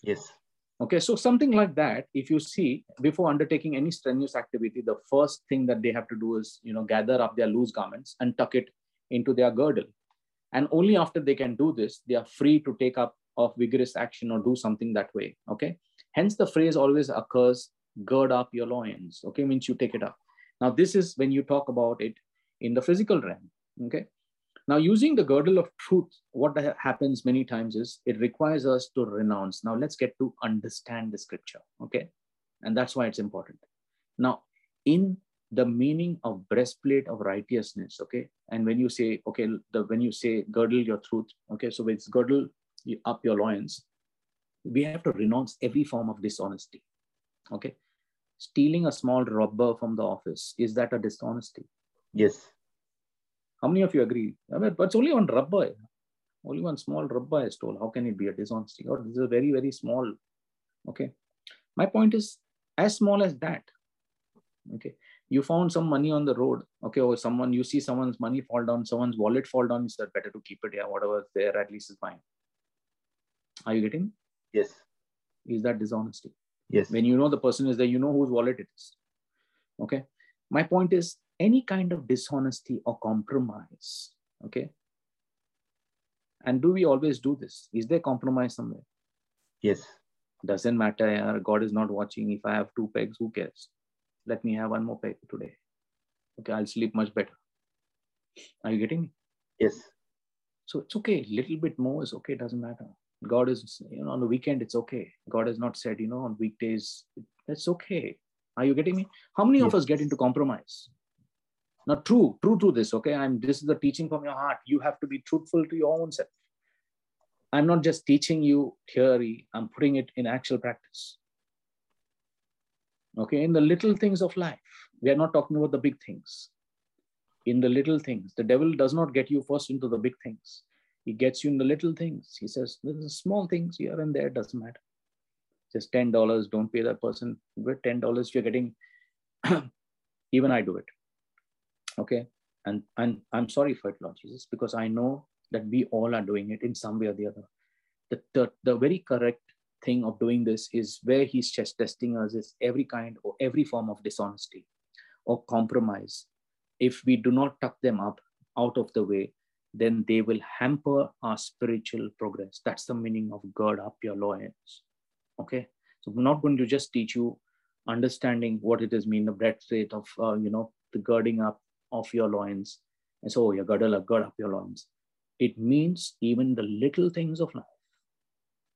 [SPEAKER 7] Yes.
[SPEAKER 1] Okay, so something like that, if you see before undertaking any strenuous activity, the first thing that they have to do is, you know, gather up their loose garments and tuck it into their girdle. And only after they can do this, they are free to take up of vigorous action or do something that way. Okay. Hence the phrase always occurs, gird up your loins. Okay, means you take it up. Now, this is when you talk about it in the physical realm. Okay. Now, using the girdle of truth, what happens many times is it requires us to renounce. Now, let's get to understand the scripture. Okay. And that's why it's important. Now, in the meaning of breastplate of righteousness, okay. And when you say, okay, the when you say girdle your truth, okay, so it's girdle up your loins, we have to renounce every form of dishonesty. Okay. Stealing a small rubber from the office, is that a dishonesty?
[SPEAKER 7] Yes.
[SPEAKER 1] How many of you agree? I mean, but it's only one rubber. Only one small rubber I stole. How can it be a dishonesty? Or this is a very, very small. Okay. My point is as small as that. Okay. You found some money on the road. Okay. Or someone, you see someone's money fall down, someone's wallet fall down. You said better to keep it. Yeah. Whatever's there, at least is fine. Are you getting?
[SPEAKER 7] Yes.
[SPEAKER 1] Is that dishonesty?
[SPEAKER 7] Yes.
[SPEAKER 1] When you know the person is there, you know whose wallet it is. Okay. My point is any kind of dishonesty or compromise. Okay. And do we always do this? Is there compromise somewhere?
[SPEAKER 7] Yes.
[SPEAKER 1] Doesn't matter. God is not watching. If I have two pegs, who cares? Let me have one more peg today. Okay, I'll sleep much better. Are you getting me?
[SPEAKER 7] Yes.
[SPEAKER 1] So it's okay. Little bit more is okay. Doesn't matter. God is, you know, on the weekend, it's okay. God has not said, you know, on weekdays, it's okay. Are you getting me? How many yes. of us get into compromise? Now, true, true to this, okay? I'm this is the teaching from your heart. You have to be truthful to your own self. I'm not just teaching you theory, I'm putting it in actual practice. Okay, in the little things of life, we are not talking about the big things. In the little things, the devil does not get you first into the big things. He gets you in the little things. He says, there's small things here and there, doesn't matter. Just $10, don't pay that person. With $10, you're getting, even I do it. Okay. And, and I'm sorry for it, Lord Jesus, because I know that we all are doing it in some way or the other. The, the, the very correct thing of doing this is where he's just testing us is every kind or every form of dishonesty or compromise. If we do not tuck them up out of the way, then they will hamper our spiritual progress. That's the meaning of gird up your loins. Okay. So we're not going to just teach you understanding what it is mean, the breadth rate of, uh, you know, the girding up of your loins. And so oh, you girdle up, gird up your loins. It means even the little things of life.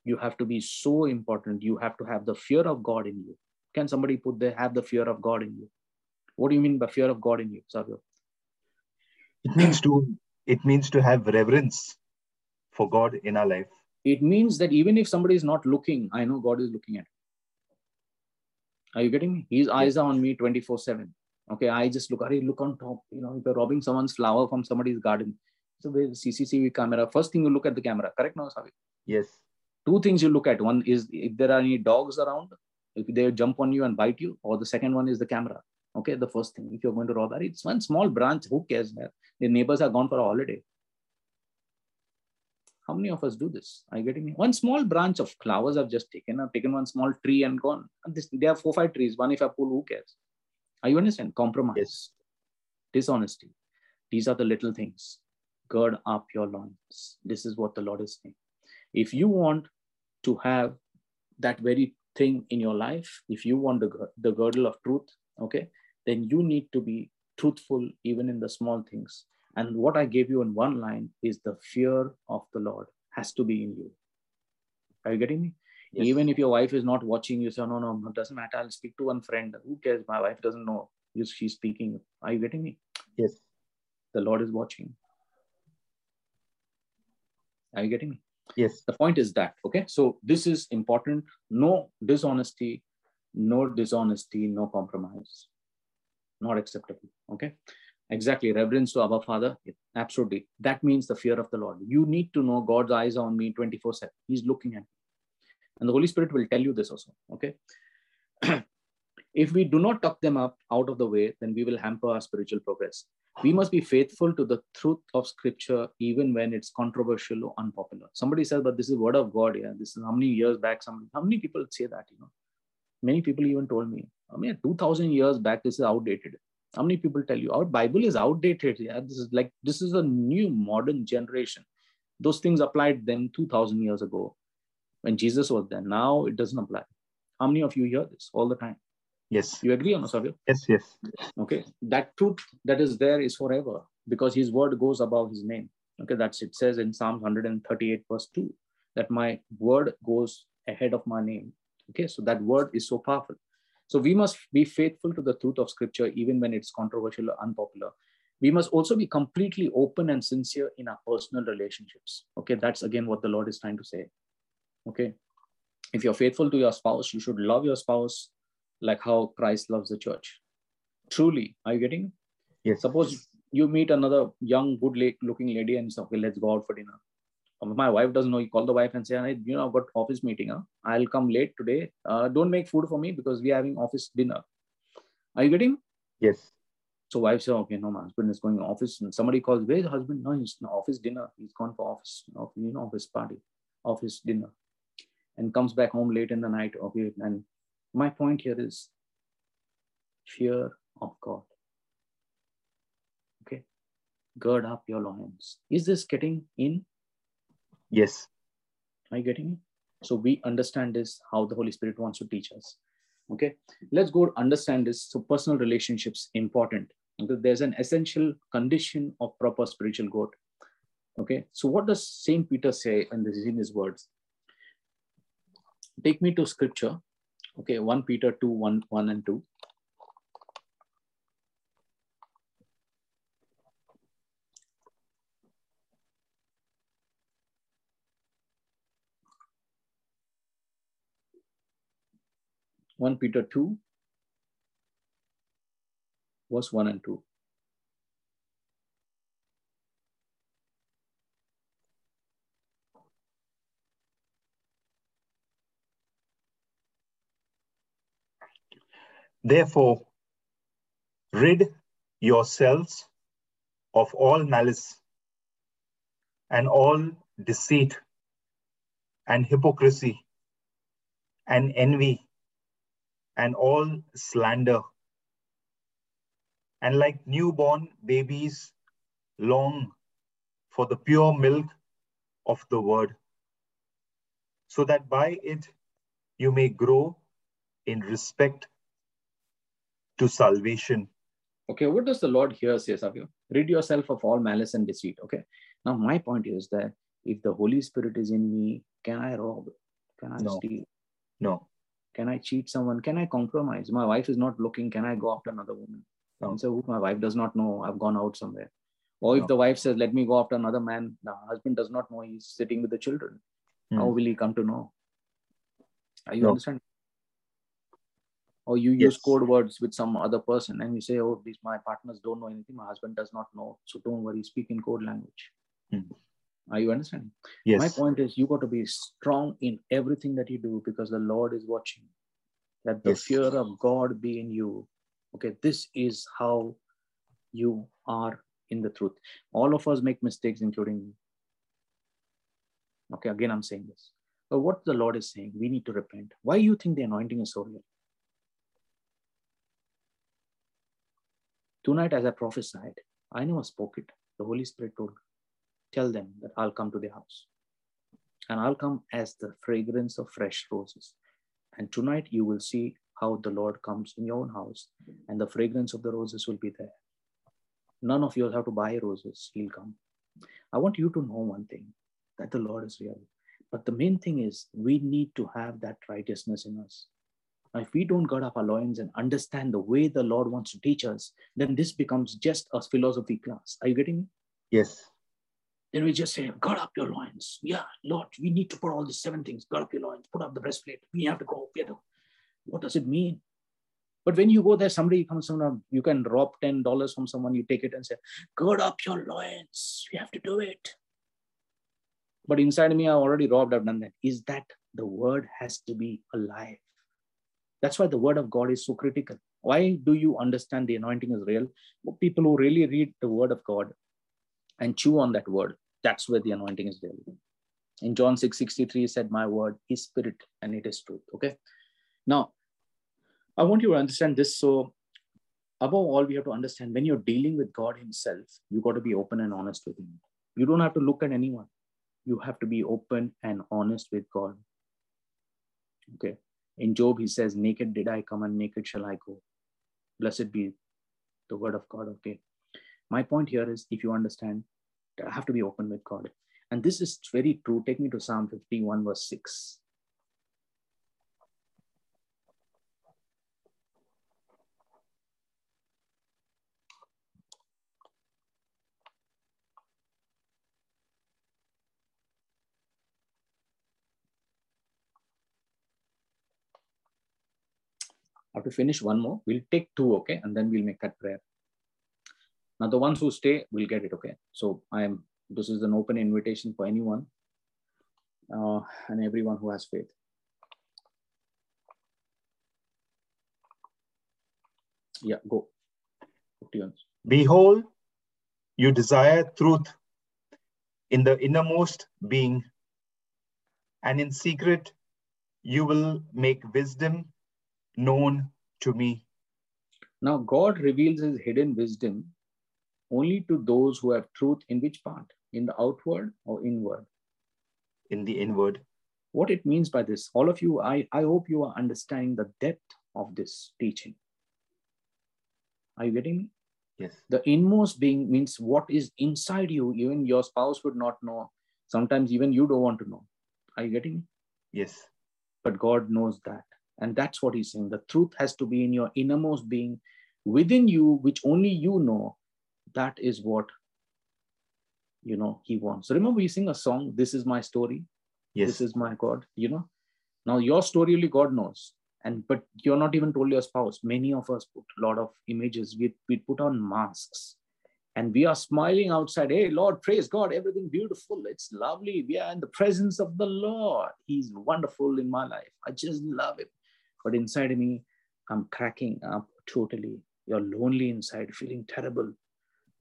[SPEAKER 1] You have to be so important. You have to have the fear of God in you. Can somebody put there, have the fear of God in you? What do you mean by fear of God in you, Savio?
[SPEAKER 7] It means to it means to have reverence for God in our life.
[SPEAKER 1] It means that even if somebody is not looking, I know God is looking at. Me. Are you getting me? His eyes are on me 24 7. Okay, I just look, I look on top. You know, if you're robbing someone's flower from somebody's garden, so the CCTV camera, first thing you look at the camera, correct now, Savi?
[SPEAKER 7] Yes.
[SPEAKER 1] Two things you look at. One is if there are any dogs around, if they jump on you and bite you, or the second one is the camera. Okay, the first thing, if you're going to rob, it's one small branch, who cares, man? The neighbors are gone for a holiday. How many of us do this? Are you getting me? One small branch of flowers I've just taken. I've taken one small tree and gone. And this, there are four, five trees. One if I pull, who cares? Are you understand? Compromise, yes. dishonesty. These are the little things. Gird up your loins. This is what the Lord is saying. If you want to have that very thing in your life, if you want the, the girdle of truth, okay, then you need to be truthful even in the small things. And what I gave you in one line is the fear of the Lord has to be in you. Are you getting me? Yes. Even if your wife is not watching, you say, no, no, no, doesn't matter. I'll speak to one friend. Who cares? My wife doesn't know. She's speaking. Are you getting me?
[SPEAKER 7] Yes.
[SPEAKER 1] The Lord is watching. Are you getting me?
[SPEAKER 7] Yes.
[SPEAKER 1] The point is that, okay? So this is important. No dishonesty, no dishonesty, no compromise not acceptable. Okay. Exactly. Reverence to our Father. Absolutely. That means the fear of the Lord. You need to know God's eyes are on me 24 7. He's looking at me. And the Holy Spirit will tell you this also. Okay. if we do not tuck them up out of the way, then we will hamper our spiritual progress. we must be faithful to the truth of scripture even when it's controversial or unpopular. Somebody says but this is word of god yeah. This is how many years back? How many people say that you know? Many people even told me i mean 2000 years back this is outdated. How many people tell you our bible is outdated yeah. This is like this is a new modern generation. Those things applied then 2000 years ago when jesus was there now it doesn't apply how many of you hear this all the time
[SPEAKER 7] Yes.
[SPEAKER 1] You agree on Savio?
[SPEAKER 7] Yes, yes.
[SPEAKER 1] Okay. That truth that is there is forever because his word goes above his name. Okay, that's it says in Psalm 138, verse 2, that my word goes ahead of my name. Okay, so that word is so powerful. So we must be faithful to the truth of scripture, even when it's controversial or unpopular. We must also be completely open and sincere in our personal relationships. Okay, that's again what the Lord is trying to say. Okay, if you're faithful to your spouse, you should love your spouse like how Christ loves the church. Truly, are you getting?
[SPEAKER 7] Yes.
[SPEAKER 1] Suppose you meet another young, good-looking lady and say, "Okay, let's go out for dinner." My wife doesn't know. You call the wife and say, hey, "You know, I've got office meeting. Huh? I'll come late today. Uh, don't make food for me because we're having office dinner." Are you getting?
[SPEAKER 7] Yes.
[SPEAKER 1] So wife says, "Okay, no, my husband is going to office." And somebody calls, "Where's the husband?" No, he's in office dinner. He's gone for office, you know, office party, office dinner, and comes back home late in the night. Okay, and my point here is fear of God. Okay. Gird up your loins. Is this getting in?
[SPEAKER 7] Yes.
[SPEAKER 1] Are you getting it? So we understand this, how the Holy Spirit wants to teach us. Okay. Let's go understand this. So personal relationships important. There's an essential condition of proper spiritual growth. Okay. So what does Saint Peter say in, this, in his words? Take me to scripture Okay, 1 Peter 2, 1, 1 and 2. One Peter two, verse one and two.
[SPEAKER 7] Therefore, rid yourselves of all malice and all deceit and hypocrisy and envy and all slander. And like newborn babies, long for the pure milk of the word, so that by it you may grow in respect to salvation.
[SPEAKER 1] Okay, what does the Lord here say, Savio? Rid yourself of all malice and deceit. Okay. Now, my point is that if the Holy Spirit is in me, can I rob? Can I
[SPEAKER 7] no.
[SPEAKER 1] steal?
[SPEAKER 7] No.
[SPEAKER 1] Can I cheat someone? Can I compromise? My wife is not looking. Can I go after another woman?
[SPEAKER 7] No.
[SPEAKER 1] And so my wife does not know I've gone out somewhere. Or if
[SPEAKER 7] No.
[SPEAKER 1] the wife says, let me go after another man, the husband does not know he's sitting with the children. How
[SPEAKER 7] Hmm.
[SPEAKER 1] will he come to know? Are you
[SPEAKER 7] No.
[SPEAKER 1] understanding? Or you use code words with some other person and you say, oh, these my partners don't know anything. My husband does not know. So don't worry, speak in code language.
[SPEAKER 7] Hmm.
[SPEAKER 1] Are you understanding?
[SPEAKER 7] Yes.
[SPEAKER 1] My point is you got to be strong in everything that you do because the Lord is watching. Let the
[SPEAKER 7] Yes.
[SPEAKER 1] fear of God be in you. Okay, this is how you are in the truth. All of us make mistakes, including me. Okay, again, I'm saying this. But what the Lord is saying, we need to repent. Why you think the anointing is so real? Tonight, as I prophesied, I never spoke it. The Holy Spirit told tell them that I'll come to their house. And I'll come as the fragrance of fresh roses. And tonight you will see how the Lord comes in your own house, and the fragrance of the roses will be there. None of you will have to buy roses, He'll come. I want you to know one thing that the Lord is real. But the main thing is, we need to have that righteousness in us. Now, if we don't guard up our loins and understand the way the Lord wants to teach us, then this becomes just a philosophy class. Are you getting me?
[SPEAKER 7] Yes.
[SPEAKER 1] Then we just say, guard up your loins. Yeah, Lord, we need to put all these seven things. Guard up your loins, put up the breastplate. We have to go. We have to. What does it mean? But when you go there, somebody comes around, um, you can rob $10 from someone, you take it and say, gird up your loins. You have to do it. But inside me, I already robbed, I've done that. Is that the word has to be alive? That's why the word of God is so critical. Why do you understand the anointing is real? People who really read the word of God and chew on that word, that's where the anointing is real. In John 6 63, he said, My word is spirit and it is truth. Okay. Now, I want you to understand this. So, above all, we have to understand when you're dealing with God Himself, you got to be open and honest with Him. You don't have to look at anyone. You have to be open and honest with God. Okay. In Job, he says, Naked did I come and naked shall I go. Blessed be the word of God. Okay. My point here is if you understand, I have to be open with God. And this is very true. Take me to Psalm 51, verse 6. Have to finish one more. We'll take two, okay? And then we'll make that prayer. Now, the ones who stay will get it, okay? So I am, this is an open invitation for anyone uh, and everyone who has faith. Yeah, go.
[SPEAKER 7] Behold, you desire truth in the innermost being, and in secret you will make wisdom known to me.
[SPEAKER 1] Now, God reveals his hidden wisdom only to those who have truth in which part? In the outward or inward?
[SPEAKER 7] In the inward.
[SPEAKER 1] What it means by this, all of you, I, I hope you are understanding the depth of this teaching. Are you getting me?
[SPEAKER 7] Yes.
[SPEAKER 1] The inmost being means what is inside you, even your spouse would not know. Sometimes even you don't want to know. Are you getting me?
[SPEAKER 7] Yes.
[SPEAKER 1] But God knows that. And that's what he's saying. The truth has to be in your innermost being within you, which only you know. That is what you know he wants. So remember, we sing a song, This is my story.
[SPEAKER 7] Yes.
[SPEAKER 1] This is my God. You know. Now your story only God knows. And but you're not even told your spouse. Many of us put a lot of images. We, we put on masks and we are smiling outside. Hey, Lord, praise God, everything beautiful. It's lovely. We are in the presence of the Lord. He's wonderful in my life. I just love him. But inside me, I'm cracking up totally. You're lonely inside, feeling terrible.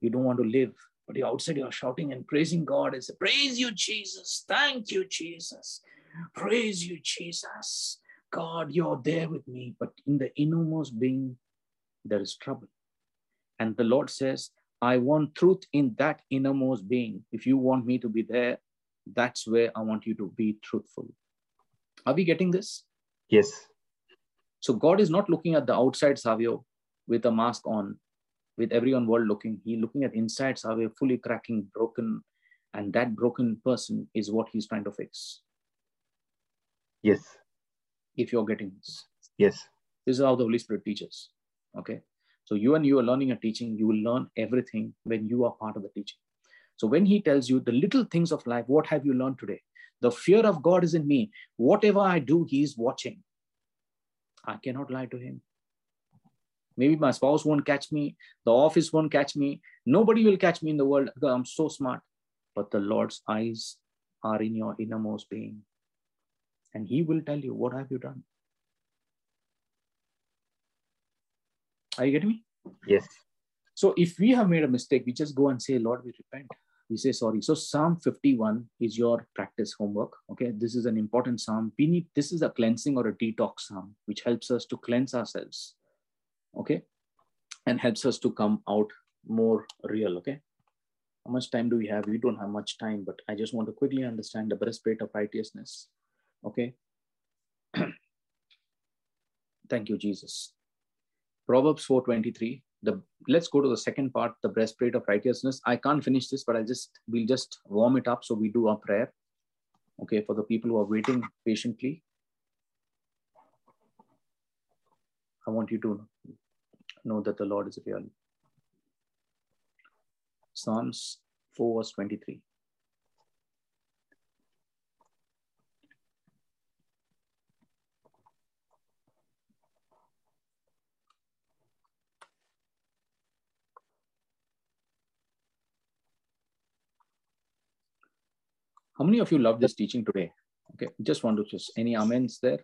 [SPEAKER 1] You don't want to live. But you're outside, you're shouting and praising God. It's praise you, Jesus. Thank you, Jesus. Praise you, Jesus. God, you're there with me. But in the innermost being, there is trouble. And the Lord says, I want truth in that innermost being. If you want me to be there, that's where I want you to be truthful. Are we getting this?
[SPEAKER 7] Yes.
[SPEAKER 1] So God is not looking at the outside Savio with a mask on, with everyone world looking. He's looking at inside Savio, fully cracking, broken, and that broken person is what he's trying to fix.
[SPEAKER 7] Yes.
[SPEAKER 1] If you're getting this.
[SPEAKER 7] Yes.
[SPEAKER 1] This is how the Holy Spirit teaches. Okay. So you and you are learning a teaching, you will learn everything when you are part of the teaching. So when he tells you the little things of life, what have you learned today? The fear of God is in me. Whatever I do, he is watching. I cannot lie to him. Maybe my spouse won't catch me, the office won't catch me, nobody will catch me in the world because I'm so smart. But the Lord's eyes are in your innermost being. And He will tell you, What have you done? Are you getting me?
[SPEAKER 7] Yes.
[SPEAKER 1] So if we have made a mistake, we just go and say, Lord, we repent we say sorry. So Psalm 51 is your practice homework. Okay, this is an important psalm. We need this is a cleansing or a detox psalm, which helps us to cleanse ourselves. Okay, and helps us to come out more real. Okay, how much time do we have? We don't have much time, but I just want to quickly understand the breastplate of righteousness. Okay. Thank you, Jesus. Proverbs 4:23 the let's go to the second part the breastplate of righteousness. I can't finish this but i'll just we'll just warm it up. So we do our prayer. Okay for the people who are waiting patiently. I want you to know that the lord is real. Psalms 4 verse 23 How many of you love this teaching today? Okay, just want to just any amens there?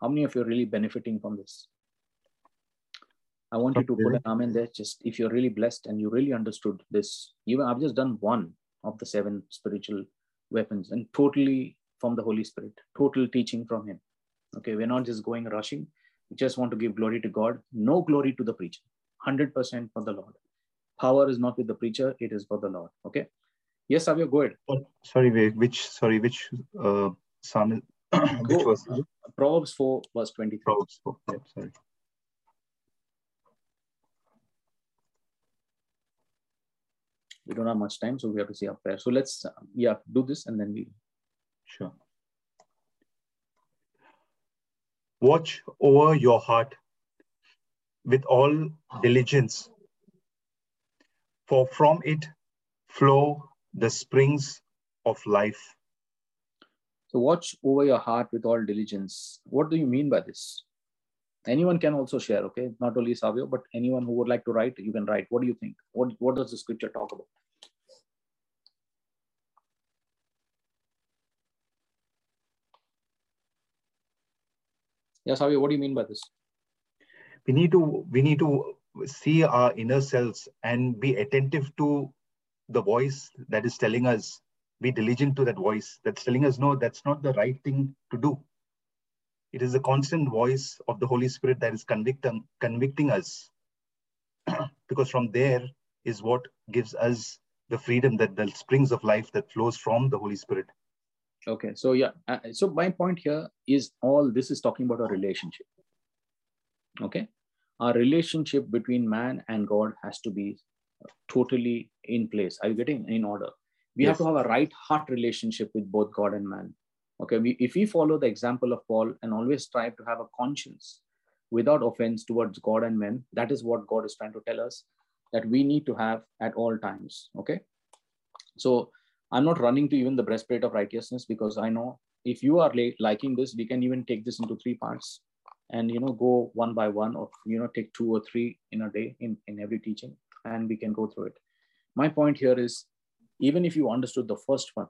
[SPEAKER 1] How many of you are really benefiting from this? I want you to put an amen there. Just if you're really blessed and you really understood this, even I've just done one of the seven spiritual weapons and totally from the Holy Spirit, total teaching from Him. Okay, we're not just going rushing. We just want to give glory to God. No glory to the preacher. 100% for the Lord. Power is not with the preacher, it is for the Lord. Okay. Yes, Savio, go ahead.
[SPEAKER 7] Sorry, which, sorry, which uh, Psalm, which was
[SPEAKER 1] Proverbs 4, verse 23.
[SPEAKER 7] Proverbs 4, yeah, sorry.
[SPEAKER 1] we don't have much time, so we have to see our prayer. So let's, uh, yeah, do this and then we.
[SPEAKER 7] Sure. Watch over your heart with all diligence, for from it flow the springs of life.
[SPEAKER 1] So watch over your heart with all diligence. What do you mean by this? anyone can also share okay not only savio but anyone who would like to write you can write what do you think what what does the scripture talk about yes savio what do you mean by this
[SPEAKER 7] we need to we need to see our inner selves and be attentive to the voice that is telling us be diligent to that voice that's telling us no that's not the right thing to do it is the constant voice of the Holy Spirit that is convicting, convicting us. because from there is what gives us the freedom that the springs of life that flows from the Holy Spirit.
[SPEAKER 1] Okay, so yeah, uh, so my point here is all this is talking about a relationship. Okay, our relationship between man and God has to be totally in place. Are you getting in order? We yes. have to have a right heart relationship with both God and man. Okay, we, if we follow the example of Paul and always strive to have a conscience without offense towards God and men, that is what God is trying to tell us that we need to have at all times. Okay, so I'm not running to even the breastplate of righteousness because I know if you are liking this, we can even take this into three parts and you know go one by one or you know take two or three in a day in, in every teaching and we can go through it. My point here is even if you understood the first one,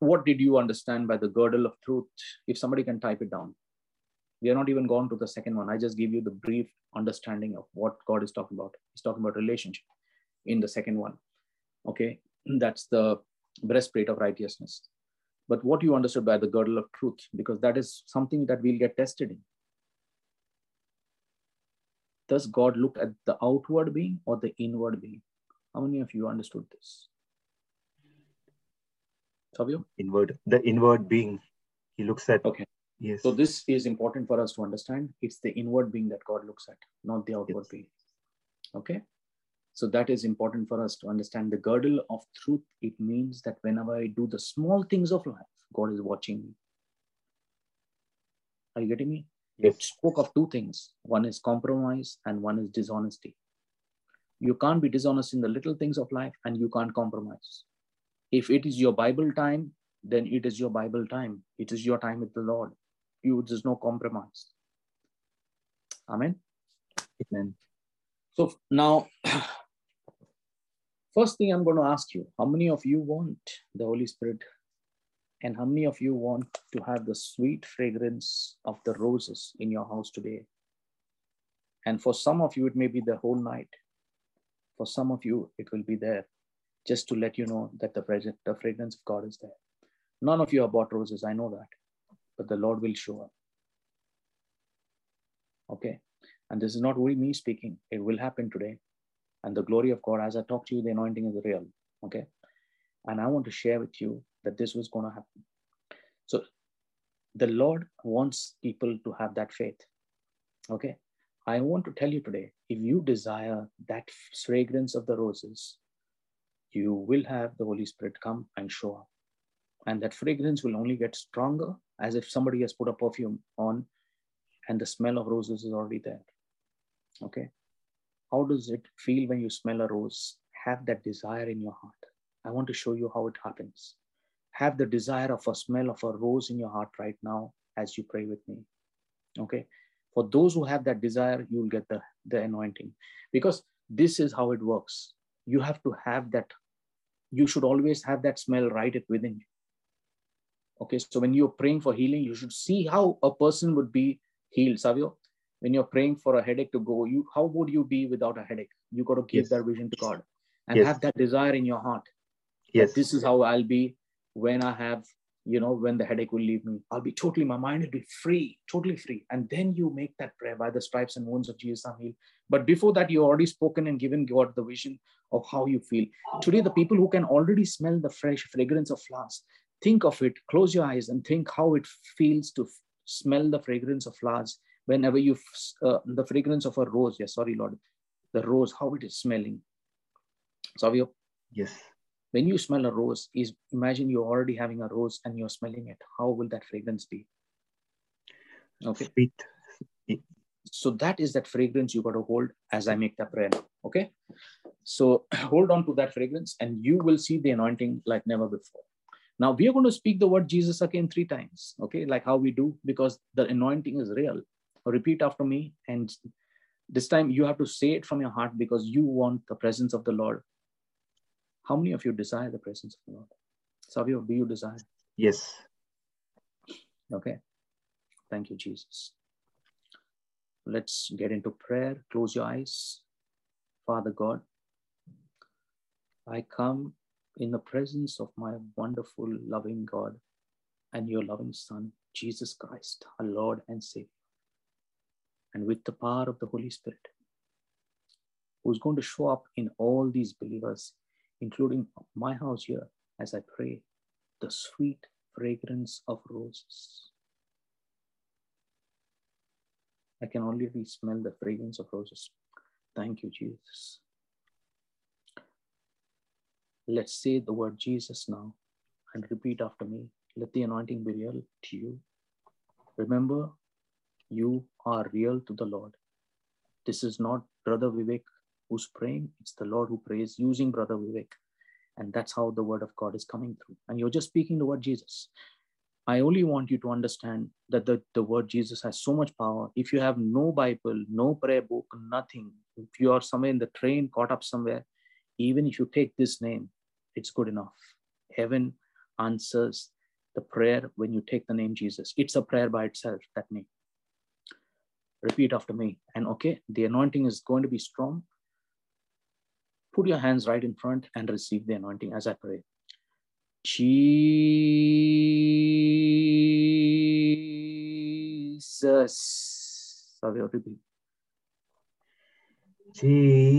[SPEAKER 1] what did you understand by the girdle of truth? If somebody can type it down. We are not even gone to the second one. I just give you the brief understanding of what God is talking about. He's talking about relationship in the second one. Okay, that's the breastplate of righteousness. But what you understood by the girdle of truth, because that is something that we'll get tested in. Does God look at the outward being or the inward being? How many of you understood this? Savio?
[SPEAKER 7] Inward, the inward being. He looks at.
[SPEAKER 1] Okay.
[SPEAKER 7] Yes.
[SPEAKER 1] So this is important for us to understand. It's the inward being that God looks at, not the outward yes. being. Okay. So that is important for us to understand the girdle of truth. It means that whenever I do the small things of life, God is watching me. Are you getting me?
[SPEAKER 7] Yes.
[SPEAKER 1] It spoke of two things. One is compromise and one is dishonesty. You can't be dishonest in the little things of life and you can't compromise. If it is your Bible time, then it is your Bible time. It is your time with the Lord. You there's no compromise. Amen. Amen. So now, first thing I'm going to ask you: How many of you want the Holy Spirit, and how many of you want to have the sweet fragrance of the roses in your house today? And for some of you, it may be the whole night. For some of you, it will be there just to let you know that the, present, the fragrance of God is there. None of you have bought roses, I know that, but the Lord will show up. Okay, and this is not only me speaking, it will happen today. And the glory of God, as I talk to you, the anointing is real. Okay, and I want to share with you that this was going to happen. So the Lord wants people to have that faith. Okay, I want to tell you today if you desire that fragrance of the roses, you will have the Holy Spirit come and show up. And that fragrance will only get stronger as if somebody has put a perfume on and the smell of roses is already there. Okay. How does it feel when you smell a rose? Have that desire in your heart. I want to show you how it happens. Have the desire of a smell of a rose in your heart right now as you pray with me. Okay. For those who have that desire, you will get the, the anointing because this is how it works you have to have that you should always have that smell right within you okay so when you're praying for healing you should see how a person would be healed savio when you're praying for a headache to go, you how would you be without a headache? You got to give yes. that vision to God and yes. have that desire in your heart.
[SPEAKER 7] Yes.
[SPEAKER 1] This is how I'll be when I have, you know, when the headache will leave me. I'll be totally, my mind will be free, totally free. And then you make that prayer by the stripes and wounds of Jesus, I'm healed. But before that, you already spoken and given God the vision of how you feel. Today, the people who can already smell the fresh fragrance of flowers, think of it, close your eyes and think how it feels to smell the fragrance of flowers whenever you, uh, the fragrance of a rose. Yes, sorry, Lord, the rose, how it is smelling. Savio?
[SPEAKER 7] Yes.
[SPEAKER 1] When you smell a rose, is imagine you're already having a rose and you're smelling it. How will that fragrance be? Okay.
[SPEAKER 7] Sweet.
[SPEAKER 1] So that is that fragrance you got to hold as I make the prayer. Okay. So hold on to that fragrance and you will see the anointing like never before. Now we are going to speak the word Jesus again three times. Okay. Like how we do, because the anointing is real. Repeat after me. And this time you have to say it from your heart because you want the presence of the Lord. How many of you desire the presence of the Lord? Savio, do you desire?
[SPEAKER 7] Yes.
[SPEAKER 1] Okay. Thank you, Jesus. Let's get into prayer. Close your eyes. Father God, I come in the presence of my wonderful, loving God and your loving Son, Jesus Christ, our Lord and Savior, and with the power of the Holy Spirit, who's going to show up in all these believers, including my house here, as I pray, the sweet fragrance of roses. I can already smell the fragrance of roses. Thank you, Jesus. Let's say the word Jesus now and repeat after me. Let the anointing be real to you. Remember, you are real to the Lord. This is not Brother Vivek who's praying, it's the Lord who prays using Brother Vivek. And that's how the word of God is coming through. And you're just speaking the word Jesus. I only want you to understand that the, the word Jesus has so much power. If you have no Bible, no prayer book, nothing, if you are somewhere in the train, caught up somewhere, even if you take this name, it's good enough. Heaven answers the prayer when you take the name Jesus. It's a prayer by itself, that name. Repeat after me. And okay, the anointing is going to be strong. Put your hands right in front and receive the anointing as I pray. Jesus. Sorry, repeat.
[SPEAKER 7] Jesus.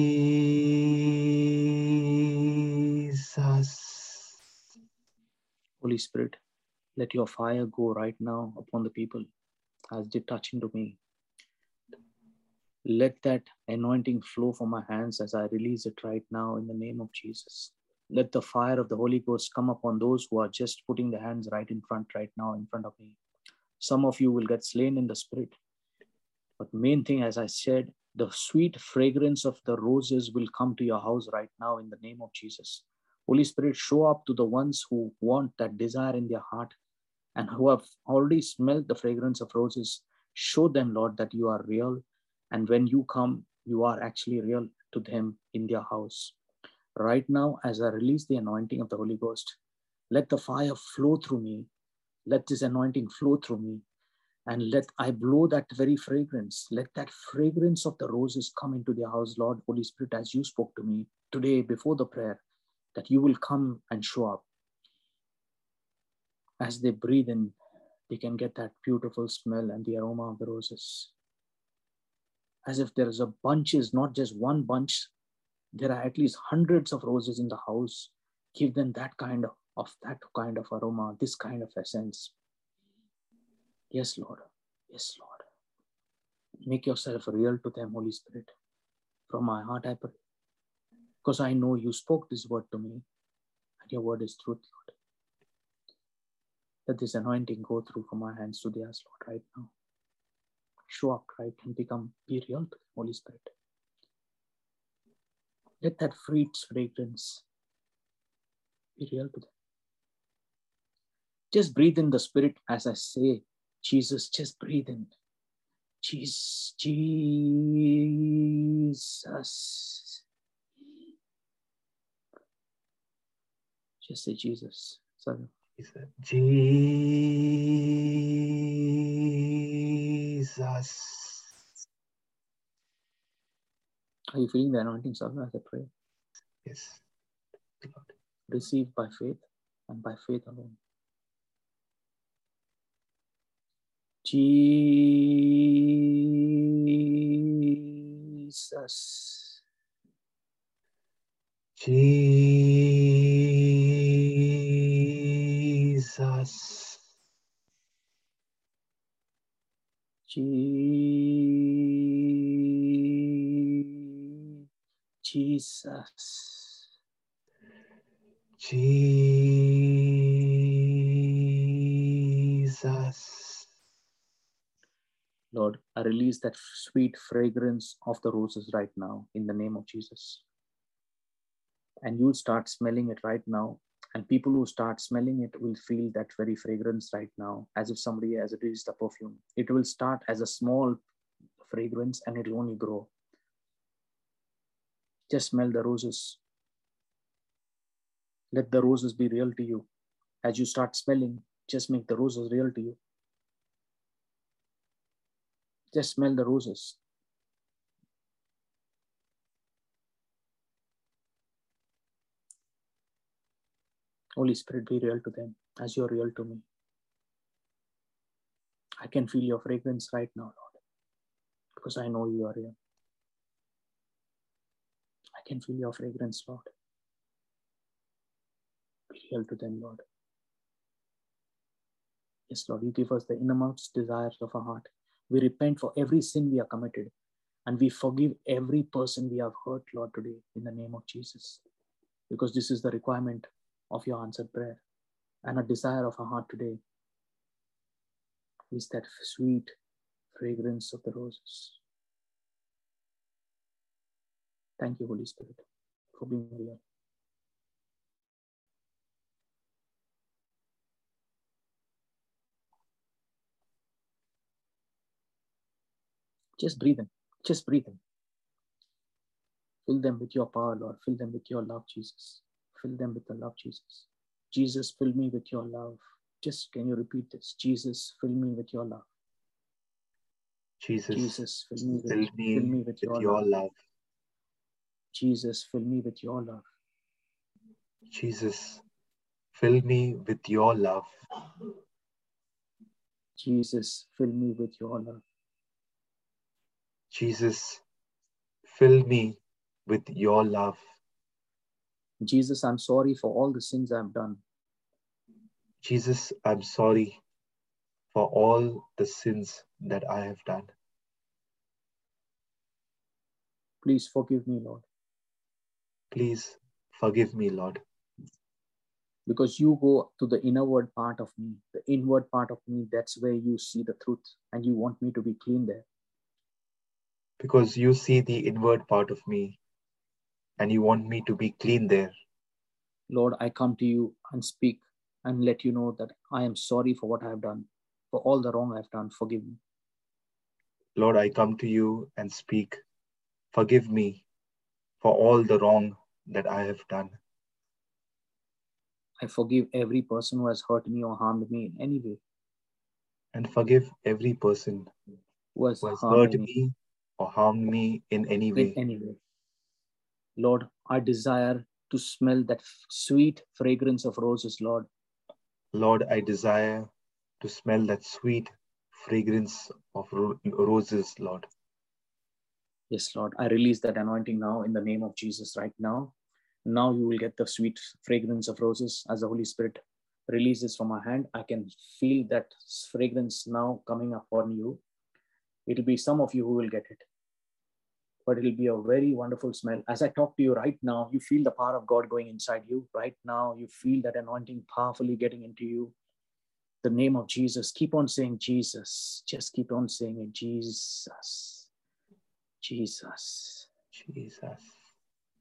[SPEAKER 1] Holy Spirit, let your fire go right now upon the people as they touch into me. Let that anointing flow from my hands as I release it right now in the name of Jesus. Let the fire of the Holy Ghost come upon those who are just putting their hands right in front, right now, in front of me. Some of you will get slain in the spirit. But main thing, as I said, the sweet fragrance of the roses will come to your house right now in the name of Jesus. Holy Spirit, show up to the ones who want that desire in their heart and who have already smelled the fragrance of roses, show them, Lord, that you are real. And when you come, you are actually real to them in their house. Right now, as I release the anointing of the Holy Ghost, let the fire flow through me. Let this anointing flow through me. And let I blow that very fragrance. Let that fragrance of the roses come into their house, Lord, Holy Spirit, as you spoke to me today before the prayer, that you will come and show up as they breathe in, they can get that beautiful smell and the aroma of the roses. As if there is a bunches, not just one bunch, there are at least hundreds of roses in the house. Give them that kind of, of that kind of aroma, this kind of essence. Yes, Lord. Yes, Lord. Make yourself real to them, Holy Spirit. From my heart, I pray. Because I know you spoke this word to me, and your word is truth, Lord. Let this anointing go through from my hands to theirs, Lord, right now. Show up, right, and become be real to the Holy Spirit. Let that sweet fragrance be real to them. Just breathe in the Spirit as I say, Jesus, just breathe in. Jesus, Jesus. Just say Jesus. So.
[SPEAKER 7] Jesus.
[SPEAKER 1] Are you feeling the anointing, sir, as I pray?
[SPEAKER 7] Yes.
[SPEAKER 1] received by faith and by faith alone. Jesus.
[SPEAKER 7] Jesus.
[SPEAKER 1] Jesus.
[SPEAKER 7] Jesus.
[SPEAKER 1] Lord, I release that sweet fragrance of the roses right now in the name of Jesus. And you'll start smelling it right now. And people who start smelling it will feel that very fragrance right now, as if somebody has released a perfume. It will start as a small fragrance and it will only grow. Just smell the roses. Let the roses be real to you. As you start smelling, just make the roses real to you. Just smell the roses. Holy Spirit, be real to them as you're real to me. I can feel your fragrance right now, Lord, because I know you are real. I can feel your fragrance, Lord. Be real to them, Lord. Yes, Lord, you give us the innermost desires of our heart. We repent for every sin we have committed and we forgive every person we have hurt, Lord, today in the name of Jesus. Because this is the requirement of your answered prayer. And a desire of our heart today is that sweet fragrance of the roses. Thank you, Holy Spirit, for being real. Just breathe in. Just breathe in. Fill them with your power, Lord. Fill them with your love, Jesus. Fill them with the love, Jesus. Jesus, fill me with your love. Just can you repeat this? Jesus, fill me with your love.
[SPEAKER 7] Jesus,
[SPEAKER 1] Jesus, fill me with,
[SPEAKER 7] fill me,
[SPEAKER 1] fill me with,
[SPEAKER 7] with
[SPEAKER 1] your,
[SPEAKER 7] your
[SPEAKER 1] love.
[SPEAKER 7] love.
[SPEAKER 1] Jesus, fill me with your love.
[SPEAKER 7] Jesus, fill me with your love.
[SPEAKER 1] Jesus, fill me with your love.
[SPEAKER 7] Jesus, fill me with your love.
[SPEAKER 1] Jesus, I'm sorry for all the sins I've done.
[SPEAKER 7] Jesus, I'm sorry for all the sins that I have done.
[SPEAKER 1] Please forgive me, Lord.
[SPEAKER 7] Please forgive me, Lord.
[SPEAKER 1] Because you go to the inward part of me, the inward part of me, that's where you see the truth, and you want me to be clean there.
[SPEAKER 7] Because you see the inward part of me, and you want me to be clean there.
[SPEAKER 1] Lord, I come to you and speak and let you know that I am sorry for what I have done, for all the wrong I've done. Forgive me.
[SPEAKER 7] Lord, I come to you and speak. Forgive me for all the wrong that I have done.
[SPEAKER 1] I forgive every person who has hurt me or harmed me in any way.
[SPEAKER 7] And forgive every person
[SPEAKER 1] who has,
[SPEAKER 7] who has hurt
[SPEAKER 1] me.
[SPEAKER 7] me or harmed me in any
[SPEAKER 1] in any way. Lord, I desire to smell that sweet fragrance of roses, Lord.
[SPEAKER 7] Lord, I desire to smell that sweet fragrance of ro- roses, Lord.
[SPEAKER 1] Yes, Lord. I release that anointing now in the name of Jesus right now. Now you will get the sweet fragrance of roses as the Holy Spirit releases from my hand. I can feel that fragrance now coming upon you. It will be some of you who will get it. But it'll be a very wonderful smell. As I talk to you right now, you feel the power of God going inside you. Right now, you feel that anointing powerfully getting into you. The name of Jesus. Keep on saying Jesus. Just keep on saying it. Jesus. Jesus.
[SPEAKER 7] Jesus.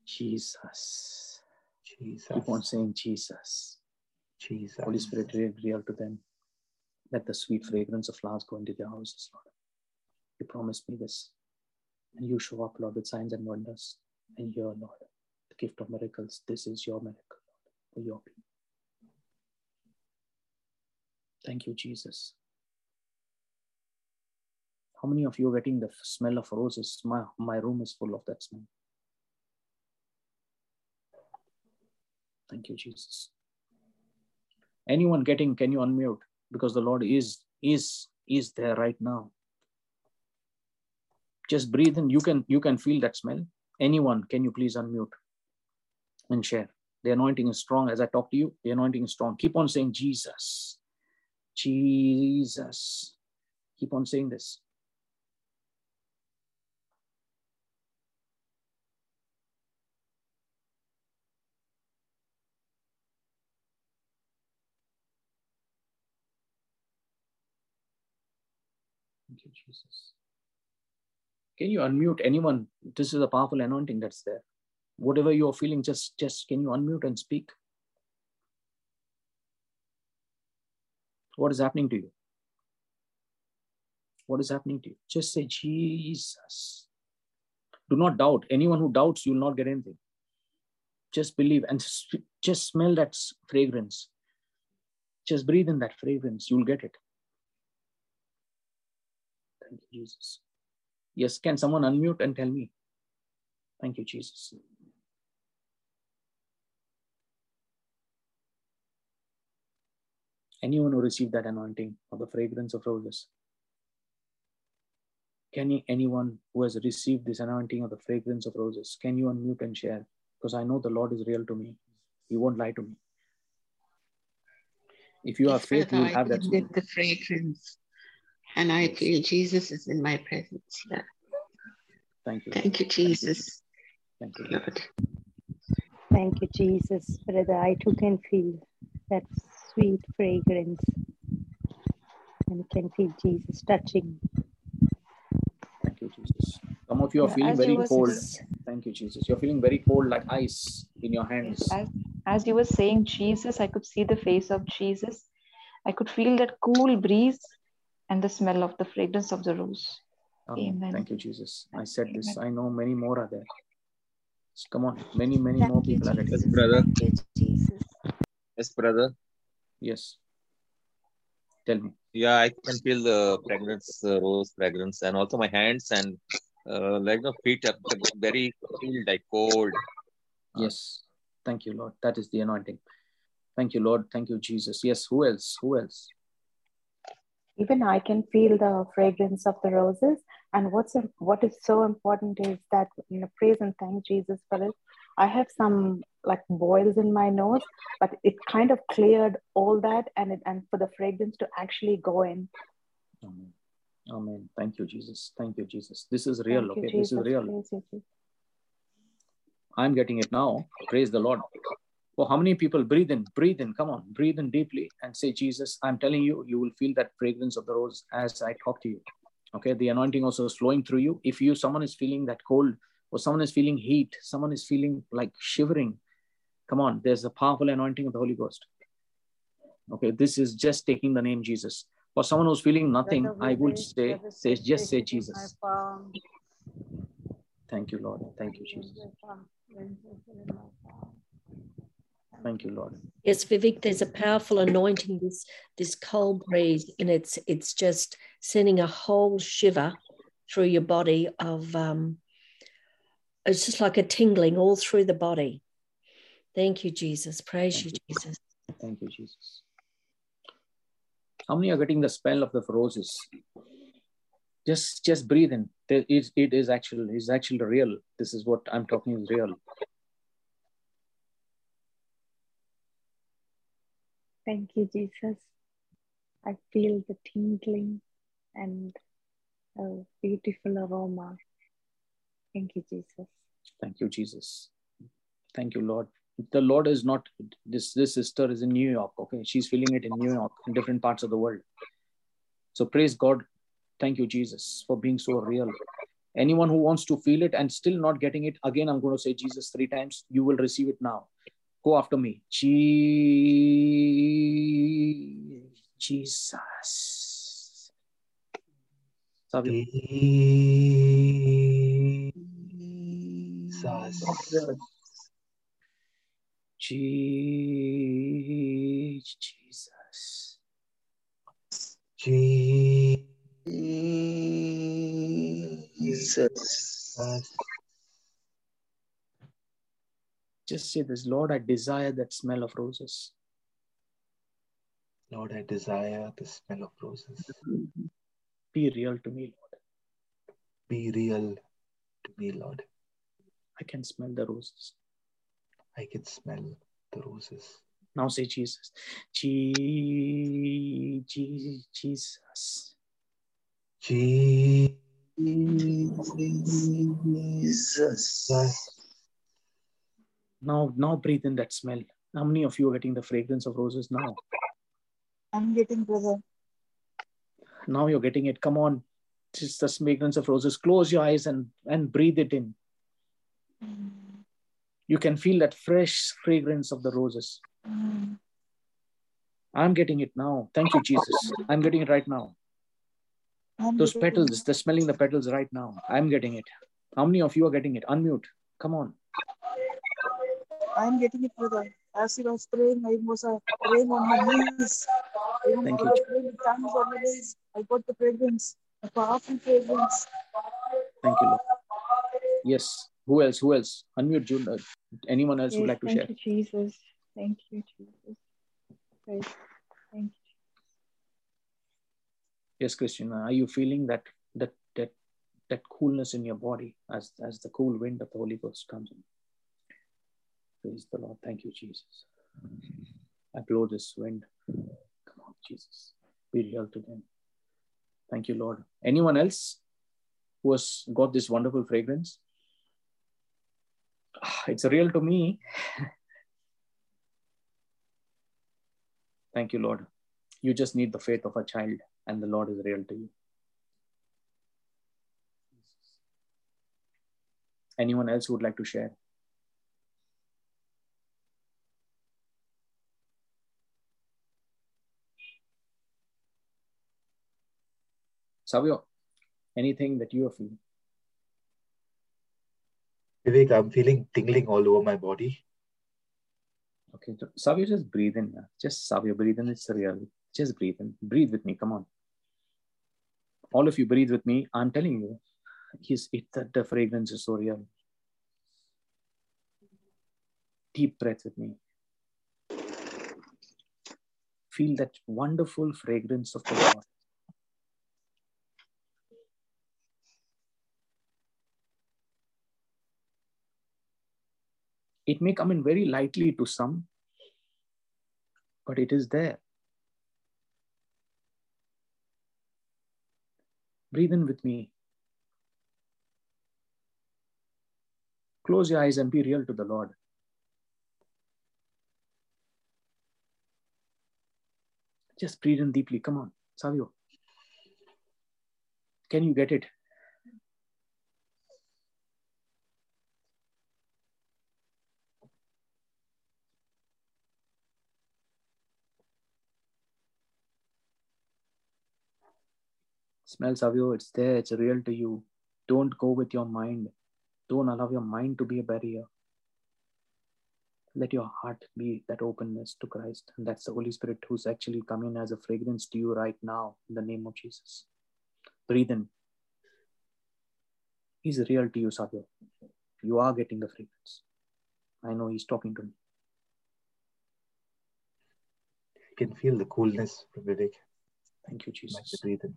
[SPEAKER 1] Jesus.
[SPEAKER 7] Jesus.
[SPEAKER 1] Keep on saying Jesus.
[SPEAKER 7] Jesus.
[SPEAKER 1] Holy Spirit, real to them. Let the sweet fragrance of flowers go into their houses, Lord. You promised me this. And you show up, Lord, with signs and wonders. And here, Lord, the gift of miracles. This is your miracle, Lord, for your people. Thank you, Jesus. How many of you are getting the smell of roses? My, my room is full of that smell. Thank you, Jesus. Anyone getting, can you unmute? Because the Lord is, is, is there right now. Just breathe in. You can, you can feel that smell. Anyone, can you please unmute and share? The anointing is strong. As I talk to you, the anointing is strong. Keep on saying Jesus. Jesus. Keep on saying this. Thank you, Jesus. Can you unmute anyone? This is a powerful anointing that's there. Whatever you're feeling, just, just can you unmute and speak? What is happening to you? What is happening to you? Just say, Jesus. Do not doubt. Anyone who doubts, you'll not get anything. Just believe and just smell that fragrance. Just breathe in that fragrance. You'll get it. Thank you, Jesus. Yes, can someone unmute and tell me? Thank you, Jesus. Anyone who received that anointing or the fragrance of roses? Can anyone who has received this anointing or the fragrance of roses, can you unmute and share? Because I know the Lord is real to me. He won't lie to me. If you have faith, you will have that.
[SPEAKER 19] The fragrance and I feel Jesus is in my presence here.
[SPEAKER 1] Thank you.
[SPEAKER 19] Thank you, Jesus.
[SPEAKER 1] Thank you,
[SPEAKER 19] Lord.
[SPEAKER 20] Thank you, Jesus. Brother, I too can feel that sweet fragrance and can feel Jesus touching.
[SPEAKER 1] Thank you, Jesus. Some of you are
[SPEAKER 21] Yeah,
[SPEAKER 1] feeling
[SPEAKER 21] as
[SPEAKER 1] very cold.
[SPEAKER 21] saying-
[SPEAKER 1] Thank you, Jesus. You're feeling very cold like ice in your hands.
[SPEAKER 21] As, as you were saying Jesus, I could see the face of Jesus. I could feel that cool breeze and the smell of the fragrance of the rose.
[SPEAKER 1] Amen.
[SPEAKER 21] Amen.
[SPEAKER 1] Thank you, Jesus. I said this. I know many more are there. Come on. Many, many more
[SPEAKER 20] Thank you,
[SPEAKER 1] people are getting
[SPEAKER 20] Jesus.
[SPEAKER 1] it.
[SPEAKER 22] brother.
[SPEAKER 20] Thank you, Jesus.
[SPEAKER 22] Yes, brother.
[SPEAKER 1] Yes. Tell me.
[SPEAKER 22] Yeah, I can feel the fragrance, uh, rose fragrance, and also my hands and uh, like the feet are very feel like cold.
[SPEAKER 1] Yes. Thank you, Lord. That is the anointing. Thank you, Lord. Thank you, Jesus. Yes. Who else? Who else?
[SPEAKER 6] Even I can feel the fragrance of the roses. And what's what is so important is that you know, praise and thank Jesus for it. I have some like boils in my nose, but it kind of cleared all that, and it and for the fragrance to actually go in.
[SPEAKER 1] Amen. Amen. Thank you, Jesus. Thank you, Jesus. This is real.
[SPEAKER 6] Thank you,
[SPEAKER 1] okay, this is real.
[SPEAKER 6] You.
[SPEAKER 1] I'm getting it now. Praise the Lord. For how many people breathe in? Breathe in. Come on, breathe in deeply and say, Jesus, I'm telling you, you will feel that fragrance of the rose as I talk to you. Okay, the anointing also is flowing through you. If you someone is feeling that cold, or someone is feeling heat, someone is feeling like shivering, come on, there's a powerful anointing of the Holy Ghost. Okay, this is just taking the name Jesus. For someone who's feeling nothing, I would say, say just say Jesus. Thank you, Lord. Thank you, Jesus. Thank you, Lord.
[SPEAKER 16] Yes, Vivek, there's a powerful anointing, this this cold breeze, and it's it's just sending a whole shiver through your body of um it's just like a tingling all through the body. Thank you, Jesus. Praise you, Jesus.
[SPEAKER 1] Thank you, Jesus. How many are getting the smell of the roses? Just just breathe in. There is it is actually is actually real. This is what I'm talking is real.
[SPEAKER 6] Thank you, Jesus. I feel the tingling and a beautiful aroma.
[SPEAKER 20] Thank you, Jesus.
[SPEAKER 1] Thank you, Jesus. Thank you, Lord. The Lord is not this. This sister is in New York. Okay, she's feeling it in New York, in different parts of the world. So praise God. Thank you, Jesus, for being so real. Anyone who wants to feel it and still not getting it, again, I'm going to say Jesus three times. You will receive it now. Go after me. Jesus.
[SPEAKER 7] Jesus.
[SPEAKER 1] Jesus.
[SPEAKER 7] Jesus.
[SPEAKER 1] Just say this, Lord, I desire that smell of roses.
[SPEAKER 7] Lord, I desire the smell of roses.
[SPEAKER 1] Be real to me, Lord.
[SPEAKER 7] Be real to me, Lord.
[SPEAKER 1] I can smell the roses.
[SPEAKER 7] I can smell the roses.
[SPEAKER 1] Now say Jesus. Je- Je- Jesus.
[SPEAKER 7] Jesus.
[SPEAKER 1] Now, now breathe in that smell. How many of you are getting the fragrance of roses now?
[SPEAKER 10] I'm getting brother.
[SPEAKER 1] Now you're getting it. Come on. Just the fragrance of roses. Close your eyes and, and breathe it in. You can feel that fresh fragrance of the roses. I'm getting it now. Thank you, Jesus. I'm getting it right now.
[SPEAKER 10] I'm
[SPEAKER 1] Those petals, they're smelling the petals right now. I'm getting it. How many of you are getting it? Unmute. Come on.
[SPEAKER 10] I'm getting it, brother. As he was praying, I was uh, praying on my knees. Even
[SPEAKER 1] Thank
[SPEAKER 10] I
[SPEAKER 1] you.
[SPEAKER 10] was praying with tongues on my knees. I got the fragrance, the powerful fragrance.
[SPEAKER 1] Thank you, Lord. Yes. Who else? Who else? Unmute, Jude. Uh, anyone else would like to
[SPEAKER 20] thank
[SPEAKER 1] share?
[SPEAKER 20] you, Jesus. Thank you, Jesus. Praise. Thank you.
[SPEAKER 1] Yes, Christina. Are you feeling that that that that coolness in your body as as the cool wind of the Holy Ghost comes in? Praise the Lord. Thank you, Jesus. I blow this wind. Come on, Jesus. Be real to them. Thank you, Lord. Anyone else who has got this wonderful fragrance? Ah, It's real to me. Thank you, Lord. You just need the faith of a child, and the Lord is real to you. Anyone else would like to share? Savio, anything that you are feeling?
[SPEAKER 7] Vivek, I'm feeling tingling all over my body.
[SPEAKER 1] Okay, so Savio, just breathe in. Just Savio, breathe in. It's real. Just breathe in. Breathe with me. Come on. All of you, breathe with me. I'm telling you, he's, it, the, the fragrance is so real. Deep breath with me. Feel that wonderful fragrance of the Lord. It may come in very lightly to some, but it is there. Breathe in with me. Close your eyes and be real to the Lord. Just breathe in deeply. Come on, Savio. Can you get it? Smell Savio, it's there, it's real to you. Don't go with your mind. Don't allow your mind to be a barrier. Let your heart be that openness to Christ. And that's the Holy Spirit who's actually coming as a fragrance to you right now in the name of Jesus. Breathe in. He's real to you, Savio. You are getting the fragrance. I know he's talking to me.
[SPEAKER 7] I can feel the coolness Vivek.
[SPEAKER 1] Thank you, Jesus.
[SPEAKER 7] breathe in.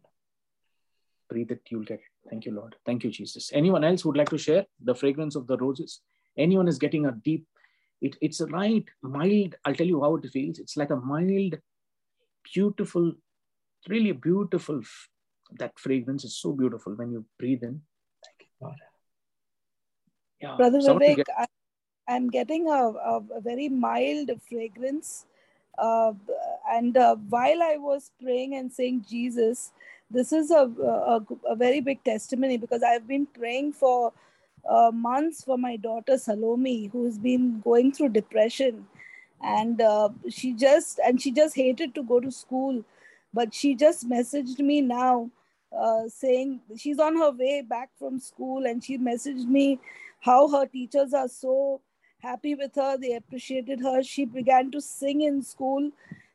[SPEAKER 1] Breathe it, you'll get it. Thank you, Lord. Thank you, Jesus. Anyone else would like to share the fragrance of the roses? Anyone is getting a deep, it, it's a right, mild, I'll tell you how it feels. It's like a mild, beautiful, really beautiful. That fragrance is so beautiful when you breathe in.
[SPEAKER 7] Thank you, Lord.
[SPEAKER 1] Yeah.
[SPEAKER 23] Brother Vivek,
[SPEAKER 1] get-
[SPEAKER 23] I, I'm getting a, a, a very mild fragrance. Uh, and uh, while I was praying and saying Jesus, this is a, a, a very big testimony because I've been praying for uh, months for my daughter Salome, who's been going through depression. And uh, she just and she just hated to go to school, but she just messaged me now uh, saying she's on her way back from school and she messaged me how her teachers are so happy with her they appreciated her she began to sing in school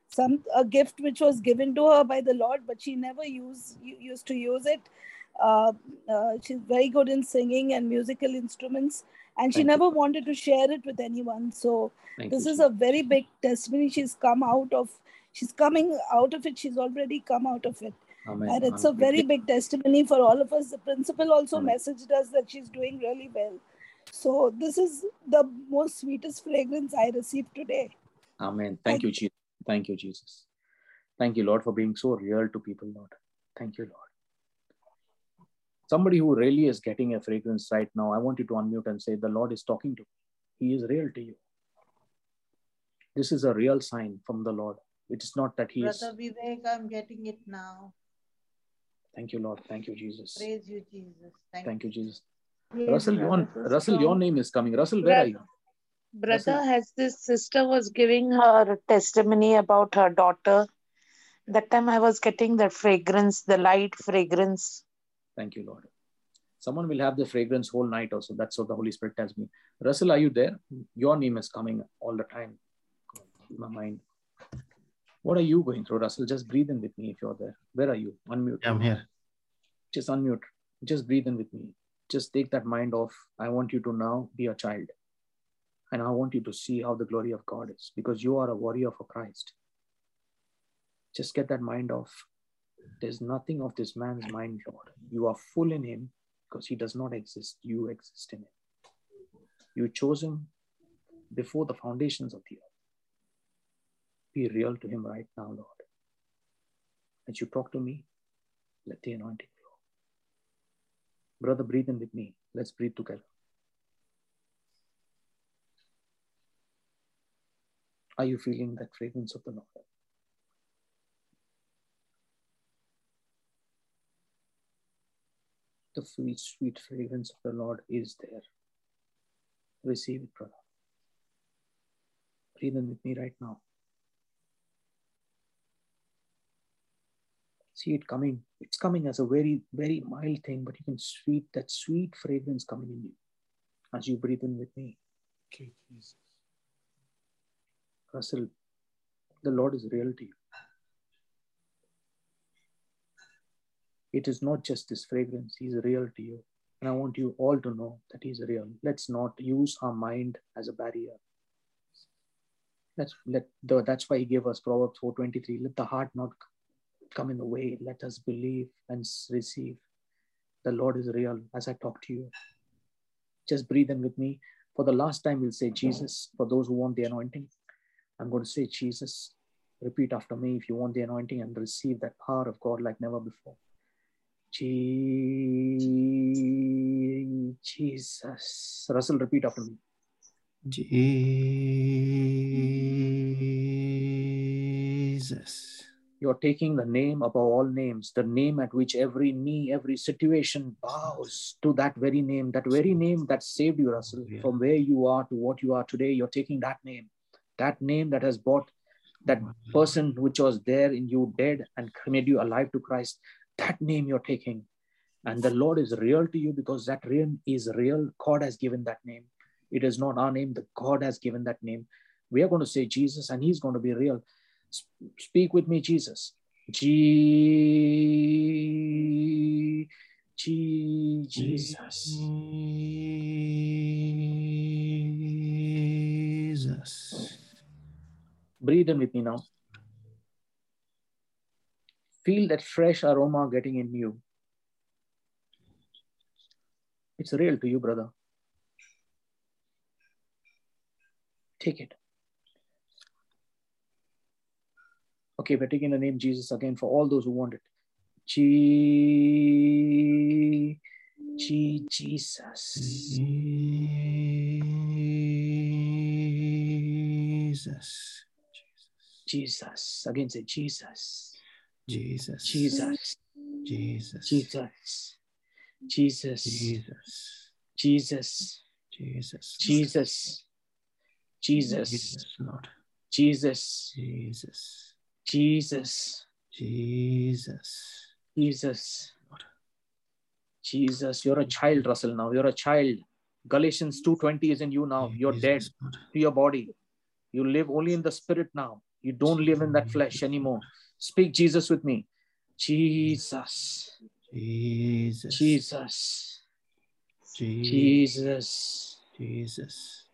[SPEAKER 23] some a gift which was given to her by the lord but she never used used to use it uh, uh, she's very good in singing and musical instruments and she
[SPEAKER 1] Thank you.
[SPEAKER 23] never wanted to share it with anyone so
[SPEAKER 1] Thank
[SPEAKER 23] this
[SPEAKER 1] you,
[SPEAKER 23] is a very big testimony she's come out of she's coming out of it she's already come out of it
[SPEAKER 1] Amen.
[SPEAKER 23] and it's a very big testimony for all of us. The principal also
[SPEAKER 1] Amen.
[SPEAKER 23] messaged us that she's doing really well. So this is the most sweetest fragrance I received today.
[SPEAKER 1] Amen. Thank you, Jesus. Thank you, Jesus. Thank you, Lord, for being so real to people, Lord. Thank you, Lord. Somebody who really is getting a fragrance right now, I want you to unmute and say, The Lord is talking to you. He is real to you. This is a real sign from the Lord. It is not that He is.
[SPEAKER 2] Brother Vivek, I'm getting it now.
[SPEAKER 1] Thank you, Lord. Thank you, Jesus.
[SPEAKER 2] Praise you, Jesus. Thank,
[SPEAKER 1] Thank you, Jesus.
[SPEAKER 24] Yes,
[SPEAKER 1] Russell,
[SPEAKER 24] brother,
[SPEAKER 1] your, Russell, your name is coming. Russell, where are you?
[SPEAKER 24] Brother,
[SPEAKER 1] Russell.
[SPEAKER 24] as this sister was giving her testimony about her daughter, that time I was getting the fragrance, the light fragrance.
[SPEAKER 1] Thank you, Lord. Someone will have the fragrance whole night also. That's what the Holy Spirit tells me. Russell, are you there? Your name is coming all the time in my mind. What are you going through, Russell? Just breathe in with me if you're there. Where are you? Unmute.
[SPEAKER 18] I'm here.
[SPEAKER 1] Just unmute. Just breathe in with me. Just take that mind off. I want you to now be a child. And I want you to see how the glory of God is because you are a warrior for Christ. Just get that mind off. There's nothing of this man's mind, Lord. You are full in him because he does not exist. You exist in him. You chose him before the foundations of the earth. Be real to him right now, Lord. As you talk to me, let the anointing flow. Brother, breathe in with me. Let's breathe together. Are you feeling that fragrance of the Lord? The sweet, sweet fragrance of the Lord is there. Receive it, brother. Breathe in with me right now. See it coming. It's coming as a very, very mild thing, but you can sweet that sweet fragrance coming in you as you breathe in with me.
[SPEAKER 4] Okay, Jesus.
[SPEAKER 1] Russell, the Lord is real to you. It is not just this fragrance, He's real to you. And I want you all to know that He's real. Let's not use our mind as a barrier. Let's let the, that's why He gave us Proverbs 4:23. Let the heart not come in the way. Let us believe and receive. The Lord is real as I talk to you. Just breathe in with me. For the last time, we'll say Jesus. For those who want the anointing, I'm going to say Jesus. Repeat after me if you want the anointing and receive that power of God like never before. Je- Jesus. Russell, repeat after me.
[SPEAKER 18] Jesus.
[SPEAKER 1] You're taking the name above all names, the name at which every knee, every situation bows to that very name, that very name that saved you, Russell, from where you are to what you are today. You're taking that name, that name that has brought that person which was there in you dead and made you alive to Christ. That name you're taking. And the Lord is real to you because that name is real. God has given that name. It is not our name, the God has given that name. We are going to say Jesus, and He's going to be real. S- Speak with me, Jesus. G- G- Jesus.
[SPEAKER 18] Jesus.
[SPEAKER 1] Breathe in with me now. Feel that fresh aroma getting in you. It's real to you, brother. Take it. Okay, we're taking the name Jesus again for all those who want it. G- Jesus.
[SPEAKER 18] Jesus.
[SPEAKER 1] Jesus. Again say Jesus.
[SPEAKER 18] Jesus.
[SPEAKER 1] Jesus.
[SPEAKER 18] Jesus.
[SPEAKER 1] Jesus. Jesus.
[SPEAKER 18] Jesus.
[SPEAKER 1] Jesus.
[SPEAKER 18] Jesus.
[SPEAKER 1] Jesus. Jesus.
[SPEAKER 18] Jesus, Lord.
[SPEAKER 1] Jesus.
[SPEAKER 18] Jesus.
[SPEAKER 1] Jesus.
[SPEAKER 18] Jesus.
[SPEAKER 1] Jesus. Jesus. You're a child, Russell, now. You're a child. Galatians 2.20 is in you now. You're dead to your body. You live only in the spirit now. You don't live in that flesh anymore. Speak Jesus with me. Jesus.
[SPEAKER 18] Jesus.
[SPEAKER 1] Jesus.
[SPEAKER 18] Jesus.
[SPEAKER 1] Jesus.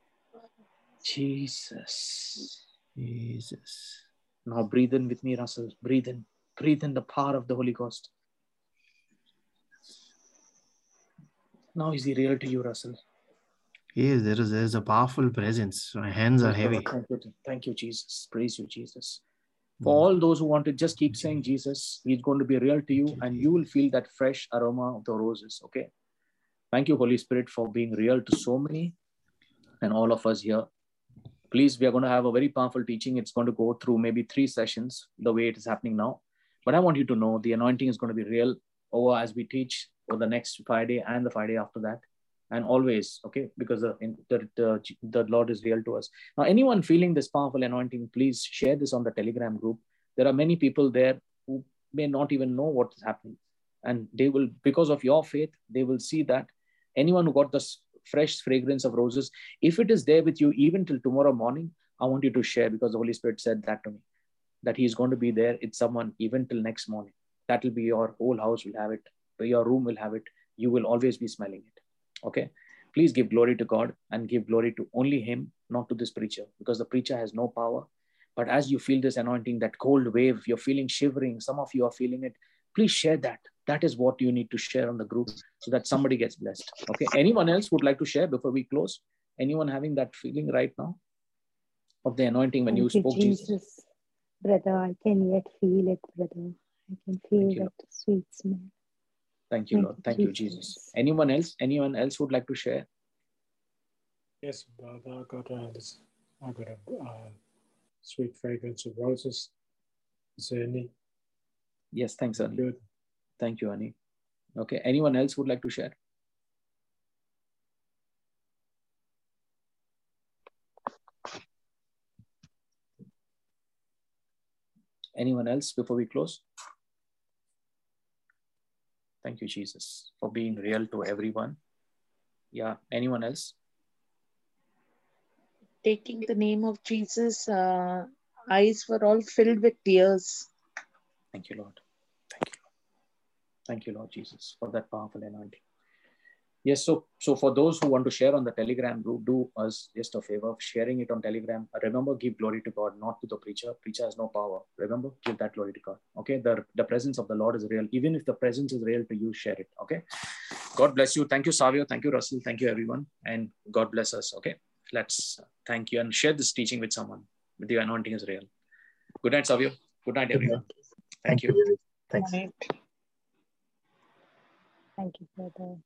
[SPEAKER 18] Jesus.
[SPEAKER 1] Jesus. Now breathe in with me, Russell. Breathe in. Breathe in the power of the Holy Ghost. Now is he real to you, Russell?
[SPEAKER 18] Yes, there is there is a powerful presence. My hands are heavy.
[SPEAKER 1] Thank you, thank you, Jesus. Praise you, Jesus. For hmm. all those who want to just keep hmm. saying Jesus, He's going to be real to you, and you will feel that fresh aroma of the roses. Okay. Thank you, Holy Spirit, for being real to so many and all of us here. Please, we are going to have a very powerful teaching. It's going to go through maybe three sessions, the way it is happening now. But I want you to know the anointing is going to be real over as we teach for the next Friday and the Friday after that. And always, okay, because the, the, the, the Lord is real to us. Now, anyone feeling this powerful anointing, please share this on the Telegram group. There are many people there who may not even know what is happening. And they will, because of your faith, they will see that anyone who got this fresh fragrance of roses, if it is there with you even till tomorrow morning, I want you to share because the Holy Spirit said that to me, that He's going to be there. It's someone even till next morning. That will be your whole house will have it your room will have it you will always be smelling it okay? Please give glory to god and give glory to only him not to this preacher because the preacher has no power. But as you feel this anointing that cold wave you're feeling shivering some of you are feeling it please share that. That is what you need to share on the group so that somebody gets blessed. Okay? Anyone else would like to share before we close? Anyone having that feeling right now of the anointing when
[SPEAKER 20] Thank
[SPEAKER 1] you spoke jesus.
[SPEAKER 20] jesus. Brother i can yet feel it brother. I can feel that sweet smell
[SPEAKER 1] Thank you, Lord. Thank you, Jesus. Anyone else? Anyone else would like to share?
[SPEAKER 4] Yes, brother. I got uh, this. I got a uh, sweet fragrance of roses. Is there any?
[SPEAKER 1] Yes, thanks, Ani. Good. Thank you, Ani. Okay. Anyone else would like to share? Anyone else before we close? Thank you, Jesus, for being real to everyone. Yeah, anyone else?
[SPEAKER 24] Taking the name of Jesus, uh, eyes were all filled with tears.
[SPEAKER 1] Thank you, Lord. Thank you. Thank you, Lord Jesus, for that powerful anointing. Yes, so so for those who want to share on the Telegram group, do us just a favor of sharing it on Telegram. Remember, give glory to God, not to the preacher. Preacher has no power. Remember, give that glory to God. Okay, the, the presence of the Lord is real. Even if the presence is real to you, share it. Okay. God bless you. Thank you, Savio. Thank you, Russell. Thank you, everyone. And God bless us. Okay. Let's thank you and share this teaching with someone. With the anointing is real. Good night, Savio. Good night, everyone. Thank, thank you.
[SPEAKER 7] Thanks.
[SPEAKER 20] Thank you, brother.